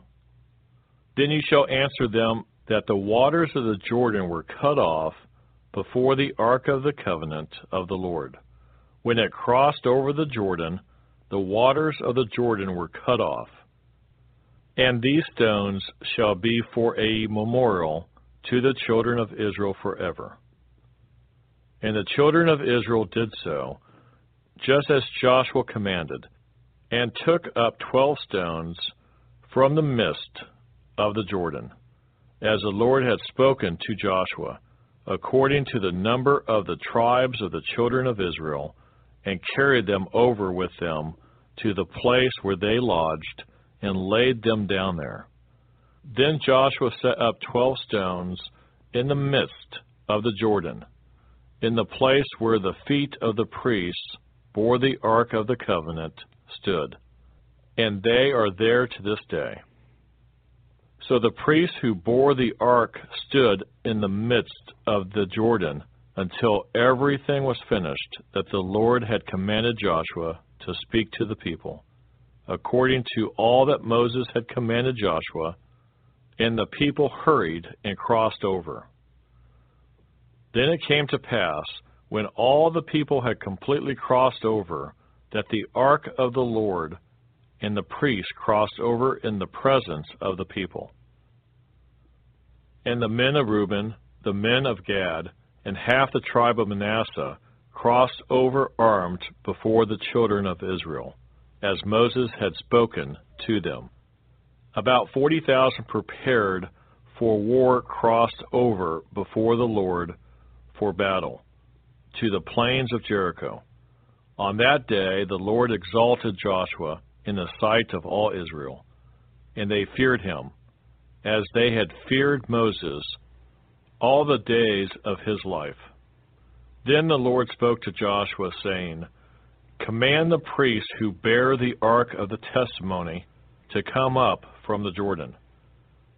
Then you shall answer them that the waters of the Jordan were cut off before the ark of the covenant of the Lord. When it crossed over the Jordan, the waters of the Jordan were cut off. And these stones shall be for a memorial to the children of Israel forever. And the children of Israel did so, just as Joshua commanded, and took up twelve stones from the midst of the Jordan, as the Lord had spoken to Joshua, according to the number of the tribes of the children of Israel, and carried them over with them to the place where they lodged, and laid them down there. Then Joshua set up twelve stones in the midst of the Jordan, in the place where the feet of the priests bore the ark of the covenant stood, and they are there to this day. So the priests who bore the ark stood in the midst of the Jordan until everything was finished that the Lord had commanded Joshua to speak to the people, according to all that Moses had commanded Joshua, and the people hurried and crossed over. Then it came to pass, when all the people had completely crossed over, that the ark of the Lord and the priests crossed over in the presence of the people. And the men of Reuben, the men of Gad, and half the tribe of Manasseh crossed over armed before the children of Israel, as Moses had spoken to them. About forty thousand prepared for war crossed over before the Lord for battle to the plains of Jericho. On that day the Lord exalted Joshua in the sight of all Israel, and they feared him, as they had feared Moses all the days of his life. Then the Lord spoke to Joshua, saying, Command the priests who bear the ark of the testimony to come up from the Jordan.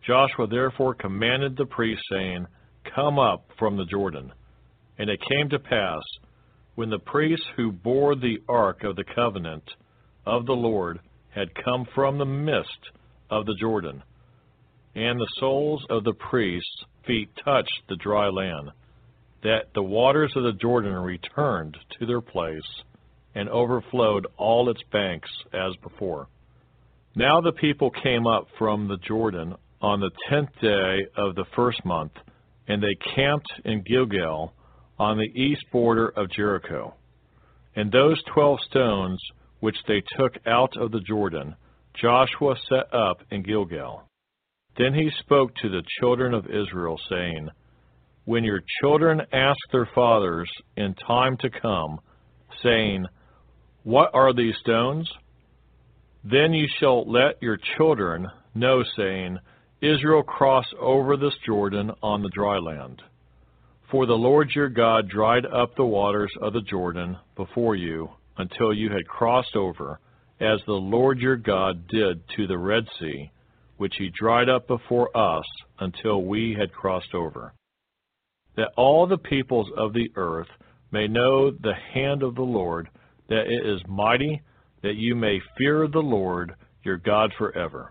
Joshua therefore commanded the priests, saying, Come up from the Jordan. And it came to pass, when the priests who bore the ark of the covenant of the Lord had come from the midst of the Jordan, and the soles of the priests' feet touched the dry land, that the waters of the Jordan returned to their place and overflowed all its banks as before. Now the people came up from the Jordan on the tenth day of the first month, and they camped in Gilgal on the east border of Jericho. And those twelve stones which they took out of the Jordan, Joshua set up in Gilgal. Then he spoke to the children of Israel, saying, When your children ask their fathers in time to come, saying, What are these stones? Then you shall let your children know, saying, Israel crossed over this Jordan on the dry land. For the Lord your God dried up the waters of the Jordan before you until you had crossed over, as the Lord your God did to the Red Sea, which he dried up before us until we had crossed over. That all the peoples of the earth may know the hand of the Lord, that it is mighty, that you may fear the Lord your God forever.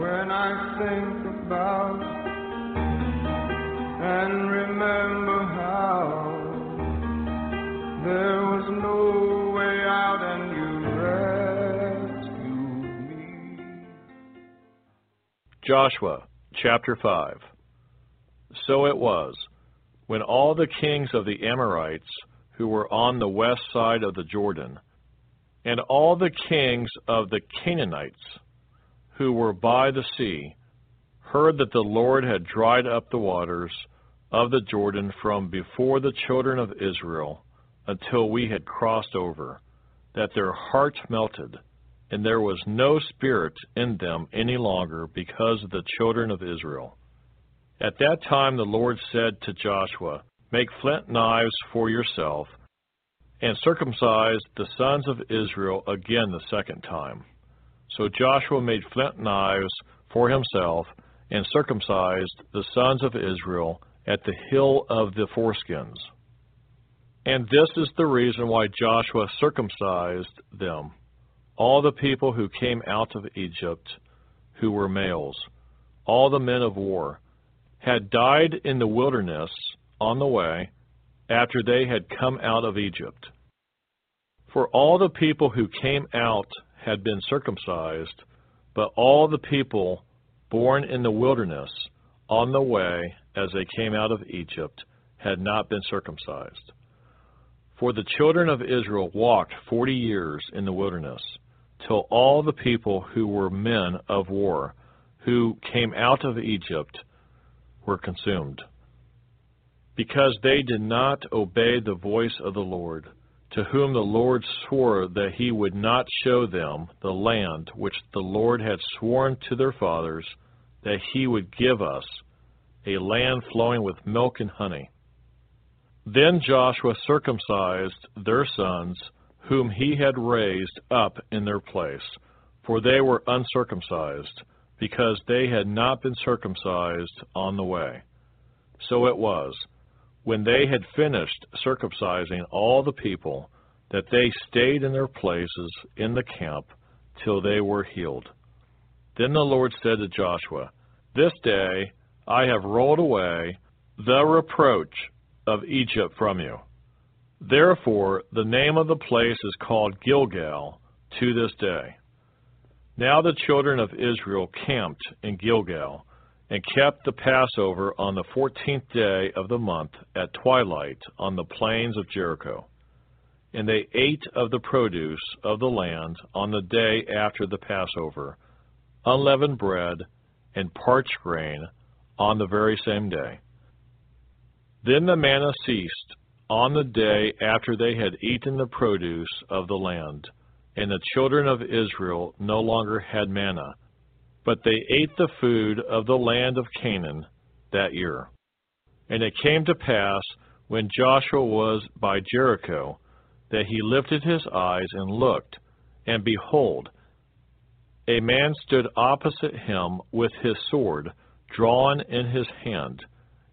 When I think about and remember how there was no way out and you rescued me. Joshua chapter 5 So it was, when all the kings of the Amorites who were on the west side of the Jordan, and all the kings of the Canaanites who were by the sea, heard that the Lord had dried up the waters of the Jordan from before the children of Israel until we had crossed over, that their hearts melted, and there was no spirit in them any longer because of the children of Israel. At that time the Lord said to Joshua, Make flint knives for yourself, and circumcise the sons of Israel again the second time. So Joshua made flint knives for himself and circumcised the sons of Israel at the hill of the foreskins. And this is the reason why Joshua circumcised them, all the people who came out of Egypt, who were males, all the men of war, had died in the wilderness on the way after they had come out of Egypt. For all the people who came out had been circumcised, but all the people born in the wilderness on the way as they came out of Egypt had not been circumcised. For the children of Israel walked forty years in the wilderness, till all the people who were men of war, who came out of Egypt, were consumed. Because they did not obey the voice of the Lord, to whom the Lord swore that he would not show them the land which the Lord had sworn to their fathers that he would give us, a land flowing with milk and honey. Then Joshua circumcised their sons, whom he had raised up in their place, for they were uncircumcised, because they had not been circumcised on the way. So it was when they had finished circumcising all the people, that they stayed in their places in the camp till they were healed. Then the Lord said to Joshua, This day I have rolled away the reproach of Egypt from you. Therefore, the name of the place is called Gilgal to this day. Now the children of Israel camped in Gilgal and kept the Passover on the fourteenth day of the month at twilight on the plains of Jericho. And they ate of the produce of the land on the day after the Passover, unleavened bread and parched grain on the very same day. Then the manna ceased on the day after they had eaten the produce of the land, and the children of Israel no longer had manna, but they ate the food of the land of Canaan that year. And it came to pass, when Joshua was by Jericho, that he lifted his eyes and looked, and behold, a man stood opposite him with his sword drawn in his hand.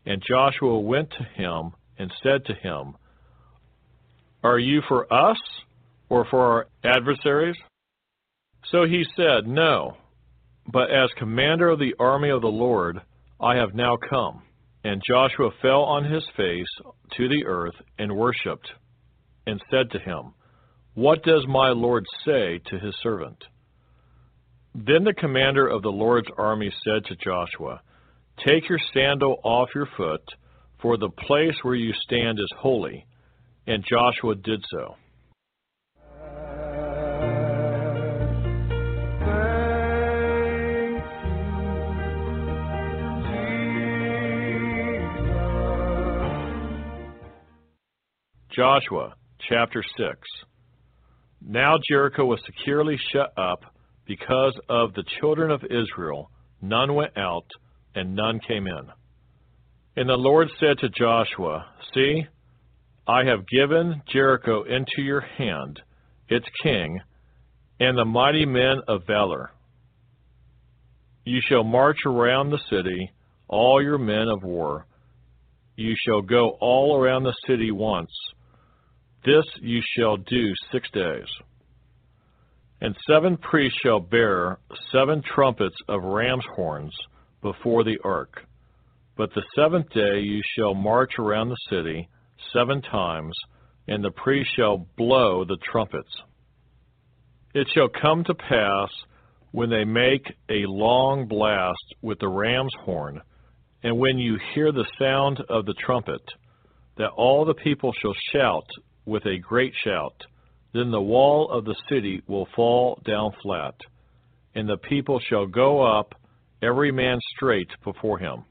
And Joshua went to him and said to him, Are you for us or for our adversaries? So he said, No, but as commander of the army of the Lord, I have now come. And Joshua fell on his face to the earth and worshipped, and said to him, What does my Lord say to his servant? Then the commander of the Lord's army said to Joshua, Take your sandal off your foot, for the place where you stand is holy. And Joshua did so. Joshua chapter 6 Now Jericho was securely shut up because of the children of Israel. None went out, and none came in. And the Lord said to Joshua, See, I have given Jericho into your hand, its king, and the mighty men of valor. You shall march around the city, all your men of war. You shall go all around the city once. This you shall do six days. And seven priests shall bear seven trumpets of ram's horns before the ark. But the seventh day you shall march around the city seven times, and the priests shall blow the trumpets. It shall come to pass, when they make a long blast with the ram's horn, and when you hear the sound of the trumpet, that all the people shall shout with a great shout. Then the wall of the city will fall down flat, and the people shall go up, every man straight before him.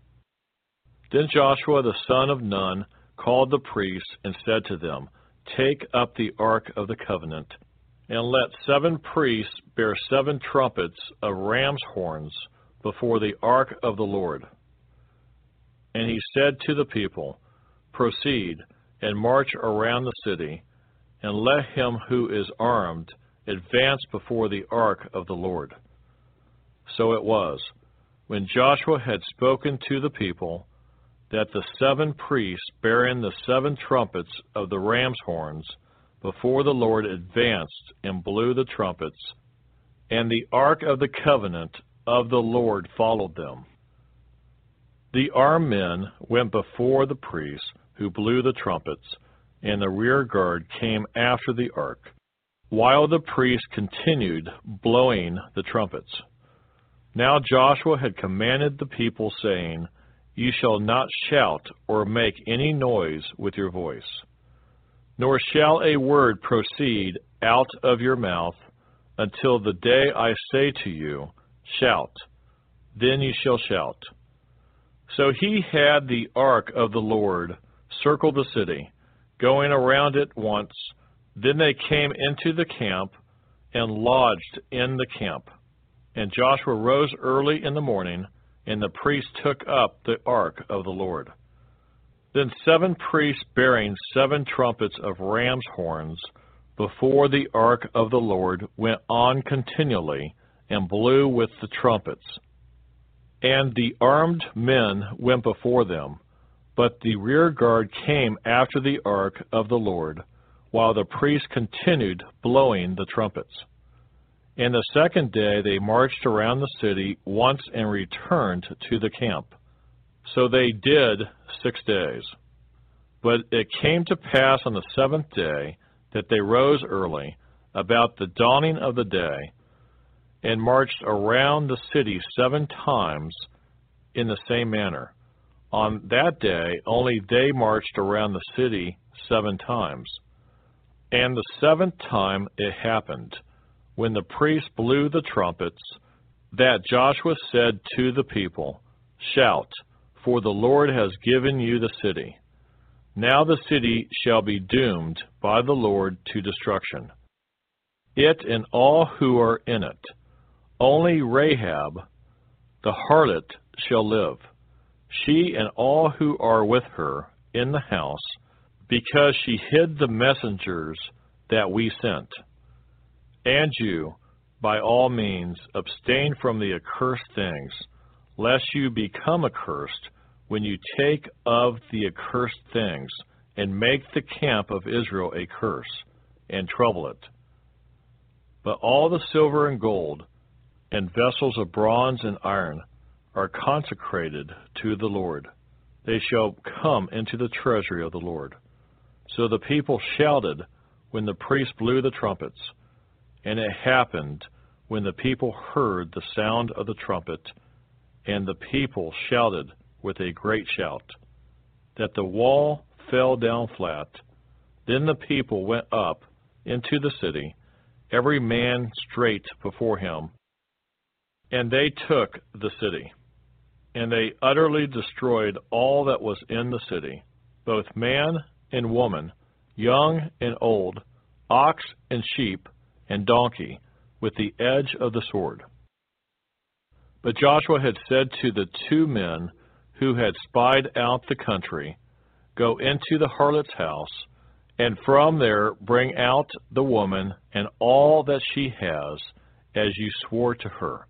Then Joshua the son of Nun called the priests and said to them, Take up the ark of the covenant, and let seven priests bear seven trumpets of ram's horns before the ark of the Lord. And he said to the people, Proceed and march around the city, and let him who is armed advance before the ark of the Lord. So it was, when Joshua had spoken to the people, that the seven priests bearing the seven trumpets of the ram's horns before the Lord advanced and blew the trumpets, and the ark of the covenant of the Lord followed them. The armed men went before the priests who blew the trumpets, and the rear guard came after the ark, while the priests continued blowing the trumpets. Now Joshua had commanded the people, saying, You shall not shout or make any noise with your voice, nor shall a word proceed out of your mouth until the day I say to you, Shout. Then you shall shout. So he had the ark of the Lord circle the city, going around it once. Then they came into the camp and lodged in the camp. And Joshua rose early in the morning, and the priests took up the ark of the Lord. Then seven priests bearing seven trumpets of ram's horns before the ark of the Lord went on continually and blew with the trumpets. And the armed men went before them but the rear guard came after the ark of the Lord, while the priests continued blowing the trumpets. And the second day they marched around the city once and returned to the camp. So they did six days. But it came to pass on the seventh day that they rose early, about the dawning of the day, and marched around the city seven times in the same manner. On that day only they marched around the city seven times. And the seventh time it happened, when the priest blew the trumpets, that Joshua said to the people, Shout, for the Lord has given you the city. Now the city shall be doomed by the Lord to destruction. It and all who are in it. Only Rahab, the harlot, shall live, she and all who are with her in the house, because she hid the messengers that we sent. And you, by all means, abstain from the accursed things, lest you become accursed when you take of the accursed things, and make the camp of Israel a curse, and trouble it. But all the silver and gold, and vessels of bronze and iron, are consecrated to the Lord. They shall come into the treasury of the Lord. So the people shouted when the priest blew the trumpets. And it happened when the people heard the sound of the trumpet, and the people shouted with a great shout, that the wall fell down flat. Then the people went up into the city, every man straight before him, and they took the city and they utterly destroyed all that was in the city, both man and woman, young and old, ox and sheep and donkey, with the edge of the sword. But Joshua had said to the two men who had spied out the country, Go into the harlot's house, and from there bring out the woman and all that she has, as you swore to her.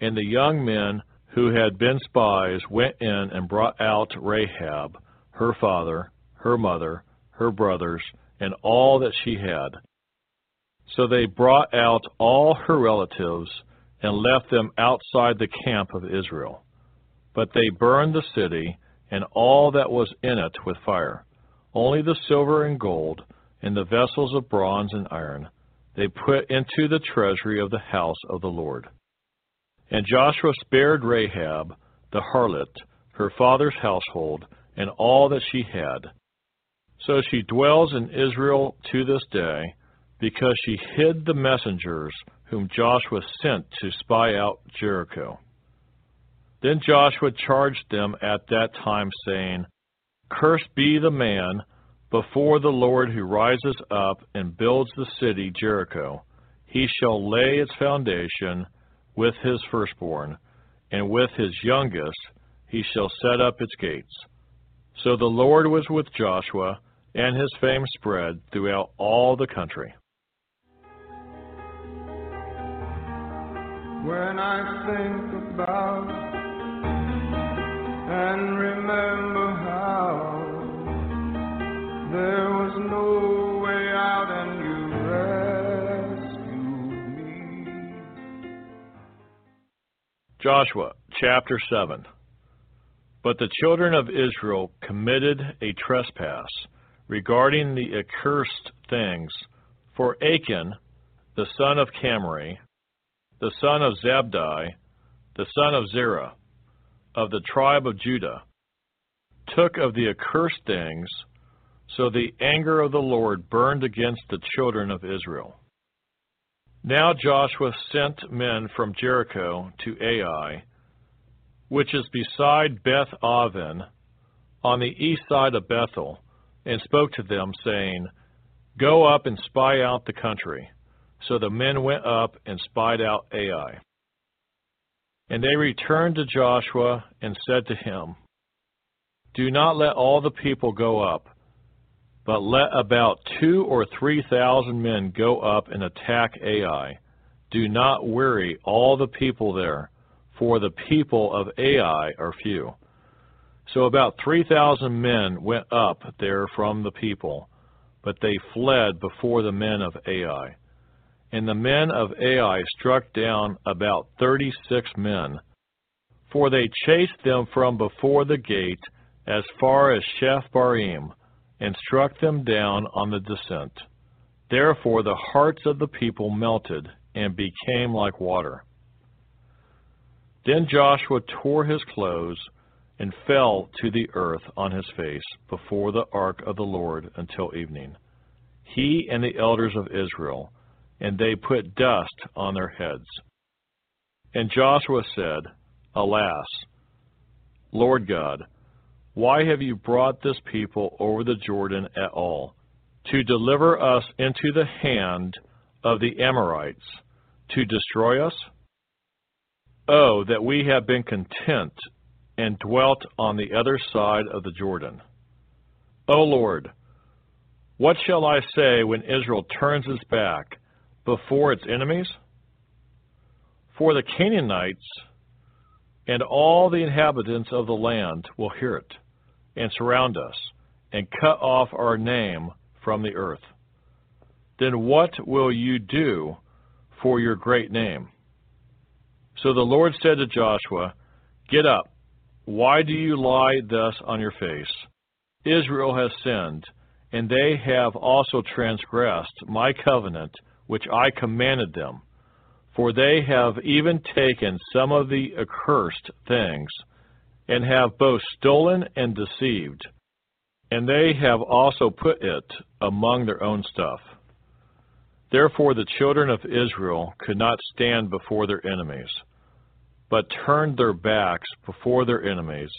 And the young men who had been spies went in and brought out Rahab, her father, her mother, her brothers, and all that she had. So they brought out all her relatives and left them outside the camp of Israel. But they burned the city and all that was in it with fire. Only the silver and gold and the vessels of bronze and iron they put into the treasury of the house of the Lord. And Joshua spared Rahab, the harlot, her father's household, and all that she had. So she dwells in Israel to this day, because she hid the messengers whom Joshua sent to spy out Jericho. Then Joshua charged them at that time, saying, Cursed be the man before the Lord who rises up and builds the city Jericho. He shall lay its foundation with his firstborn, and with his youngest he shall set up its gates. So the Lord was with Joshua, and his fame spread throughout all the country. When I think about and remember Joshua chapter 7 But the children of Israel committed a trespass regarding the accursed things, for Achan, the son of Carmi, the son of Zabdi, the son of Zerah, of the tribe of Judah, took of the accursed things, so the anger of the Lord burned against the children of Israel. Now Joshua sent men from Jericho to Ai, which is beside Beth Aven, on the east side of Bethel, and spoke to them, saying, Go up and spy out the country. So the men went up and spied out Ai. And they returned to Joshua and said to him, Do not let all the people go up but let about two or three thousand men go up and attack Ai. Do not weary all the people there, for the people of Ai are few. So about three thousand men went up there from the people, but they fled before the men of Ai. And the men of Ai struck down about thirty six men, For they chased them from before the gate as far as Shebarim, and struck them down on the descent. Therefore the hearts of the people melted and became like water. Then Joshua tore his clothes and fell to the earth on his face before the ark of the Lord until evening, he and the elders of Israel, and they put dust on their heads. And Joshua said, Alas, Lord God, why have you brought this people over the Jordan at all, to deliver us into the hand of the Amorites, to destroy us? Oh, that we had been content and dwelt on the other side of the Jordan. O Lord, what shall I say when Israel turns its back before its enemies? For the Canaanites and all the inhabitants of the land will hear it and surround us and cut off our name from the earth. Then what will you do for your great name? So the Lord said to Joshua, Get up. Why do you lie thus on your face? Israel has sinned, and they have also transgressed my covenant which I commanded them. For they have even taken some of the accursed things, and have both stolen and deceived, and they have also put it among their own stuff. Therefore the children of Israel could not stand before their enemies but turned their backs before their enemies,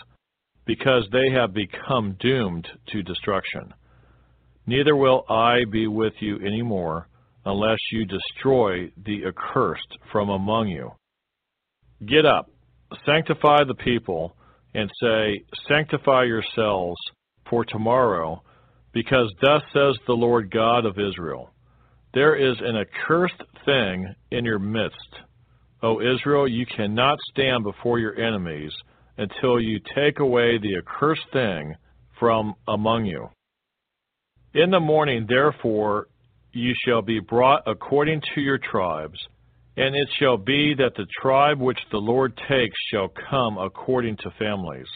because they have become doomed to destruction. Neither will I be with you any more, unless you destroy the accursed from among you. Get up, sanctify the people, and say, Sanctify yourselves for tomorrow, because thus says the Lord God of Israel There is an accursed thing in your midst O Israel, you cannot stand before your enemies until you take away the accursed thing from among you. In the morning, therefore, you shall be brought according to your tribes, and it shall be that the tribe which the Lord takes shall come according to families,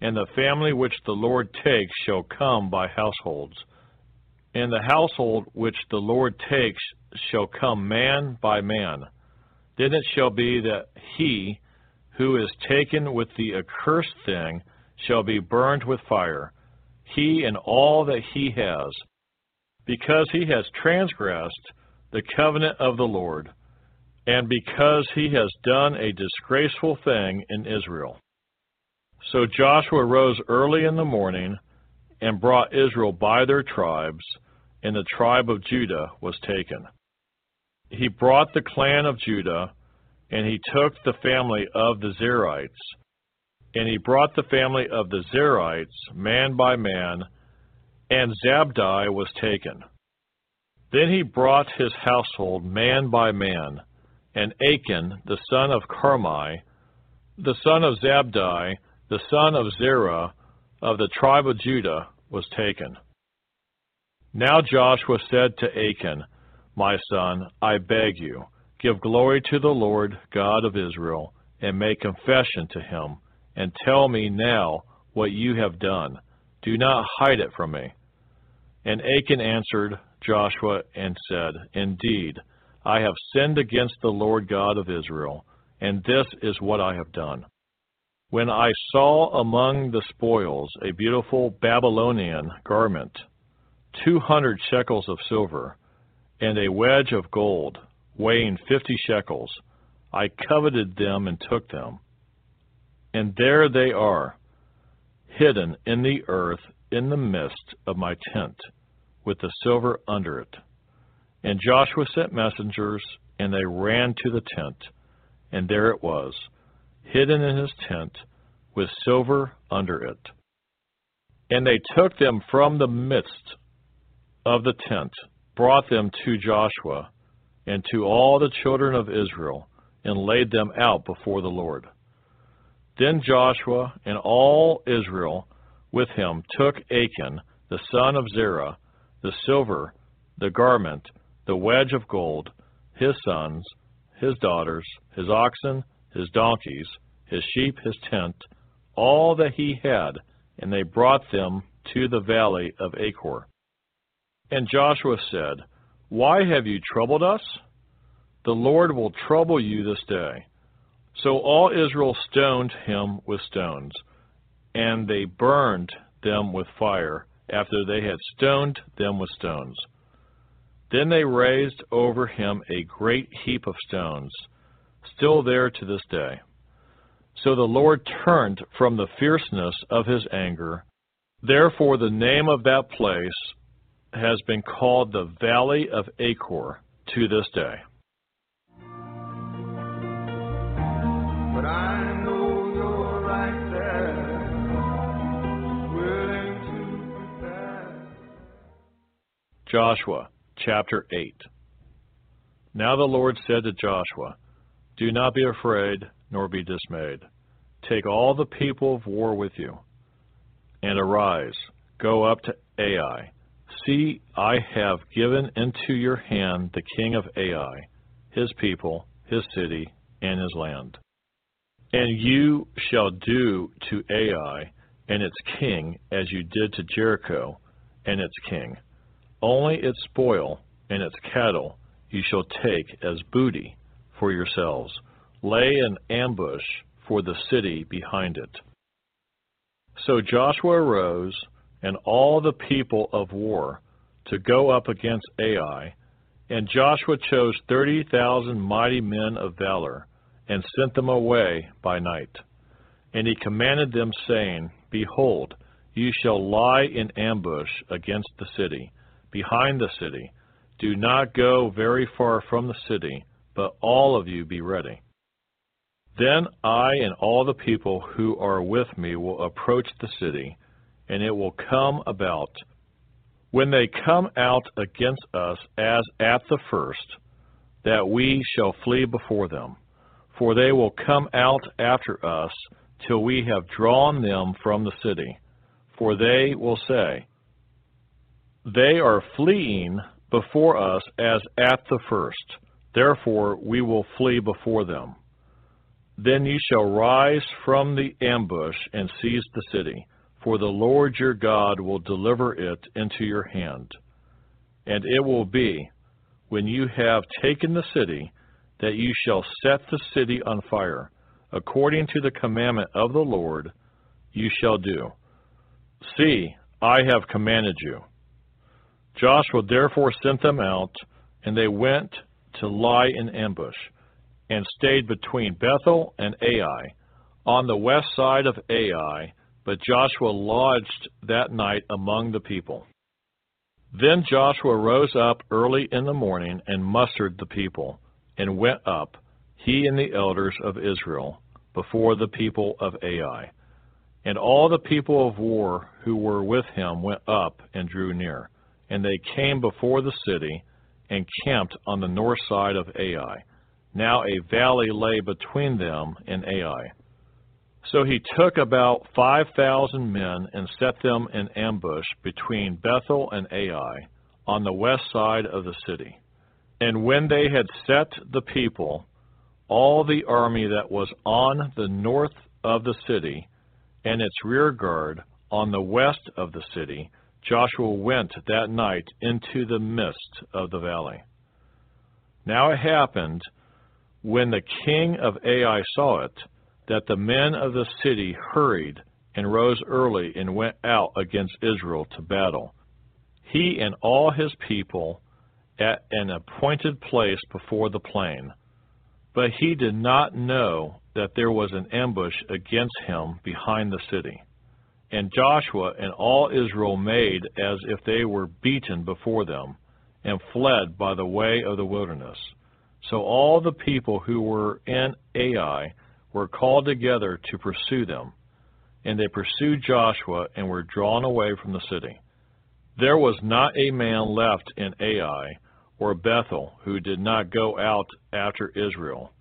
and the family which the Lord takes shall come by households, and the household which the Lord takes shall come man by man. Then it shall be that he who is taken with the accursed thing shall be burned with fire, he and all that he has, because he has transgressed the covenant of the Lord, and because he has done a disgraceful thing in Israel. So Joshua rose early in the morning and brought Israel by their tribes, and the tribe of Judah was taken he brought the clan of Judah, and he took the family of the Zerites. And he brought the family of the Zerites, man by man, and Zabdi was taken. Then he brought his household man by man, and Achan, the son of Carmi, the son of Zabdi, the son of Zerah, of the tribe of Judah, was taken. Now Joshua said to Achan, my son, I beg you, give glory to the Lord God of Israel, and make confession to him, and tell me now what you have done. Do not hide it from me. And Achan answered Joshua and said, Indeed, I have sinned against the Lord God of Israel, and this is what I have done. When I saw among the spoils a beautiful Babylonian garment, two hundred shekels of silver, and a wedge of gold, weighing fifty shekels. I coveted them and took them. And there they are, hidden in the earth in the midst of my tent, with the silver under it. And Joshua sent messengers, and they ran to the tent, and there it was, hidden in his tent, with silver under it. And they took them from the midst of the tent, brought them to Joshua and to all the children of Israel, and laid them out before the Lord. Then Joshua and all Israel with him took Achan, the son of Zerah, the silver, the garment, the wedge of gold, his sons, his daughters, his oxen, his donkeys, his sheep, his tent, all that he had, and they brought them to the valley of Achor. And Joshua said, Why have you troubled us? The Lord will trouble you this day. So all Israel stoned him with stones, and they burned them with fire after they had stoned them with stones. Then they raised over him a great heap of stones, still there to this day. So the Lord turned from the fierceness of his anger. Therefore, the name of that place has been called the Valley of Achor to this day. Joshua chapter 8 Now the Lord said to Joshua, Do not be afraid, nor be dismayed. Take all the people of war with you, and arise, go up to Ai. See, I have given into your hand the king of Ai, his people, his city, and his land. And you shall do to Ai and its king as you did to Jericho and its king. Only its spoil and its cattle you shall take as booty for yourselves. Lay an ambush for the city behind it. So Joshua arose, and all the people of war, to go up against Ai. And Joshua chose thirty thousand mighty men of valor, and sent them away by night. And he commanded them, saying, Behold, you shall lie in ambush against the city, behind the city. Do not go very far from the city, but all of you be ready. Then I and all the people who are with me will approach the city, and it will come about, when they come out against us as at the first, that we shall flee before them. For they will come out after us till we have drawn them from the city. For they will say, They are fleeing before us as at the first. Therefore we will flee before them. Then you shall rise from the ambush and seize the city, for the Lord your God will deliver it into your hand. And it will be, when you have taken the city, that you shall set the city on fire, according to the commandment of the Lord you shall do. See, I have commanded you. Joshua therefore sent them out, and they went to lie in ambush and stayed between Bethel and Ai, on the west side of Ai, but Joshua lodged that night among the people. Then Joshua rose up early in the morning and mustered the people, and went up, he and the elders of Israel, before the people of Ai. And all the people of war who were with him went up and drew near, and they came before the city, and camped on the north side of Ai now a valley lay between them and Ai. So he took about five thousand men and set them in ambush between Bethel and Ai on the west side of the city. And when they had set the people, all the army that was on the north of the city and its rear guard on the west of the city, Joshua went that night into the midst of the valley. Now it happened when the king of Ai saw it, that the men of the city hurried and rose early and went out against Israel to battle, he and all his people at an appointed place before the plain. But he did not know that there was an ambush against him behind the city. And Joshua and all Israel made as if they were beaten before them, and fled by the way of the wilderness. So all the people who were in Ai were called together to pursue them. And they pursued Joshua and were drawn away from the city. There was not a man left in Ai or Bethel who did not go out after Israel.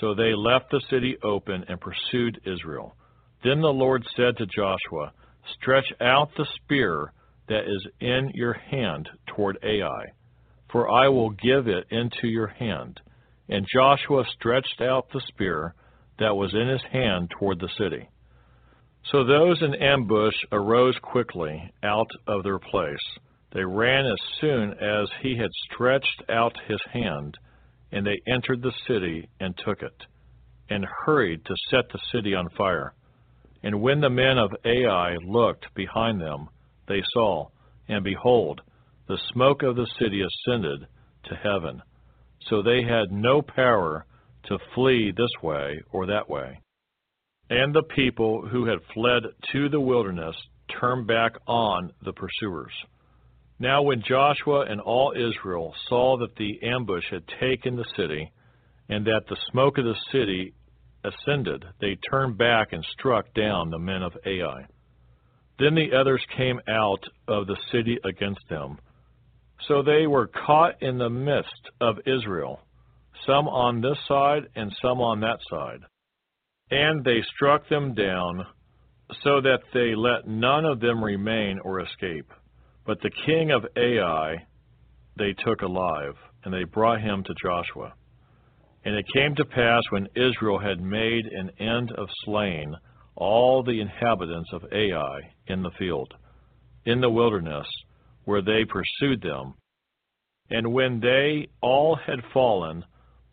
So they left the city open and pursued Israel. Then the Lord said to Joshua, Stretch out the spear that is in your hand toward Ai for I will give it into your hand. And Joshua stretched out the spear that was in his hand toward the city. So those in ambush arose quickly out of their place. They ran as soon as he had stretched out his hand, and they entered the city and took it, and hurried to set the city on fire. And when the men of Ai looked behind them, they saw, and behold, the smoke of the city ascended to heaven. So they had no power to flee this way or that way. And the people who had fled to the wilderness turned back on the pursuers. Now, when Joshua and all Israel saw that the ambush had taken the city, and that the smoke of the city ascended, they turned back and struck down the men of Ai. Then the others came out of the city against them. So they were caught in the midst of Israel, some on this side and some on that side. And they struck them down, so that they let none of them remain or escape. But the king of Ai they took alive, and they brought him to Joshua. And it came to pass when Israel had made an end of slaying all the inhabitants of Ai in the field, in the wilderness, where they pursued them, and when they all had fallen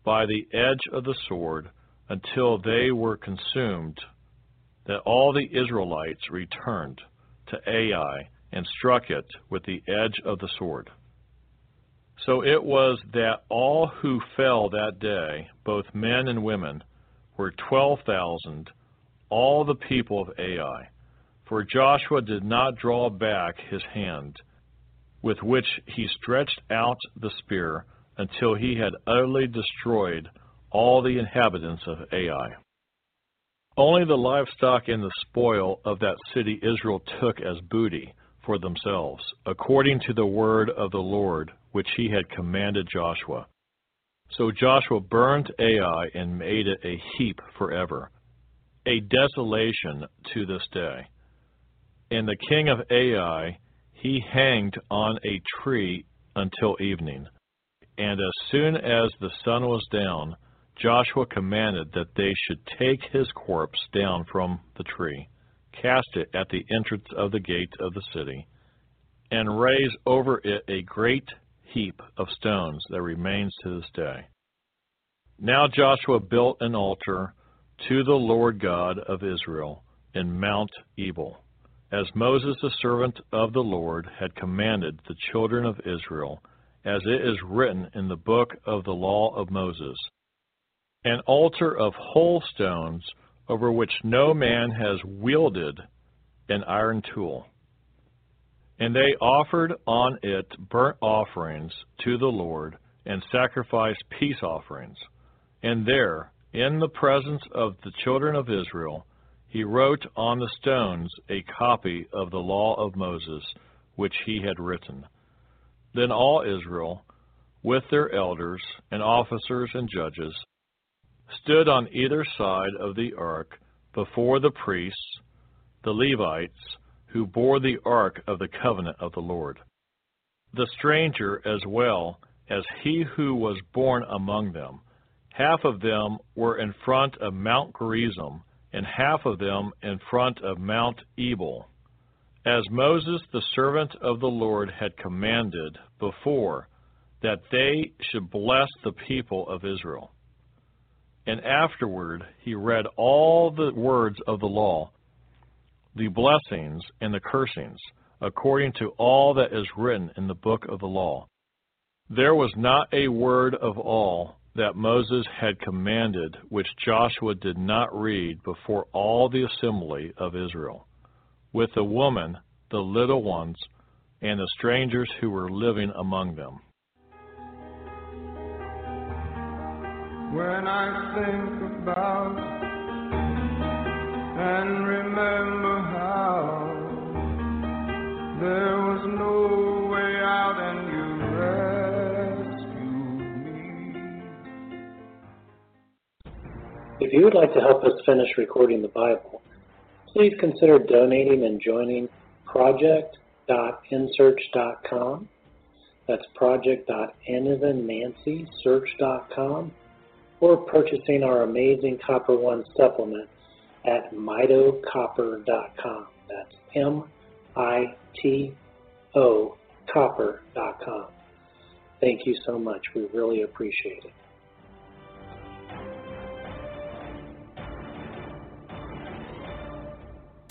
by the edge of the sword until they were consumed, that all the Israelites returned to Ai and struck it with the edge of the sword. So it was that all who fell that day, both men and women, were twelve thousand, all the people of Ai. For Joshua did not draw back his hand, with which he stretched out the spear, until he had utterly destroyed all the inhabitants of Ai. Only the livestock and the spoil of that city Israel took as booty for themselves, according to the word of the Lord which he had commanded Joshua. So Joshua burned Ai and made it a heap forever, a desolation to this day. And the king of Ai he hanged on a tree until evening. And as soon as the sun was down, Joshua commanded that they should take his corpse down from the tree cast it at the entrance of the gate of the city, and raise over it a great heap of stones that remains to this day. Now Joshua built an altar to the Lord God of Israel in Mount Ebal, as Moses the servant of the Lord had commanded the children of Israel, as it is written in the book of the law of Moses. An altar of whole stones over which no man has wielded an iron tool. And they offered on it burnt offerings to the Lord and sacrificed peace offerings. And there, in the presence of the children of Israel, he wrote on the stones a copy of the law of Moses, which he had written. Then all Israel, with their elders and officers and judges, stood on either side of the ark before the priests, the Levites, who bore the ark of the covenant of the Lord. The stranger as well as he who was born among them. Half of them were in front of Mount Gerizim, and half of them in front of Mount Ebal, as Moses the servant of the Lord had commanded before, that they should bless the people of Israel. And afterward he read all the words of the law, the blessings and the cursings, according to all that is written in the book of the law. There was not a word of all that Moses had commanded which Joshua did not read before all the assembly of Israel, with the woman, the little ones, and the strangers who were living among them. when I think about and remember how there was no way out and you. If you would like to help us finish recording the Bible, please consider donating and joining project.nsearch.com. That's project.nancy search.com or purchasing our amazing Copper One supplement at mitocopper.com. That's M-I-T-O copper.com. Thank you so much. We really appreciate it.